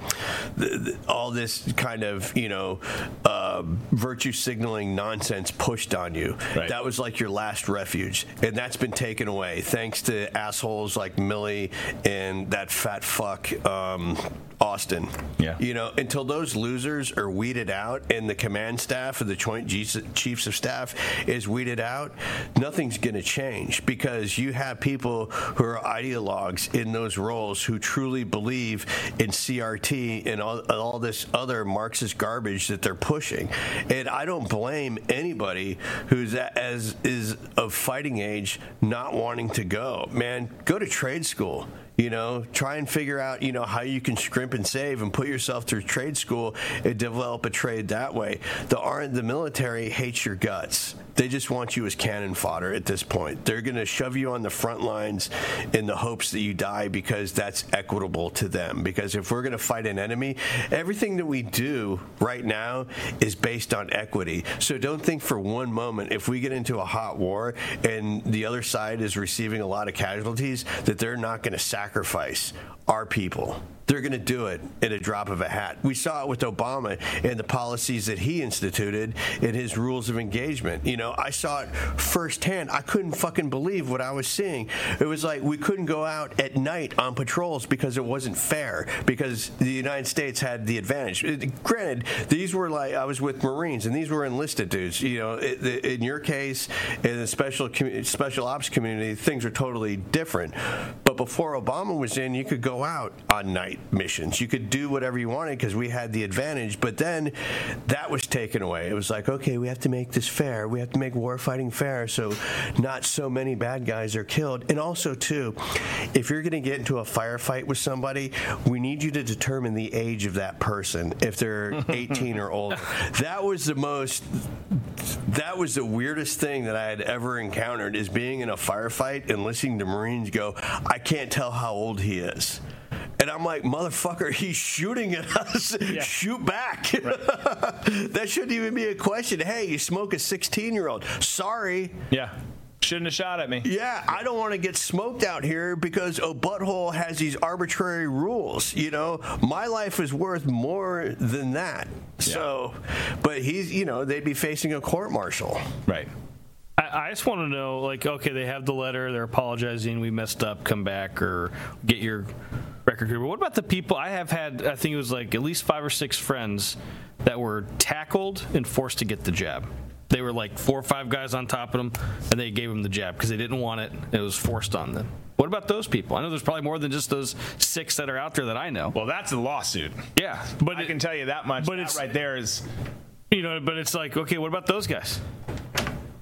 th- th- all this kind of you know uh, virtue signaling nonsense pushed on you. That was like your last refuge, and that's been taken away thanks to assholes like Milley and that fat fuck um, Austin. Yeah. You know, until those losers are weeded out and the command staff of the Joint Chiefs of Staff is weeded out, nothing's going to change because you have people who are ideologues in those roles who truly believe in CRT and all, all this other Marxist garbage that they're pushing. And I don't blame anybody who's as is of fighting age not wanting to go. Man, go to trade school. You know, try and figure out, you know, how you can scrimp and save and put yourself through trade school and develop a trade that way. The the military hates your guts. They just want you as cannon fodder at this point. They're going to shove you on the front lines in the hopes that you die because that's equitable to them. Because if we're going to fight an enemy, everything that we do right now is based on equity. So don't think for one moment if we get into a hot war and the other side is receiving a lot of casualties that they're not going to sacrifice our people. They're going to do it in a drop of a hat. We saw it with Obama and the policies that he instituted in his rules of engagement. You know, I saw it firsthand. I couldn't fucking believe what I was seeing. It was like we couldn't go out at night on patrols because it wasn't fair because the United States had the advantage. It- granted, these were like I was with Marines and these were enlisted dudes. You know, it, in your case, in the special special ops community, things are totally different. But before Obama was in, you could go out on night missions. You could do whatever you wanted because we had the advantage. But then that was taken away. It was like, okay, we have to make this fair. We have to make war fighting fair so not so many bad guys are killed. And also, too, if you're going to get into a firefight with somebody, we need you to determine the age of that person if they're 18 or older. That was the most that was the weirdest thing that I had ever encountered is being in a firefight and listening to Marines go, I can't tell how old he is. And I'm like, motherfucker, he's shooting at us. Shoot back. that shouldn't even be a question. Hey, you smoke a 16 year old. Sorry. Yeah. Shouldn't have shot at me. Yeah, I don't want to get smoked out here because a butthole has these arbitrary rules. You know, my life is worth more than that. So, but he's, you know, they'd be facing a court martial. Right. I, I just want to know, like, okay, they have the letter, they're apologizing, we messed up, come back, or get your record what about the people? I have had, I think it was like at least five or six friends that were tackled and forced to get the jab. They were like four or five guys on top of them, and they gave them the jab because they didn't want it. It was forced on them. What about those people? I know there's probably more than just those six that are out there that I know. Well, that's a lawsuit. Yeah, but I can tell you that much. but That it's- right there is. You know, but it's like, okay, what about those guys?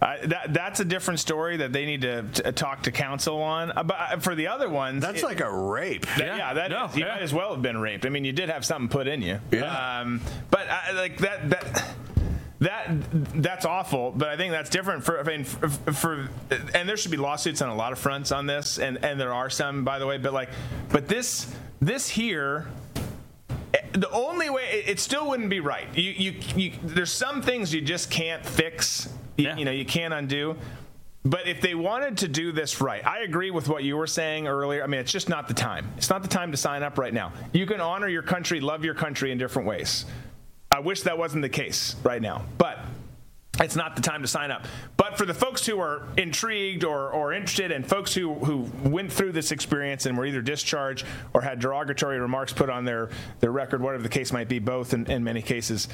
Uh, that that's a different story that they need to t- talk to counsel on. Uh, but uh, for the other ones, That's it- like a rape. that- yeah, that No, is. You yeah. might as well have been raped. I mean, you did have something put in you. Yeah. Um, but uh, like that that. That that's awful, but I think that's different for I mean for, for and there should be lawsuits on a lot of fronts on this, and and there are some by the way, but like but this this here the only way it, it still wouldn't be right. You, you, you, there's some things you just can't fix. You, Yeah. you know, you can't undo. But if they wanted to do this right, I agree with what you were saying earlier. I mean, it's just not the time. It's not the time to sign up right now. You can honor your country, love your country in different ways. I wish that wasn't the case right now, but it's not the time to sign up. But for the folks who are intrigued or, or interested, and folks who, who went through this experience and were either discharged or had derogatory remarks put on their, their record, whatever the case might be, both in, in many cases,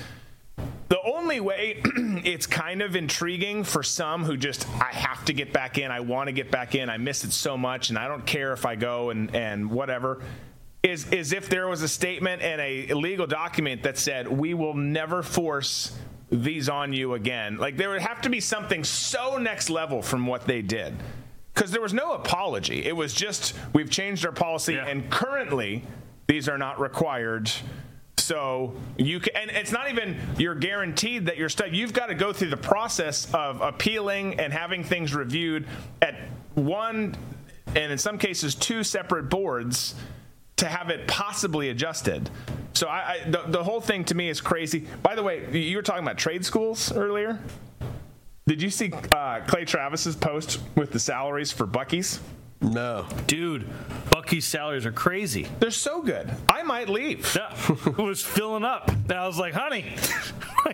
only way it's kind of intriguing for some who just I have to get back in, I want to get back in, I miss it so much, and I don't care if I go and, and whatever. Is, is if there was a statement and a legal document that said we will never force these on you again. Like there would have to be something so next level from what they did. Because there was no apology. It was just we've changed our policy and currently these are not required so you can, and it's not even you're guaranteed that you're stuck. You've got to go through the process of appealing and having things reviewed at one, and in some cases two separate boards to have it possibly adjusted. So I, I the, the whole thing to me is crazy. By the way, you were talking about trade schools earlier. Did you see uh, Clay Travis's post with the salaries for Buc-ee's? No. Dude, Buc-ee's salaries are crazy. They're so good. I might leave. Yeah, it was filling up. And I was like, honey,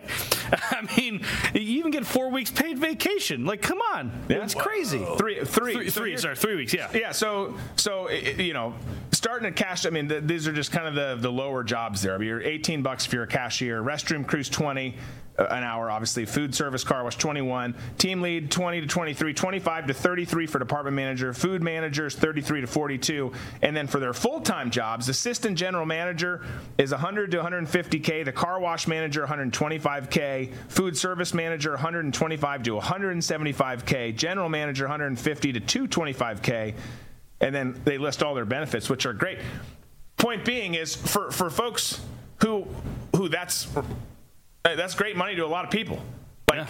I mean, you even get four weeks paid vacation. Like, come on. It's crazy. Three, three, Three, So three, sorry, three weeks, yeah. Yeah, so so you know, starting at cash. I mean, th these are just kind of the the lower jobs there. I mean, you're 18 bucks if you're a cashier. Restroom crews 20 uh, an hour. Obviously, food service car wash 21. Team lead 20 to 23. 25 to 33 for department manager. Food managers 33 to 42. And then for their full time jobs, assistant general manager is 100 to 150k. The car wash manager 125k. Food service manager 125 to 175k. General manager 150 to 225k and then they list all their benefits, which are great. Point being is for for folks who who that's uh, that's great money to a lot of people. Like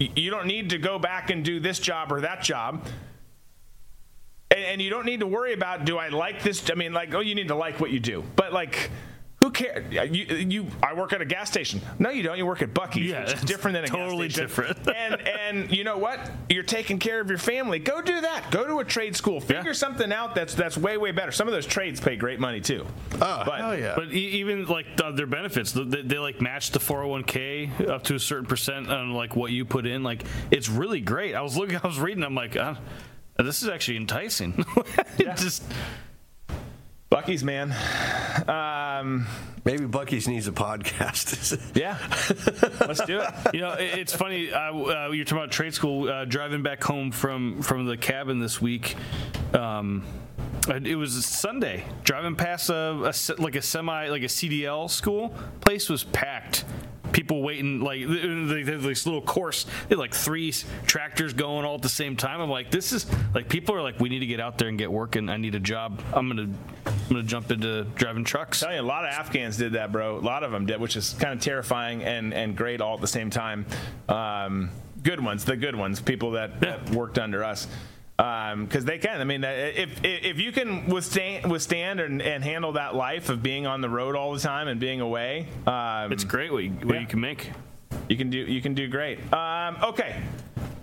y- you don't need to go back and do this job or that job. And, and you don't need to worry about do I like this? I mean, like, oh, you need to like what you do, but like, who cares? You, you, I work at a gas station. No, you don't. You work at Buc-ee's. Yeah, it's different than a totally gas station. Totally different. and and you know what? You're taking care of your family. Go do that. Go to a trade school. Figure something out that's that's way way better. Some of those trades pay great money too. Oh, But- hell yeah. But e- even like the, their benefits, they, they like match the 401k up to a certain percent on like what you put in. Like it's really great. I was looking, I was reading, I'm like, uh, this is actually enticing. It Just Buc-ee's, man. Um, Maybe Buc-ee's needs a podcast. yeah, let's do it. you know, it, it's funny. Uh, uh, you're talking about trade school. Uh, driving back home from from the cabin this week. Um, it was Sunday. Driving past a, a like a semi like a CDL school place was packed. People waiting like they had this little course. They like three tractors going all at the same time. I'm like, this is like people are like, we need to get out there and get working. I need a job. I'm gonna I'm gonna jump into driving trucks. Tell you, a lot of Afghans did that, bro. A lot of them did, which is kind of terrifying and and great all at the same time. Um, good ones, the good ones, people that, that worked under us. Because they can. I mean, if if you can withstand withstand and, and handle that life of being on the road all the time and being away, um, It's great what you, what you can make. you can do you can do great. Um, okay,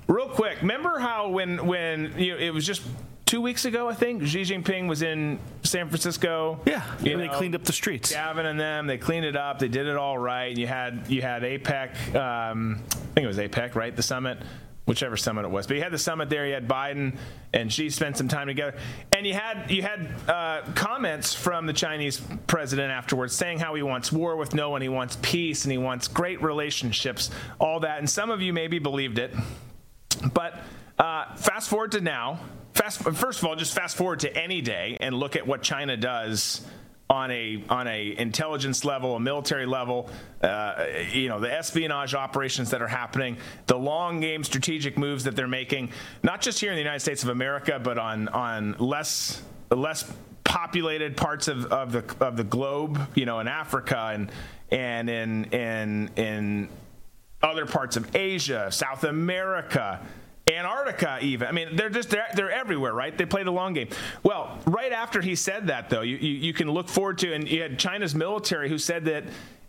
real quick. Remember how when when you know, it was just two weeks ago, I think Xi Jinping was in San Francisco. Yeah, you and they cleaned up the streets. Gavin and them, they cleaned it up. They did it all right. You had you had APEC. Um, I think it was APEC, right? The summit. Whichever summit it was. But you had the summit there. You had Biden and Xi spent some time together, and you had you had uh, comments from the Chinese president afterwards saying how he wants war with no one, he wants peace, and he wants great relationships, all that. And some of you maybe believed it, but uh, fast forward to now. Fast, first of all, just fast forward to any day and look at what China does on a on a intelligence level, a military level, uh, you know, the espionage operations that are happening, the long game strategic moves that they're making, not just here in the United States of America, but on on less less populated parts of, of the of the globe, you know, in Africa and and in in in other parts of Asia, South America. Antarctica, even. I mean, they're just they're, they're everywhere, right? They play the long game. Well, right after he said that, though, you, you, you can look forward to, and you had China's military who said that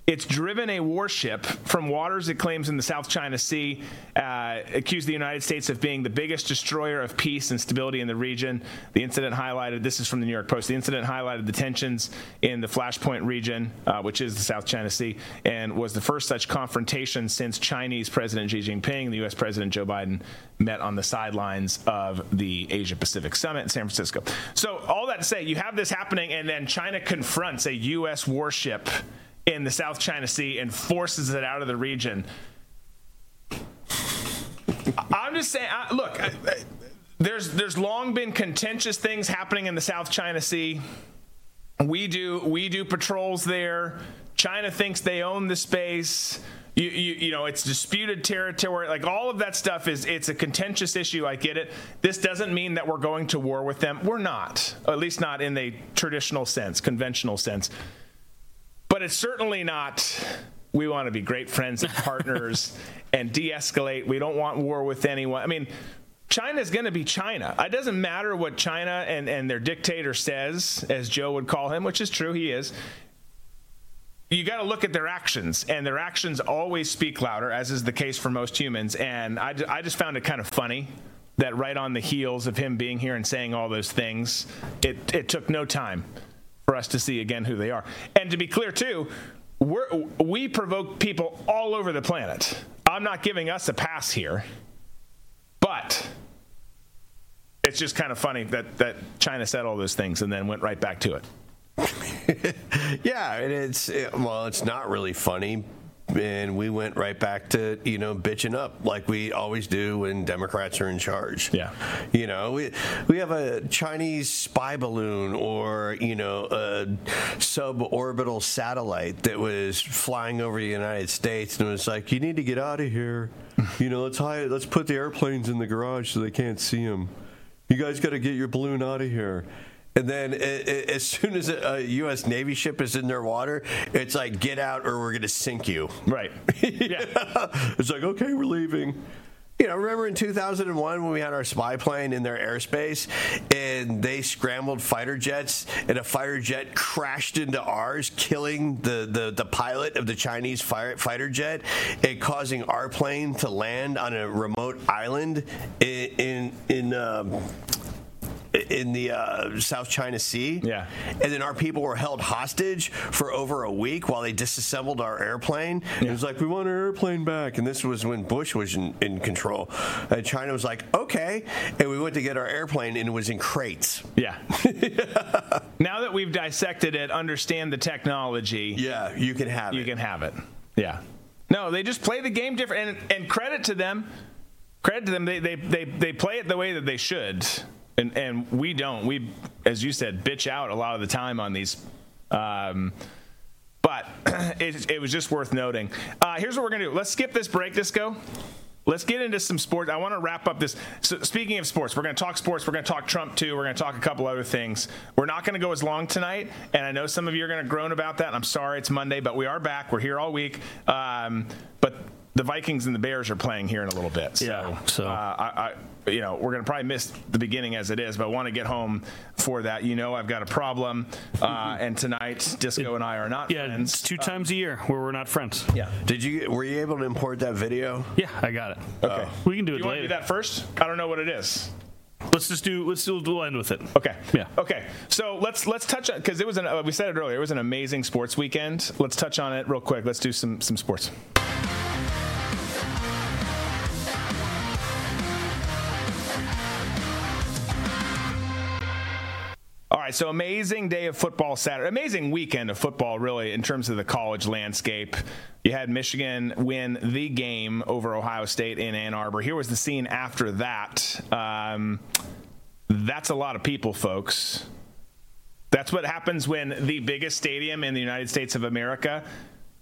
it's driven a warship from waters it claims in the South China Sea, uh, accused the United States of being the biggest destroyer of peace and stability in the region. The incident highlighted, this is from the New York Post, the incident highlighted the tensions in the Flashpoint region, uh, which is the South China Sea, and was the first such confrontation since Chinese President Xi Jinping and the U.S. President Joe Biden met on the sidelines of the Asia Pacific Summit in San Francisco. So, all that to say, you have this happening, and then China confronts a U.S. warship in the South China Sea and forces it out of the region. I'm just saying, I, look, I, I, there's there's long been contentious things happening in the South China Sea. We do we do patrols there. China thinks they own the space. You, you, you, know it's disputed territory like all of that stuff is it's a contentious issue i get it this doesn't mean that we're going to war with them we're not at least not in the traditional sense conventional sense but it's certainly not we want to be great friends and partners and de-escalate we don't want war with anyone i mean China's going to be China. It doesn't matter what China and, and their dictator says, as Joe would call him, which is true, he is you got to look at their actions, and their actions always speak louder, as is the case for most humans. And I, I just found it kind of funny that right on the heels of him being here and saying all those things, it, it took no time for us to see again who they are. And to be clear, too, we provoke people all over the planet. I'm not giving us a pass here, but it's just kind of funny that, that China said all those things and then went right back to it. yeah, and it's it, well, it's not really funny. And we went right back to you know bitching up like we always do when Democrats are in charge. Yeah, you know we we have a Chinese spy balloon or you know a suborbital satellite that was flying over the United States and it was like you need to get out of here. you know let's hide, let's put the airplanes in the garage so they can't see them. You guys got to get your balloon out of here. And then as soon as a U.S. Navy ship is in their water, it's like, get out or we're going to sink you. Right. Yeah. it's like, okay, we're leaving. You know, remember in 2001 when we had our spy plane in their airspace and they scrambled fighter jets and a fighter jet crashed into ours, killing the, the, the pilot of the Chinese fire, fighter jet and causing our plane to land on a remote island in, in, in um, in the uh, South China Sea. Yeah. And then our people were held hostage for over a week while they disassembled our airplane. Yeah. It was like, we want our airplane back. And this was when Bush was in, in control. And China was like, okay. And we went to get our airplane and it was in crates. Yeah. now that we've dissected it, understand the technology. Yeah, you can have you it. You can have it. Yeah. No, they just play the game different. And, and credit to them. Credit to them. They, they, they, they play it the way that they should and and we don't. We, as you said, bitch out a lot of the time on these. Um, but it, it, was just worth noting. Uh, here's what we're gonna do. Let's skip this break, Disco. Let's get into some sports. I want to wrap up this. So speaking of sports, we're going to talk sports. We're going to talk Trump too. We're going to talk a couple other things. We're not going to go as long tonight, and I know some of you are going to groan about that. I'm sorry, it's Monday, but we are back. We're here all week. Um, but the Vikings and the Bears are playing here in a little bit. So, yeah. So uh, I, I, you know, we're going to probably miss the beginning as it is, but I want to get home for that. You know, I've got a problem, uh, and tonight Disco and I are not. Yeah, friends. it's two times a year where we're not friends. Yeah. Did you? Were you able to import that video? Yeah, I got it. Okay. we can do do it you later. Want to do that first? I don't know what it is. Let's just do. Let's do. We'll end with it. Okay. Yeah. Okay. So let's let's touch on because it was an uh, we said it earlier. It was an amazing sports weekend. Let's touch on it real quick. Let's do some some sports. Right, so amazing day of football Saturday. Amazing weekend of football, really, in terms of the college landscape. You had Michigan win the game over Ohio State in Ann Arbor. Here was the scene after that. Um, that's a lot of people, folks. That's what happens when the biggest stadium in the United States of America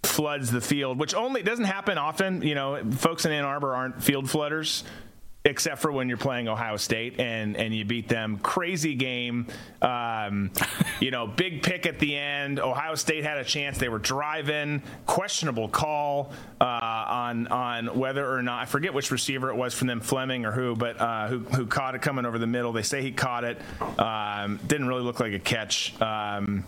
floods the field, which only doesn't happen often. You know, folks in Ann Arbor aren't field flooders except for when you're playing Ohio State and and you beat them. Crazy game, um, you know, big pick at the end. Ohio State had a chance. They were driving. Questionable call uh, on on whether or not I forget which receiver it was from them, Fleming or who, but uh, who who caught it coming over the middle. They say he caught it. Um, didn't really look like a catch, um,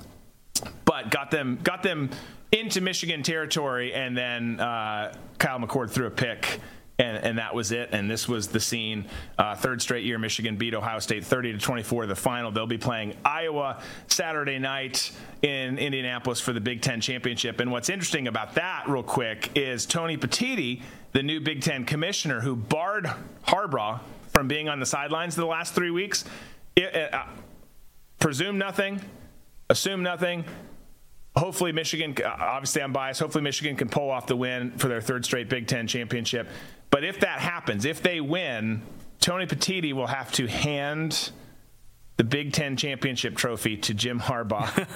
but got them got them into Michigan territory, and then uh, Kyle McCord threw a pick and, and that was it. And this was the scene. Uh, third straight year, Michigan beat Ohio State 30 to 24. The final. They'll be playing Iowa Saturday night in Indianapolis for the Big Ten championship. And what's interesting about that, real quick, is Tony Petitti, the new Big Ten commissioner, who barred Harbaugh from being on the sidelines the last three weeks. It, uh, presume nothing, assume nothing hopefully Michigan. Obviously, I'm biased. Hopefully, Michigan can pull off the win for their third straight Big Ten championship. But if that happens, if they win, Tony Petitti will have to hand the Big Ten championship trophy to Jim Harbaugh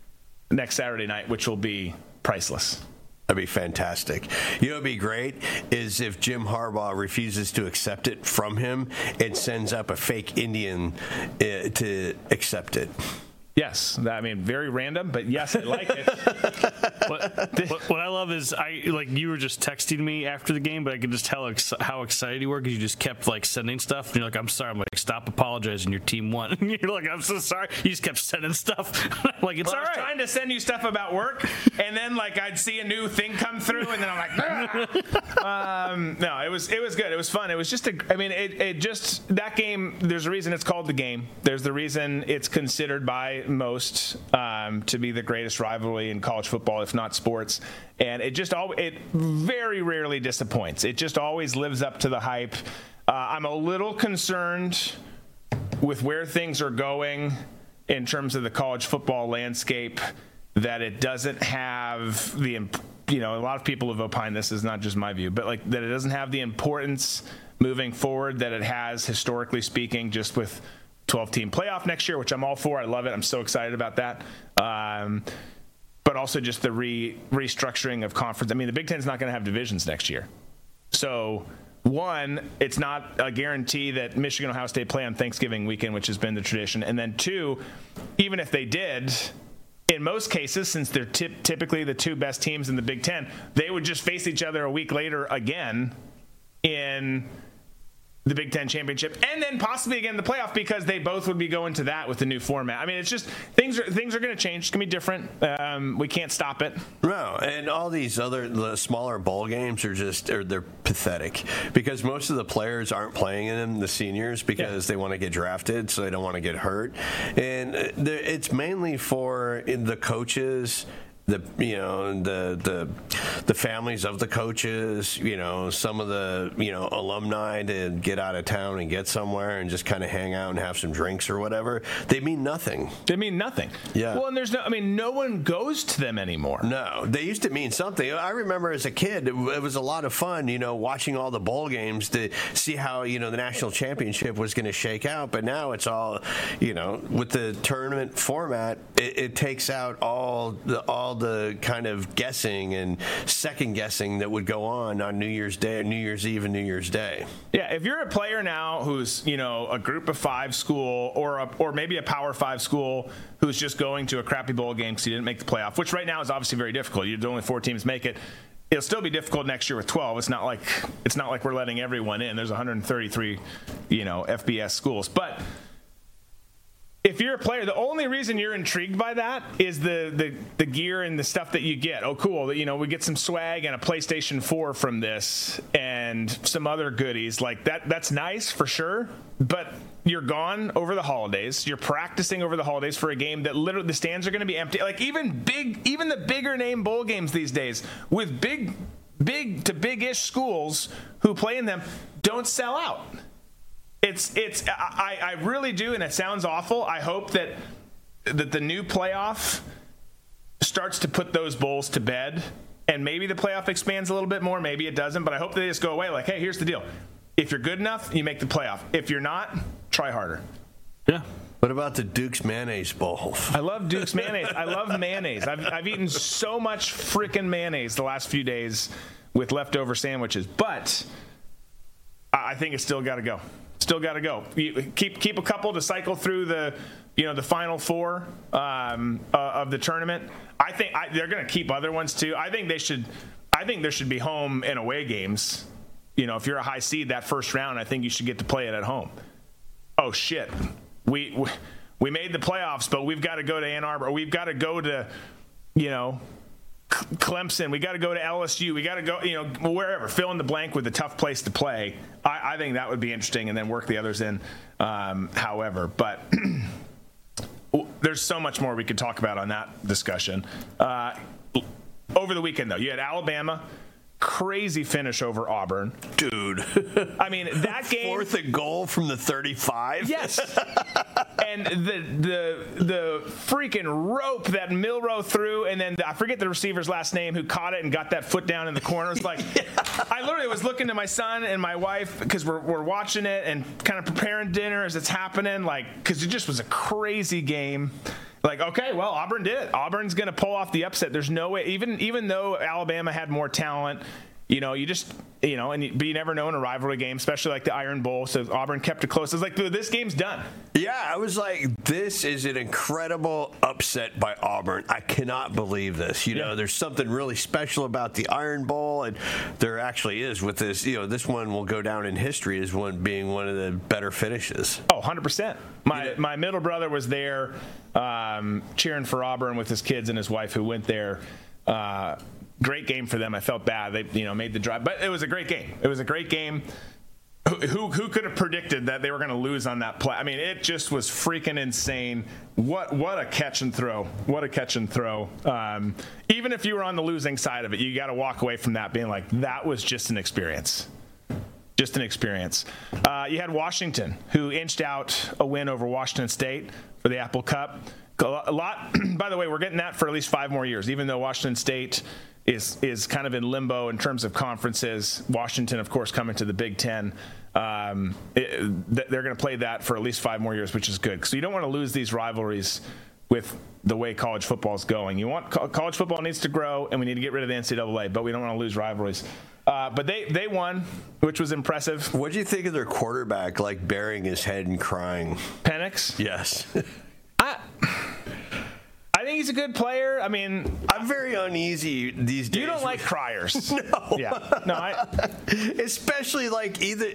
next Saturday night, which will be priceless. That'd be fantastic. You know, what'd be great is if Jim Harbaugh refuses to accept it from him and sends up a fake Indian uh, to accept it. Yes, I mean very random, but yes, I like it. what, what, what, I love is I like you were just texting me after the game, but I could just tell ex- how excited you were because you just kept like sending stuff. And you're like, "I'm sorry." I'm like, "Stop apologizing. Your team won." And you're like, "I'm so sorry." You just kept sending stuff. like it's well, all right. I was trying to send you stuff about work, and then like I'd see a new thing come through, and then I'm like, um, "No, it was it was good. It was fun. It was just a. I mean, it, it just that game. There's a reason it's called the game. There's the reason it's considered by most um, to be the greatest rivalry in college football, if not sports. And it just all it very rarely disappoints. It just always lives up to the hype. Uh, I'm a little concerned with where things are going in terms of the college football landscape that it doesn't have the you know a lot of people have opined this is not just my view but like that it doesn't have the importance moving forward that it has historically speaking just with 12 team playoff next year, which I'm all for. I love it. I'm so excited about that. Um, but also just the re- restructuring of conference. I mean, the Big Ten's not going to have divisions next year. So, one, it's not a guarantee that Michigan Ohio State play on Thanksgiving weekend, which has been the tradition. And then, two, even if they did, in most cases, since they're typically the two best teams in the Big Ten, they would just face each other a week later again in the Big Ten championship, and then possibly again the playoff because they both would be going to that with the new format. I mean, it's just things are things are going to change. It's going to be different. Um, we can't stop it. No, and all these other the smaller bowl games are just are, they're pathetic because most of the players aren't playing in them. The seniors because yeah. they want to get drafted, so they don't want to get hurt, and uh, it's mainly for the coaches the you know the the the families of the coaches, you know, some of the you know alumni to get out of town and get somewhere and just kind of hang out and have some drinks or whatever. They mean nothing. They mean nothing. Yeah. Well, and there's no. I mean, no one goes to them anymore. No, they used to mean something. I remember as a kid, it, it was a lot of fun. You know, watching all the bowl games to see how you know the national championship was going to shake out. But now it's all, you know, with the tournament format, it, it takes out all the all the kind of guessing and second guessing that would go on on New Year's Day, New Year's Eve, and New Year's Day. Yeah, if you're a player now who's you know a Group of Five school or a, or maybe a Power Five school who's just going to a crappy bowl game because he didn't make the playoff, which right now is obviously very difficult. You're the only four teams make it it'll still be difficult next year with 12. It's not like it's not like we're letting everyone in. There's 133, you know, FBS schools, but if you're a player, the only reason you're intrigued by that is the, the the gear and the stuff that you get. Oh, cool! You know, we get some swag and a PlayStation 4 from this, and some other goodies like that. That's nice for sure. But you're gone over the holidays. You're practicing over the holidays for a game that literally the stands are going to be empty. Like even big, even the bigger name bowl games these days with big, big to big-ish schools who play in them don't sell out it's it's I, I really do, and it sounds awful. I hope that that the new playoff starts to put those bowls to bed, and maybe the playoff expands a little bit more. Maybe it doesn't, but I hope they just go away. Like, hey, here's the deal: if you're good enough, you make the playoff. If you're not, try harder. Yeah. What about the Duke's mayonnaise bowl? I love Duke's mayonnaise. I love mayonnaise. I've, I've eaten so much freaking mayonnaise the last few days with leftover sandwiches, but I I think it's still got to go. Still got to go. Keep keep a couple to cycle through the you know the final four um, uh, of the tournament. I think I, they're going to keep other ones too. I think they should. I think there should be home and away games. You know, if you're a high seed that first round, I think you should get to play it at home. Oh shit, we we, we made the playoffs, but we've got to go to Ann Arbor. We've got to go to you know Clemson. We got to go to LSU. We got to go, you know, wherever. Fill in the blank with a tough place to play. I, I think that would be interesting, and then work the others in. Um, however, but there's so much more we could talk about on that discussion. Uh, over the weekend, though, you had Alabama. Crazy finish over Auburn, dude. I mean that game fourth and goal from the 35. Yes, and the the the freaking rope that Milroe threw, and then the, I forget the receiver's last name who caught it and got that foot down in the corner. It's like I literally was looking to my son and my wife because we're we're watching it and kind of preparing dinner as it's happening, like because it just was a crazy game. Like okay, well Auburn did it. Auburn's going to pull off the upset. There's no way, even even though Alabama had more talent. You know, you just you know, and you, but you never know in a rivalry game, especially like the Iron Bowl. So Auburn kept it close. It's like "Dude, this game's done. Yeah, I was like, this is an incredible upset by Auburn. I cannot believe this. You know, there's something really special about the Iron Bowl, and there actually is with this. You know, this one will go down in history as one being one of the better finishes. Oh, 100%. My my middle brother was there um, cheering for Auburn with his kids and his wife who went there. Uh, great game for them. I felt bad. They you know made the drive, but it was a great game. It was a great game. Who, who, could have predicted that they were going to lose on that play? I mean, it just was freaking insane. What what a catch and throw! What a catch and throw! Um, even if you were on the losing side of it, you got to walk away from that being like that was just an experience just an experience. Uh, you had Washington, who inched out a win over Washington State for the Apple Cup. A lot. By the way, we're getting that for at least five more years, even though Washington State is is kind of in limbo in terms of conferences. Washington, of course, coming to the Big Ten. Um, it, they're going to play that for at least five more years, which is good. So you don't want to lose these rivalries with the way college football is going. You want college football needs to grow, and we need to get rid of the NCAA, but we don't want to lose rivalries. Uh, but they they won, which was impressive. What do you think of their quarterback, like burying his head and crying? Penix. Yes. Think he's a good player. I mean, I'm very uneasy these days. You don't like criers. no. Yeah. No, I. Especially like either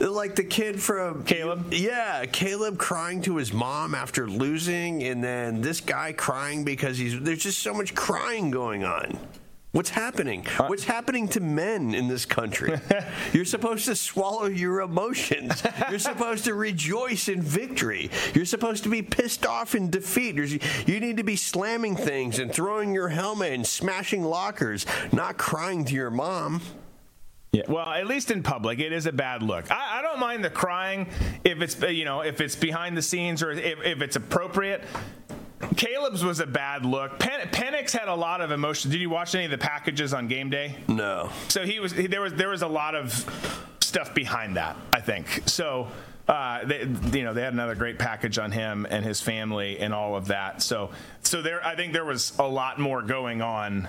like the kid from Caleb. Yeah, Caleb crying to his mom after losing, and then this guy crying because he's there's just so much crying going on. What's happening? Uh, What's happening to men in this country? You're supposed to swallow your emotions. You're supposed to rejoice in victory. You're supposed to be pissed off in defeat. You need to be slamming things and throwing your helmet and smashing lockers, not crying to your mom. Yeah, well, at least in public, it is a bad look. I, I, don't mind the crying if it's you know if it's behind the scenes or if, if it's appropriate. Caleb's was a bad look. Pen- Penix had a lot of emotion. Did you watch any of the packages on game day? No. So he was he, there was there was a lot of stuff behind that. I think so. Uh, they, you know, they had another great package on him and his family and all of that. So, so there, I think there was a lot more going on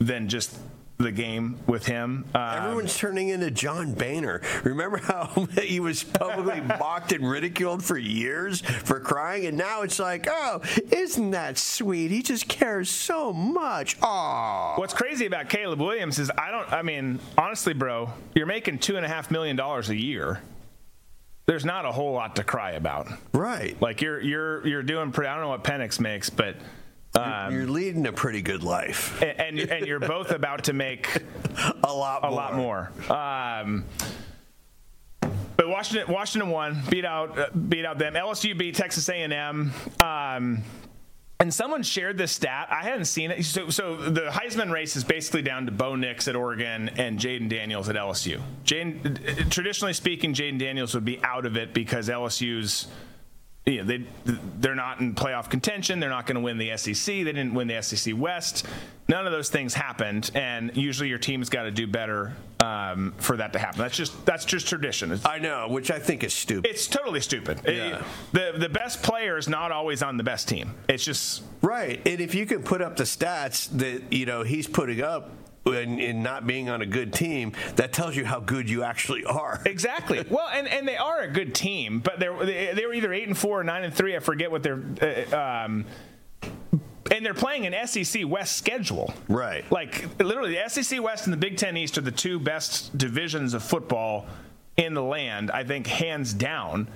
than just the game with him. Um, Everyone's turning into John Boehner. Remember how he was publicly mocked and ridiculed for years for crying, and now it's like, oh, isn't that sweet? He just cares so much. Oh. What's crazy about Caleb Williams is I don't. I mean, honestly, bro, you're making two and a half million dollars a year. There's not a whole lot to cry about, right? Like you're you're you're doing. Pretty, I don't know what Penix makes, but. Um, you're leading a pretty good life, and, and, and you're both about to make a lot, a more. lot more. Um, but Washington, Washington won, beat out, uh, beat out them. LSU beat Texas A&M. Um, and someone shared this stat. I hadn't seen it. So, so the Heisman race is basically down to Bo Nix at Oregon and Jayden Daniels at LSU. Jayden, traditionally speaking, Jayden Daniels would be out of it because LSU's you know, they they're not in playoff contention. They're not going to win the SEC. They didn't win the SEC West. None of those things happened, and usually your team's got to do better um, for that to happen. That's just that's just tradition. It's, I know, which I think is stupid. it's totally stupid. Yeah. It- the the best player is not always on the best team. It's just Right, and if you can put up the stats that you know he's putting up. And, and not being on a good team, that tells you how good you actually are. Exactly. well, and, and they are a good team, but they're they, they were either eight and four or nine and three. I forget what they're. Uh, um, and they're playing an SEC West schedule. Right. Like literally, the SEC West and the Big Ten East are the two best divisions of football in the land. I think hands down.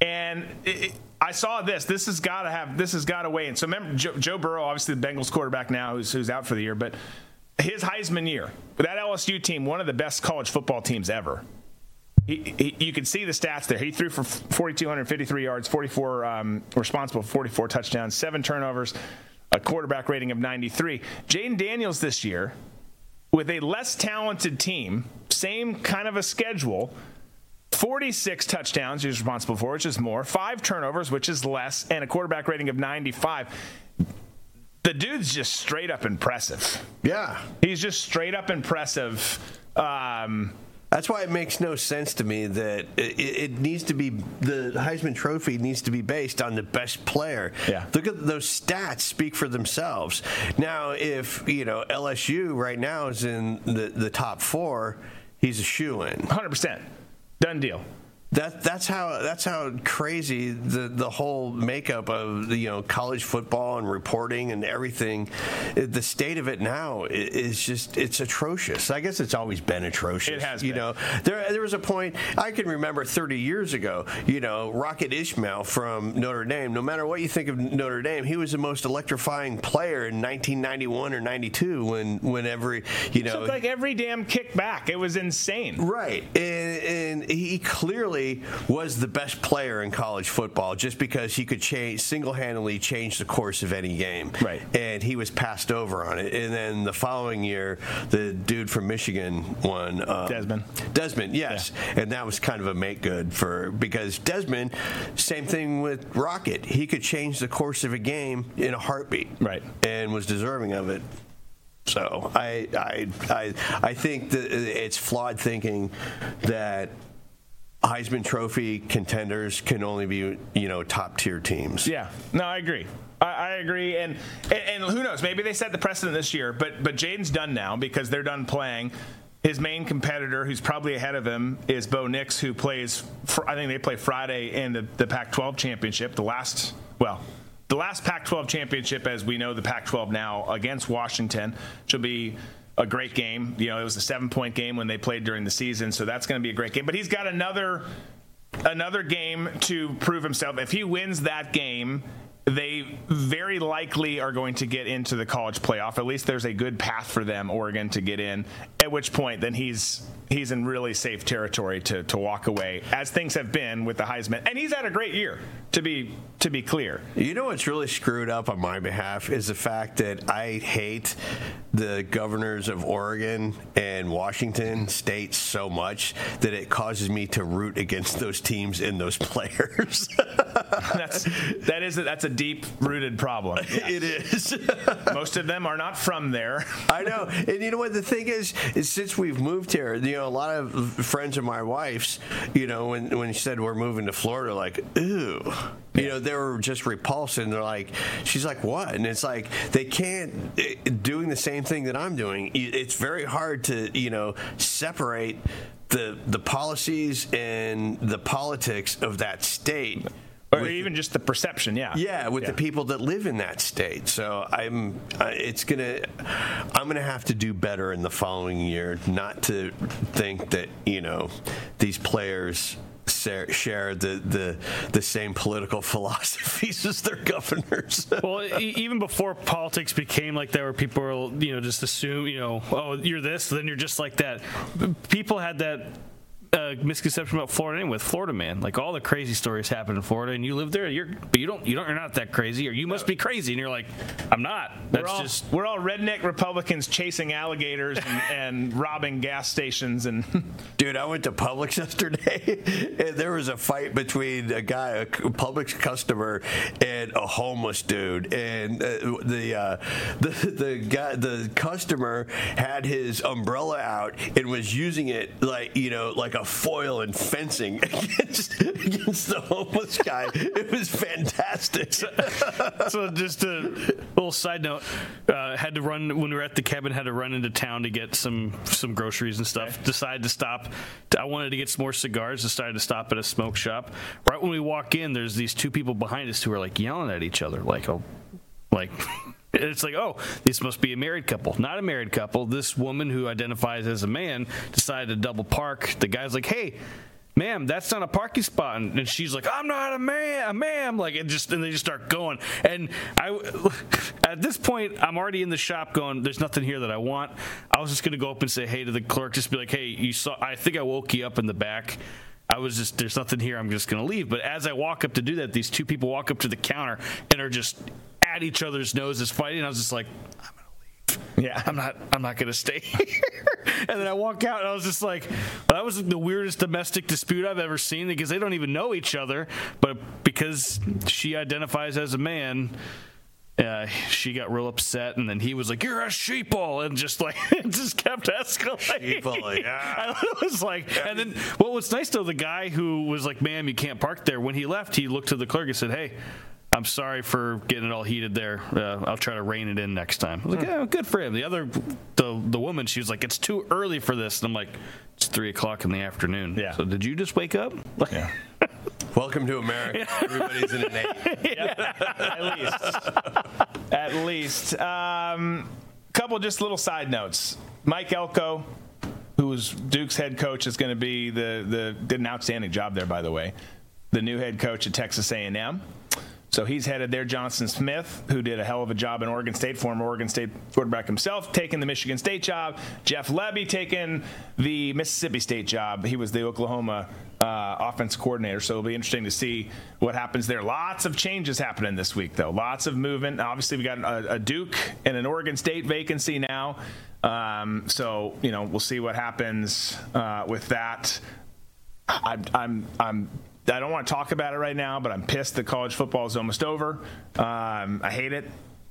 And it, it- I saw this. This has got to have. This has got to weigh in. So remember, Joe, Joe Burrow, obviously the Bengals quarterback now, who's who's out for the year, but his Heisman year, with that LSU team, one of the best college football teams ever. He, he, you can see the stats there. He threw for 4,253 yards, 44 um, responsible, for 44 touchdowns, seven turnovers, a quarterback rating of 93. Jayden Daniels this year, with a less talented team, same kind of a schedule, 46 touchdowns he's responsible for, which is more, five turnovers, which is less, and a quarterback rating of 95. The dude's just straight up impressive. Yeah. He's just straight up impressive. Um, That's why it makes no sense to me that it, it needs to be the Heisman Trophy needs to be based on the best player. Yeah. Look at those stats speak for themselves. Now, if you know LSU right now is in the the top four, he's a shoe in. 100%. Done deal. That that's how that's how crazy the the whole makeup of the, you know college football and reporting and everything. Eh, the state of it now is just it's atrocious. I guess it's always been atrocious. It has You been. know, there there was a point I can remember 30 years ago. You know, Rocket Ismail from Notre Dame. No matter what you think of Notre Dame, he was the most electrifying player in 1991 or 92 when whenever you know Took like every damn kick back. It was insane. Right, and, and he clearly was the best player in college football just because he could change single-handedly change the course of any game. Right. and he was passed over on it. And then the following year, the dude from Michigan won. Uh, Desmond. Desmond, yes, and that was kind of a make good for because Desmond, same thing with Rocket. He could change the course of a game in a heartbeat. Right. and was deserving of it. So I I I, I think that it's flawed thinking that Heisman Trophy contenders can only be you know top tier teams. Yeah, no, I agree. I, I agree, and, and and who knows? Maybe they set the precedent this year, but but Jayden's done now because they're done playing. His main competitor, who's probably ahead of him, is Bo Nix, who plays. fr I think they play Friday in the, the Pac-12 championship. The last, well, the last Pac-12 championship, as we know, the Pac-12 now against Washington, should be a great game. You know, it was a seven-point game when they played during the season, so that's going to be a great game. But he's got another another game to prove himself. If he wins that game, they very likely are going to get into the college playoff. At least there's a good path for them, Oregon, to get in. At which point, then he's he's in really safe territory to to walk away, as things have been with the Heisman. And he's had a great year, to be to be clear. You know what's really screwed up on my behalf is the fact that I hate the governors of Oregon and Washington state so much that it causes me to root against those teams and those players. that's that is a, that's a deep rooted problem. It is. Most of them are not from there. I know. And you know what the thing is is since we've moved here, you know, a lot of friends of my wife's, you know, when when she said we're moving to Florida, like, ooh. You know, they were just repulsed and they're like she's like, What? And it's like they can't eh, doing the same thing that I'm doing. It's very hard to, you know, separate the the policies and the politics of that state. Or even just the perception, yeah. Yeah, with Yeah. the people that live in that state. So I'm, uh, it's gonna, I'm gonna have to do better in the following year, not to think that you know these players share, the, the the same political philosophies as their governors. well, e- even before politics became like that, where people were, you know, just assume, you know, oh, you're this, then you're just like that. People had that uh, misconception about Florida anyway. With Florida man, like all the crazy stories happen in Florida, and you live there. You're, but you don't, you don't, you're not that crazy, or you must be crazy, and you're like, I'm not. That's we're all, just we're all redneck Republicans chasing alligators and, and robbing gas stations and Dude, I went to Publix yesterday, and there was a fight between a guy, a Publix customer, and a homeless dude. And uh, the uh, the the guy, the customer had his umbrella out and was using it like you know, like a foil and fencing against against the homeless guy. It was fantastic. so just a little side note uh, had to run when we were at the cabin had to run into town to get some some groceries and stuff decided to stop i wanted to get some more cigars decided to stop at a smoke shop right when we walk in there's these two people behind us who are like yelling at each other like oh like it's like oh this must be a married couple not a married couple this woman who identifies as a man decided to double park the guy's like hey ma'am, that's not a parking spot. And, and she's like, I'm not a man, a ma'am. Like, it just, and they just start going. And I, at this point, I'm already in the shop going, there's nothing here that I want. I was just going to go up and say, hey, to the clerk, just be like, hey, you saw, I think I woke you up in the back. I was just, there's nothing here. I'm just going to leave. But as I walk up to do that, these two people walk up to the counter and are just at each other's noses fighting. I was just like, I'm gonna leave. yeah, I'm not. I'm not gonna stay here. and then I walk out, and I was just like, well, that was the weirdest domestic dispute I've ever seen because they don't even know each other, but because she identifies as a man. Uh, she got real upset, and then he was like, "You're a sheeple," and just like it just kept escalating. Sheeple, yeah. I was like, and then what was nice though, the guy who was like, "Ma'am, you can't park there." When he left, he looked to the clerk and said, "Hey, I'm sorry for getting it all heated there. Uh, I'll try to rein it in next time. I was like, oh, good for him. The other, the the woman, she was like, it's too early for this, and I'm like, it's three o'clock in the afternoon. Yeah. So did you just wake up? Yeah. Welcome to America. Everybody's in an eight. at least. At least. Um, couple just little side notes. Mike Elko, who was Duke's head coach, is going to be the the did an outstanding job there, by the way. The new head coach at Texas A&M. So he's headed there. Jonathan Smith, who did a hell of a job in Oregon State, former Oregon State quarterback himself, taking the Michigan State job. Jeff Lebby taking the Mississippi State job. He was the Oklahoma uh, offense coordinator. So it'll be interesting to see what happens there. Lots of changes happening this week, though. Lots of movement. Obviously, we got a, a Duke and an Oregon State vacancy now. Um, so you know we'll see what happens uh, with that. I'm I'm I'm I don't want to talk about it right now, but I'm pissed that college football is almost over. Um, I hate it.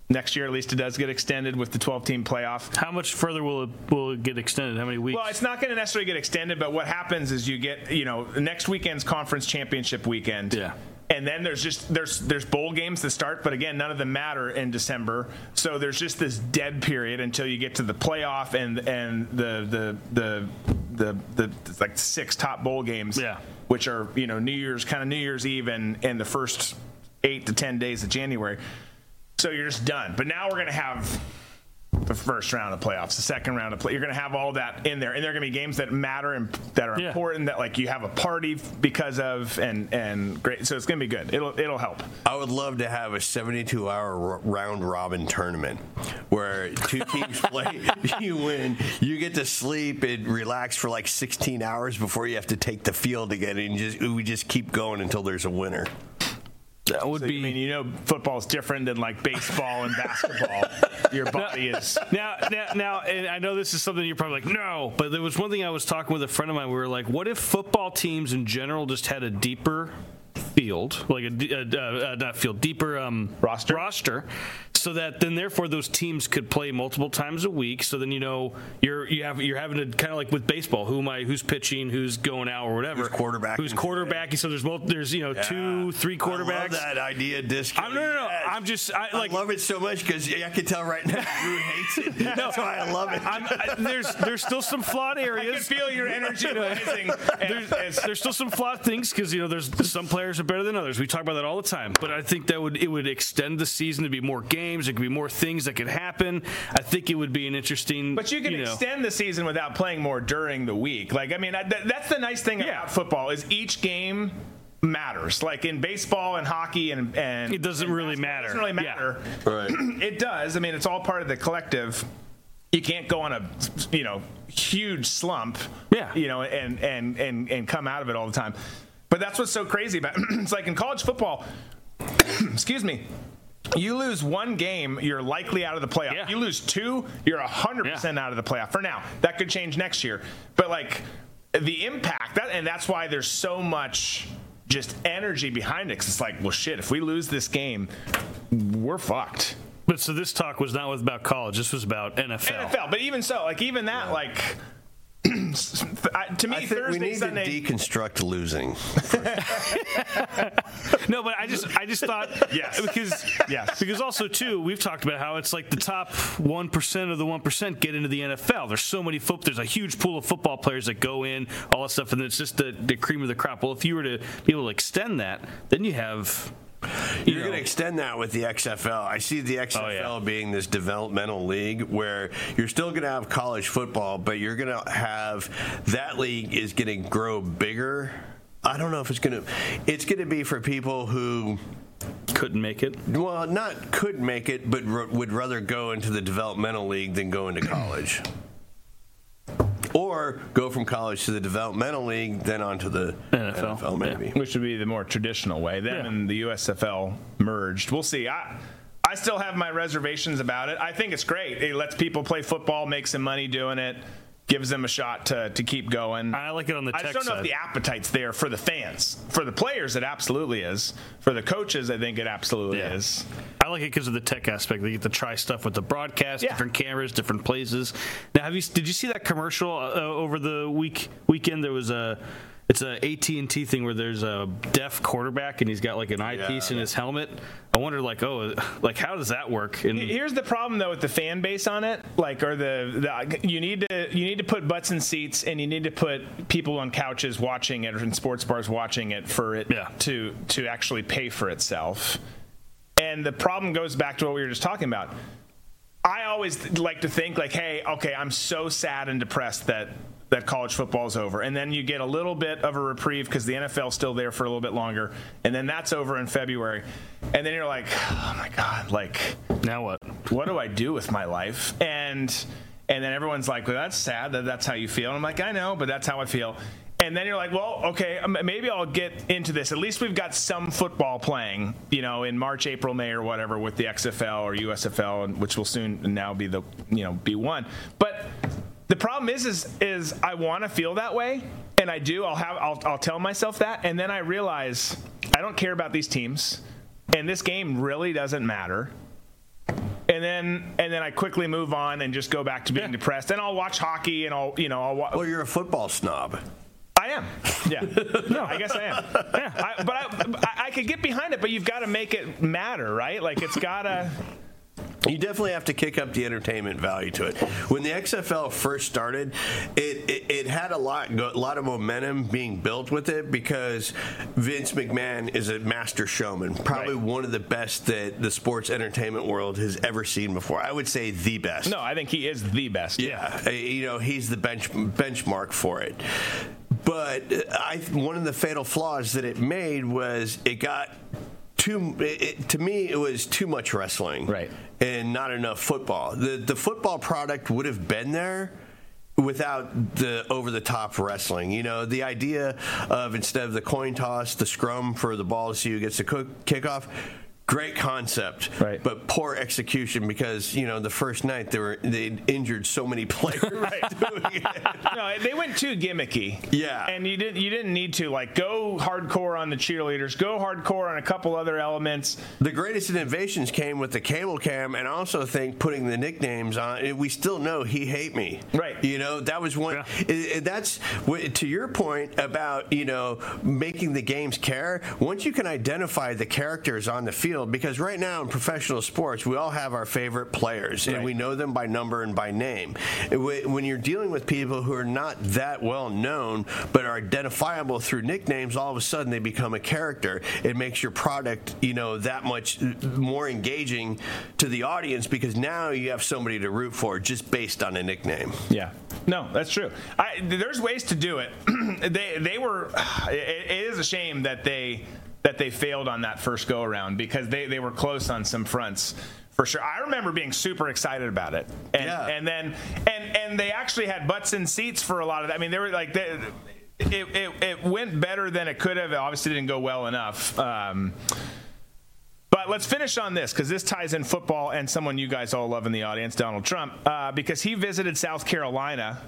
Next year, at least it does get extended with the 12 team playoff. How much further will it will it get extended? How many weeks? Well, it's not going to necessarily get extended, but what happens is you get, you know, next weekend's conference championship weekend. Yeah. And then there's just there's there's bowl games that start, but again, none of them matter in December. So there's just this dead period until you get to the playoff and and the the the the, the, the like six top bowl games. Yeah which are you know New Year's kind of New Year's Eve and and the first eight to ten days of January. So you're just done. But now we're gonna have the first round of playoffs, the second round of play. You're going to have all that in there, and there are going to be games that matter and that are Yeah. important that like you have a party because of, and and great. So it's going to be good. It'll it'll help. I would love to have a 72 hour round robin tournament where two teams play, you win, you get to sleep and relax for like 16 hours before you have to take the field again, and just we just keep going until there's a winner. That would So, be. I mean, you know, football's different than like baseball and basketball. Your body is. now, now, now, and I know this is something you're probably like, no, but there was one thing I was talking with a friend of mine. We were like, what if football teams in general just had a deeper field, like a uh, uh, not field, deeper um, Roster? roster, so that then therefore those teams could play multiple times a week. So then you know you're you have you're having to kind of like with baseball, who am I, who's pitching, who's going out or whatever, Who's quarterbacking who's quarterbacking. So there's multi, there's you know two, three I love quarterbacks. that idea, disc. I'm, no, no, no. I'm just I, like I love it so much because I can tell right now Drew hates it. That's why I love it. I'm, I, there's there's still some flawed I can areas. feel your energy rising. there's, there's still some flawed things because you know there's some players are better than others. We talk about that all the time. But I think that would it would extend the season to be more games. It could be more things that could happen. I think it would be an interesting. But you can know, extend the season without playing more during the week. Like, I mean, I, that, that's the nice thing about football is each game matters. Like in baseball and hockey and and It doesn't and really matter. It doesn't really Yeah. matter. Right. it does. I mean, it's all part of the collective. you can't go on a you know huge slump. Yeah. You know, and and and and come out of it all the time. But that's what's so crazy about it's like in college football. excuse me. You lose one game, you're likely out of the playoff. You lose two, you're 100% out of the playoff. For now, that could change next year. But like the impact, that, and that's why there's so much just energy behind it. 'cause it's like, well, shit, if we lose this game, we're fucked. But so this talk was not about college. This was about NFL. NFL, but even so, like even that, like I- to me, I Thursday, we need Sunday. to deconstruct losing. no, but I just I just thought Yes. because Yes. because also too we've talked about how it's like the top one percent of the one percent get into the NFL. There's so many foot. There's a huge pool of football players that go in, all that stuff, and it's just the, the cream of the crop. Well, if you were to be able to extend that, then you have. You You're know, going to extend that with the XFL. I see the oh, XFL being this developmental league where you're still going to have college football, but you're going to have that league is going to grow bigger. I don't know if it's going to. It's going to be for people who couldn't make it. Well, not could make it, but r- would rather go into the developmental league than go into college. Or go from college to the developmental league, then onto the NFL, maybe. which would be the more traditional way. Then and the USFL merged. We'll see. I I still have my reservations about it. I think it's great. It lets people play football, make some money doing it, gives them a shot to, to keep going. I like it on the I just don't know side. if the appetite's there for the fans. For the players, it absolutely is. For the coaches, I think it absolutely is. I like it because of the tech aspect. They get to try stuff with the broadcast, different cameras, different places. Now, have you did you see that commercial uh, over the week weekend? There was a it's a AT and T thing where there's a deaf quarterback and he's got like an eyepiece in his helmet. I wonder, like, oh, like how does that work? And Here's the problem though with the fan base on it, like, or the, the you need to you need to put butts in seats and you need to put people on couches watching it or in sports bars watching it for it to to actually pay for itself. And the problem goes back to what we were just talking about. I always like to think like, hey, okay, I'm so sad and depressed that that college football is over, and then you get a little bit of a reprieve because the NFL's still there for a little bit longer, and then that's over in February, and then you're like, oh my god, like now what? What do I do with my life? And and then everyone's like, well, that's sad that that's how you feel. And I'm like, I know, but that's how I feel. And then you're like, well, okay, maybe I'll get into this. At least we've got some football playing, you know, in March, April, May, or whatever with the XFL or USFL, which will soon now be the, you know, be one. But the problem is, is, is I want to feel that way, and I do. I'll have, I'll, I'll tell myself that, and then I realize I don't care about these teams, and this game really doesn't matter and then and then I quickly move on and just go back to being depressed. And I'll watch hockey and I'll you know I'll. watch. well, you're a football snob. I am. Yeah. no, I guess I am. Yeah. I, but I, I, I could get behind it, but you've got to make it matter, right? Like it's gotta. You definitely have to kick up the entertainment value to it. When the XFL first started, it, it, it had a lot a lot of momentum being built with it because Vince McMahon is a master showman, probably one of the best that the sports entertainment world has ever seen before. I would say the best. No, I think he is the best. Yeah, uh, you know he's the bench benchmark for it. But uh, I one of the fatal flaws that it made was it got too it, to me it was too much wrestling. Right. And not enough football. The the football product would have been there without the over the top wrestling. You know the idea of instead of the coin toss the scrum for the ball to see who gets the cook, kickoff great concept right but poor execution because you know the first night they were they injured so many players no, they went too gimmicky. Yeah, and you didn't you didn't need to like go hardcore on the cheerleaders, go hardcore on a couple other elements. The greatest innovations came with the cable cam, and I also think putting the nicknames on. We still know he hate me, right? You know that was one. i- i- that's to your point about you know making the games care. Once you can identify the characters on the field, because right now in professional sports we all have our favorite players, and we know them by number and by name. When you're dealing with people who are not that well known but are identifiable through nicknames, all of a sudden they become a character. It makes your product, you know, that much more engaging to the audience because now you have somebody to root for just based on a nickname. Yeah. No, that's true. I, there's ways to do it. they they were. It, it is a shame that they that they failed on that first go around because they, they were close on some fronts. for sure. I remember being super excited about it, and Yeah. and then and and they actually had butts in seats for a lot of that. I mean, they were like they, it, it it went better than it could have. It obviously didn't go well enough. Um, but let's finish on this because this ties in football and someone you guys all love in the audience, Donald Trump, uh, because he visited South Carolina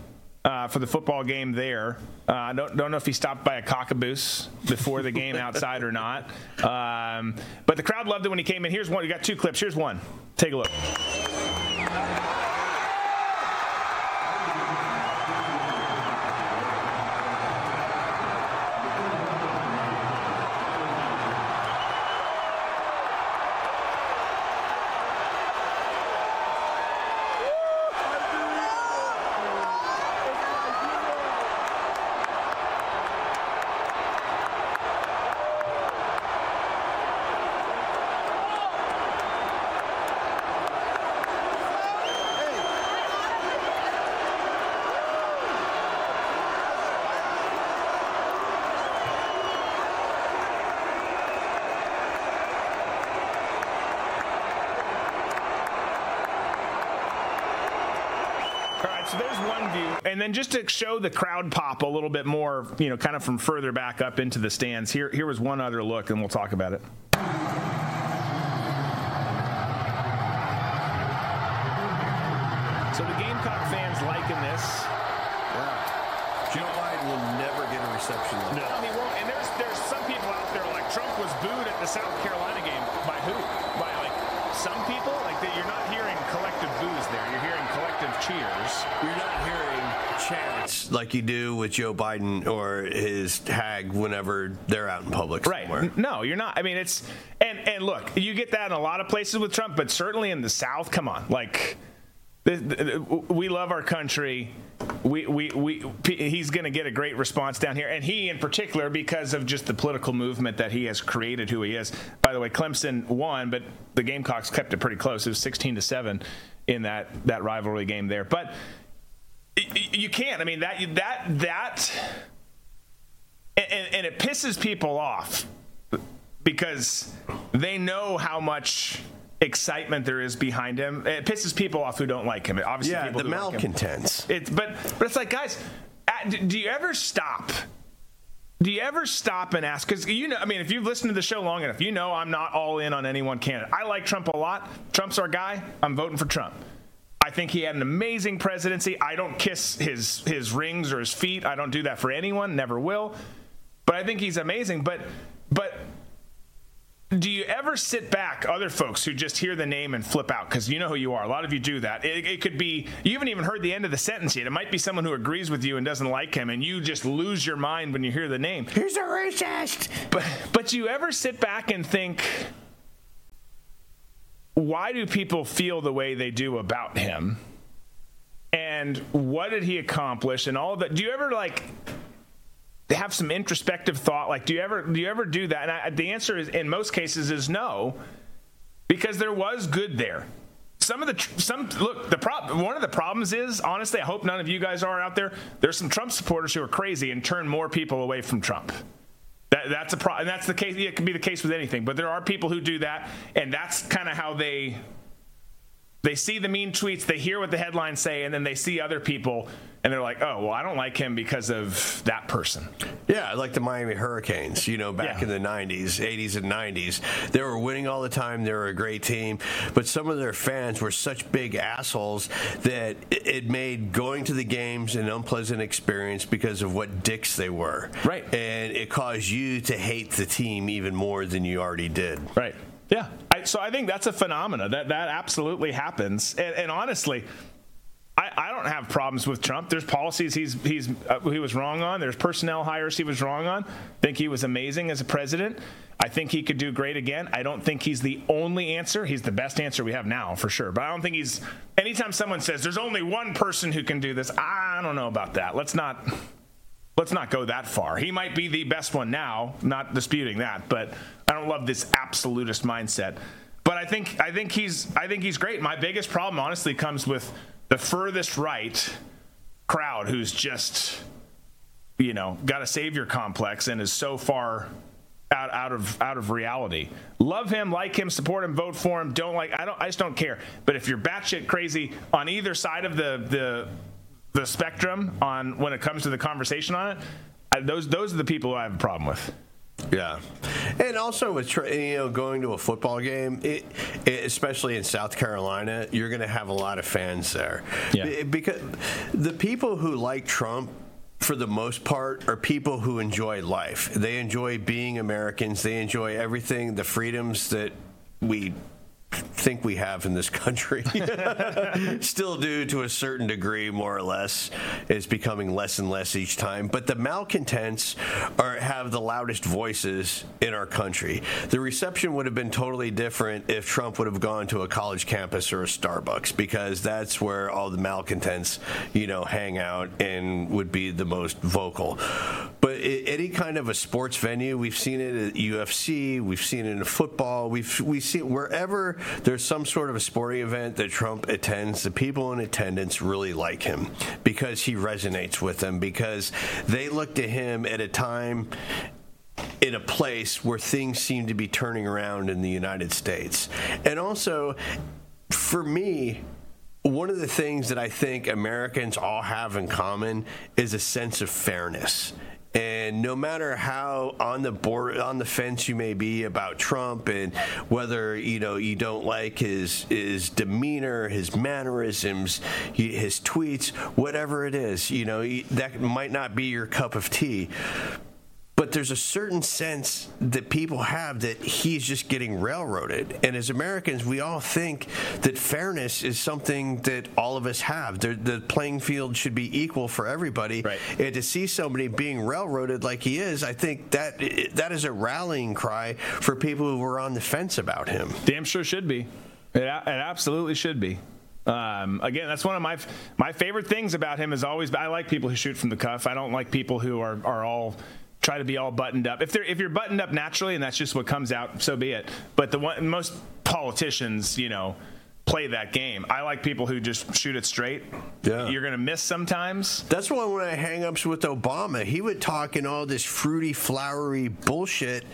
uh, for the football game there. Uh, I don't, don't know if he stopped by a cockaboose before the game outside or not. Um, but the crowd loved it when he came in. Here's one. You got two clips. Here's one. Take a look. All right, so there's one view. And then just to show the crowd pop a little bit more, you know, kind of from further back up into the stands, here, here was one other look, and we'll talk about it. So the Gamecock fans liking this. Joe Biden will never get a reception like No, he won't. And there's there's some people out there like Trump was booed at the South Carolina game by who? By like some people. Like that, you're not hearing collective boos there. You're hearing collective cheers. You're not hearing chants like you do with Joe Biden or his hag whenever they're out in public Right. somewhere. No, you're not. I mean, it's and and look, you get that in a lot of places with Trump, but certainly in the South. Come on, like. We love our country. We, we, we, he's going to get a great response down here. And he, in particular, because of just the political movement that he has created who he is. By the way, Clemson won, but the Gamecocks kept it pretty close. It was 16 to 7 in that, that rivalry game there. But you can't. I mean, that, that, that, and, and it pisses people off because they know how much excitement there is behind him. It pisses people off who don't like him. Obviously, Yeah, people the who like malcontents. It's but but it's like guys, do you ever stop? Do you ever stop and ask? Because you know, I mean, if you've listened to the show long enough, you know I'm not all in on any one candidate. I like Trump a lot. Trump's our guy. I'm voting for Trump. I think he had an amazing presidency. I don't kiss his his rings or his feet. I don't do that for anyone. Never will. But I think he's amazing. But but do you ever sit back, other folks who just hear the name and flip out? Because you know who you are. A lot of you do that. It, it could be, you haven't even heard the end of the sentence yet. It might be someone who agrees with you and doesn't like him, and you just lose your mind when you hear the name. He's a racist. But, but you ever sit back and think, why do people feel the way they do about him? And what did he accomplish? And all of that. Do you ever like have some introspective thought? Like, do you ever do you ever do that? And I, the answer is, in most cases, is no, because there was good there. Some of the some look the problem. One of the problems is honestly, I hope none of you guys are out there. There's some Trump supporters who are crazy and turn more people away from Trump. That, that's a problem. And that's the case. It can be the case with anything, but there are people who do that, and that's kind of how they they see the mean tweets, they hear what the headlines say, and then they see other people, and they're like, "Oh, well, I don't like him because of that person." Yeah, like the Miami Hurricanes, you know, back in the 90s, 80s, and 90s. They were winning all the time. They were a great team. But some of their fans were such big assholes that it- it made going to the games an unpleasant experience because of what dicks they were. Right. And it caused you to hate the team even more than you already did. Right. Yeah. I, so I think that's a phenomena that that absolutely happens. And, and honestly, I, I don't have problems with Trump. There's policies he's he's uh, he was wrong on. There's personnel hires he was wrong on. think he was amazing as a president. I think he could do great again. I don't think he's the only answer. He's the best answer we have now for sure. But I don't think he's. Anytime someone says there's only one person who can do this, I don't know about that. Let's not let's not go that far. He might be the best one now, not disputing that, but I don't love this absolutist mindset. But I think I think he's I think he's great. My biggest problem honestly comes with the furthest right crowd who's just you know, got a savior complex and is so far out out of out of reality. Love him, like him, support him, vote for him. Don't like I don't I just don't care. But if you're batshit crazy on either side of the the the spectrum on when it comes to the conversation on it, I, those those are the people who I have a problem with. Yeah, and also with tra- you know going to a football game, it, it, especially in South Carolina, you're going to have a lot of fans there. Yeah. because the people who like Trump for the most part, are people who enjoy life. They enjoy being Americans. They enjoy everything, the freedoms that we think we have in this country. Still do to a certain degree, more or less. is becoming less and less each time. But the malcontents are have the loudest voices in our country. The reception would have been totally different if Trump would have gone to a college campus or a Starbucks because that's where all the malcontents, you know, hang out and would be the most vocal. But any kind of a sports venue, we've seen it at UFC, we've seen it in football, we've we see wherever there's some sort of a sporting event that Trump attends, the people in attendance really like him because he resonates with them because they look to him at a time in a place where things seem to be turning around in the United States. And also, for me, one of the things that I think Americans all have in common is a sense of fairness. And no matter how on the board, on the fence you may be about Trump, and whether you know you don't like his his demeanor, his mannerisms, his tweets, whatever it is, you know that might not be your cup of tea but there's a certain sense that people have that he's just getting railroaded. And as Americans, we all think that fairness is something that all of us have. The, the playing field should be equal for everybody. Right. And to see somebody being railroaded like he is, I think that that is a rallying cry for people who were on the fence about him. Damn sure should be. It, it absolutely should be. Um, again, that's one of my my favorite things about him is always I like people who shoot from the cuff. I don't like people who are are all try to be all buttoned up. If they're if you're buttoned up naturally and that's just what comes out, so be it. But the one most politicians, you know, play that game. I like people who just shoot it straight. Yeah. You're going to miss sometimes. That's one of my hangups with Obama. He would talk in all this fruity, flowery bullshit.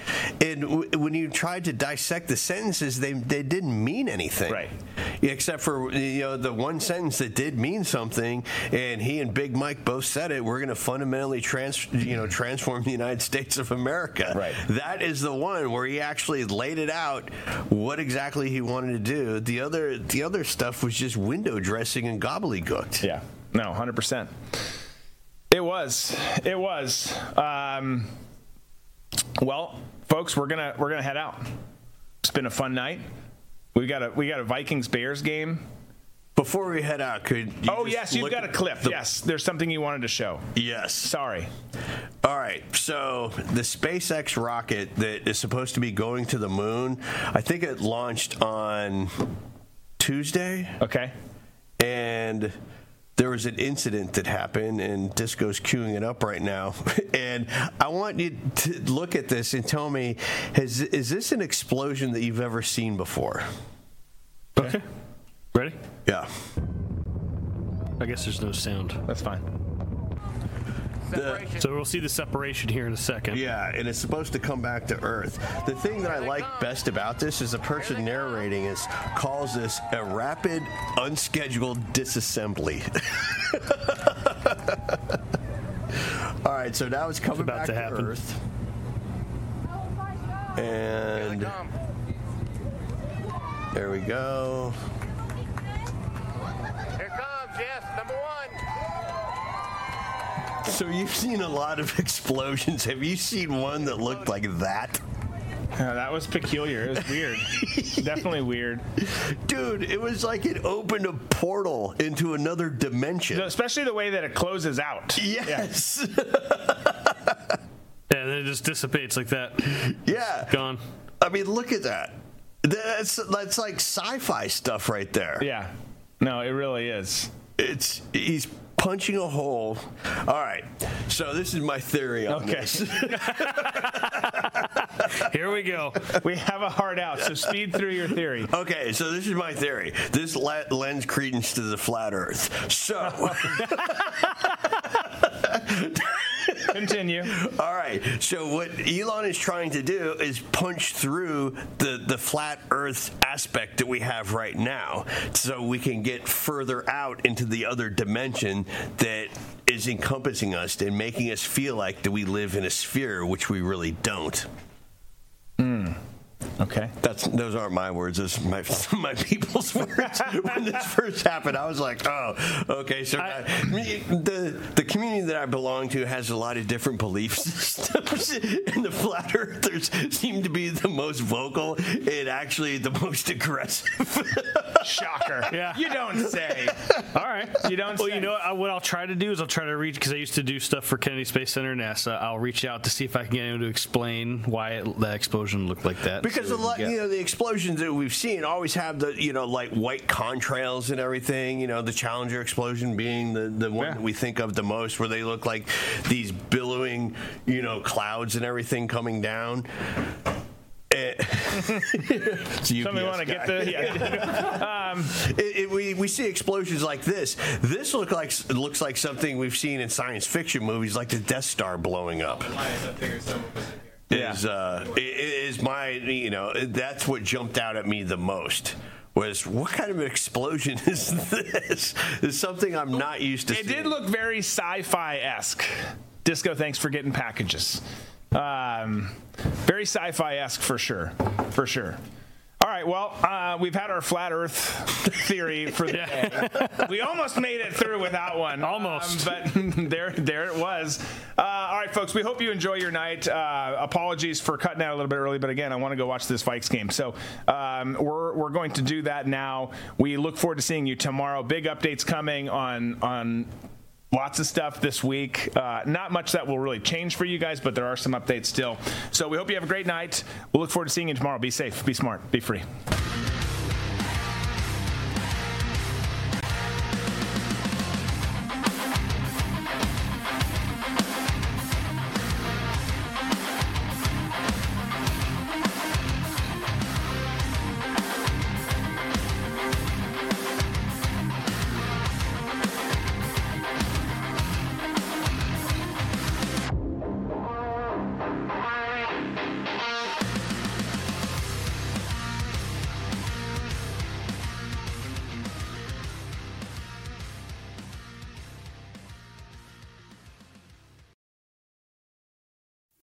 And w- when you tried to dissect the sentences, they, they didn't mean anything. Right. Except for, you know, the one sentence that did mean something. And he and Big Mike both said it. We're going to fundamentally trans, you know, transform the United States of America. Right. That is the one where he actually laid it out what exactly he wanted to do. The other the other stuff was just window dressing and gobbledygook. Yeah, no, hundred percent. It was. It was. Um, well, folks, we're gonna we're gonna head out. It's been a fun night. We got a we got a Vikings Bears game. Before we head out, could you oh yes, you've got a clip. The, yes, there's something you wanted to show. Yes. Sorry. All right. So the SpaceX rocket that is supposed to be going to the moon, I think it launched on Tuesday. Okay. And there was an incident that happened, and Disco's queuing it up right now. and I want you to look at this and tell me: has, is this an explosion that you've ever seen before? Okay. Ready? Yeah. I guess there's no sound. That's fine. The, so we'll see the separation here in a second. Yeah, and it's supposed to come back to Earth. The thing that I like best about this is the person narrating is calls this a rapid, unscheduled disassembly. All right, so now it's coming it's back to, to happen. Earth, and there we go. Here comes, yes, number one. So you've seen a lot of explosions. Have you seen one that looked like that? Yeah, that was peculiar. It was weird. Definitely weird. Dude, it was like it opened a portal into another dimension. Especially the way that it closes out. Yes. Yeah, yeah then it just dissipates like that. Yeah. Gone. I mean, look at that. That's that's like sci-fi stuff right there. Yeah. No, it really is. It's he's punching a hole. All right. So this is my theory on Okay. this. Here we go. We have a hard out, so speed through your theory. Okay, so this is my theory. This le- lends credence to the flat Earth. So, Continue. All right. So what Elon is trying to do is punch through the the flat Earth aspect that we have right now, so we can get further out into the other dimension that is encompassing us and making us feel like that we live in a sphere, which we really don't. Hmm. Okay. That's those aren't my words. Those are my my people's words. when this first happened, I was like, oh, okay. So I, the the community that I belong to has a lot of different belief systems, and the flat earthers seem to be the most vocal and actually the most aggressive. Shocker. Yeah. You don't say. All right. You don't say Well, say. you know what, I- what I'll try to do is I'll try to reach because I used to do stuff for Kennedy Space Center, NASA. I'll reach out to see if I can get anyone to explain why it, that explosion looked like that. Because So a lot, you know, the explosions that we've seen always have the, you know, like white contrails and everything. You know, the Challenger explosion being the, the one that we think of the most, where they look like these billowing, you know, clouds and everything coming down. Eh, it's Somebody want to get the. Yeah. um, It, it, we, we see explosions like this. This look like looks like something we've seen in science fiction movies, like the Death Star blowing up. Is uh, is my you know that's what jumped out at me the most was what kind of explosion is this? Is something I'm not used to. it seeing. did look very sci-fi esque. Disco, thanks for getting packages. Um, very sci-fi esque for sure, for sure. All right, well, uh, we've had our flat Earth theory for the day. We almost made it through without one, almost, but there, there it was. Uh, all right, folks, we hope you enjoy your night. Uh, apologies for cutting out a little bit early, but again, I want to go watch this Vikes game, so um, we're we're going to do that now. We look forward to seeing you tomorrow. Big updates coming on on Lots of stuff this week. Uh, not much that will really change for you guys, but there are some updates still. So we hope you have a great night. We'll look forward to seeing you tomorrow. Be safe, be smart, be free.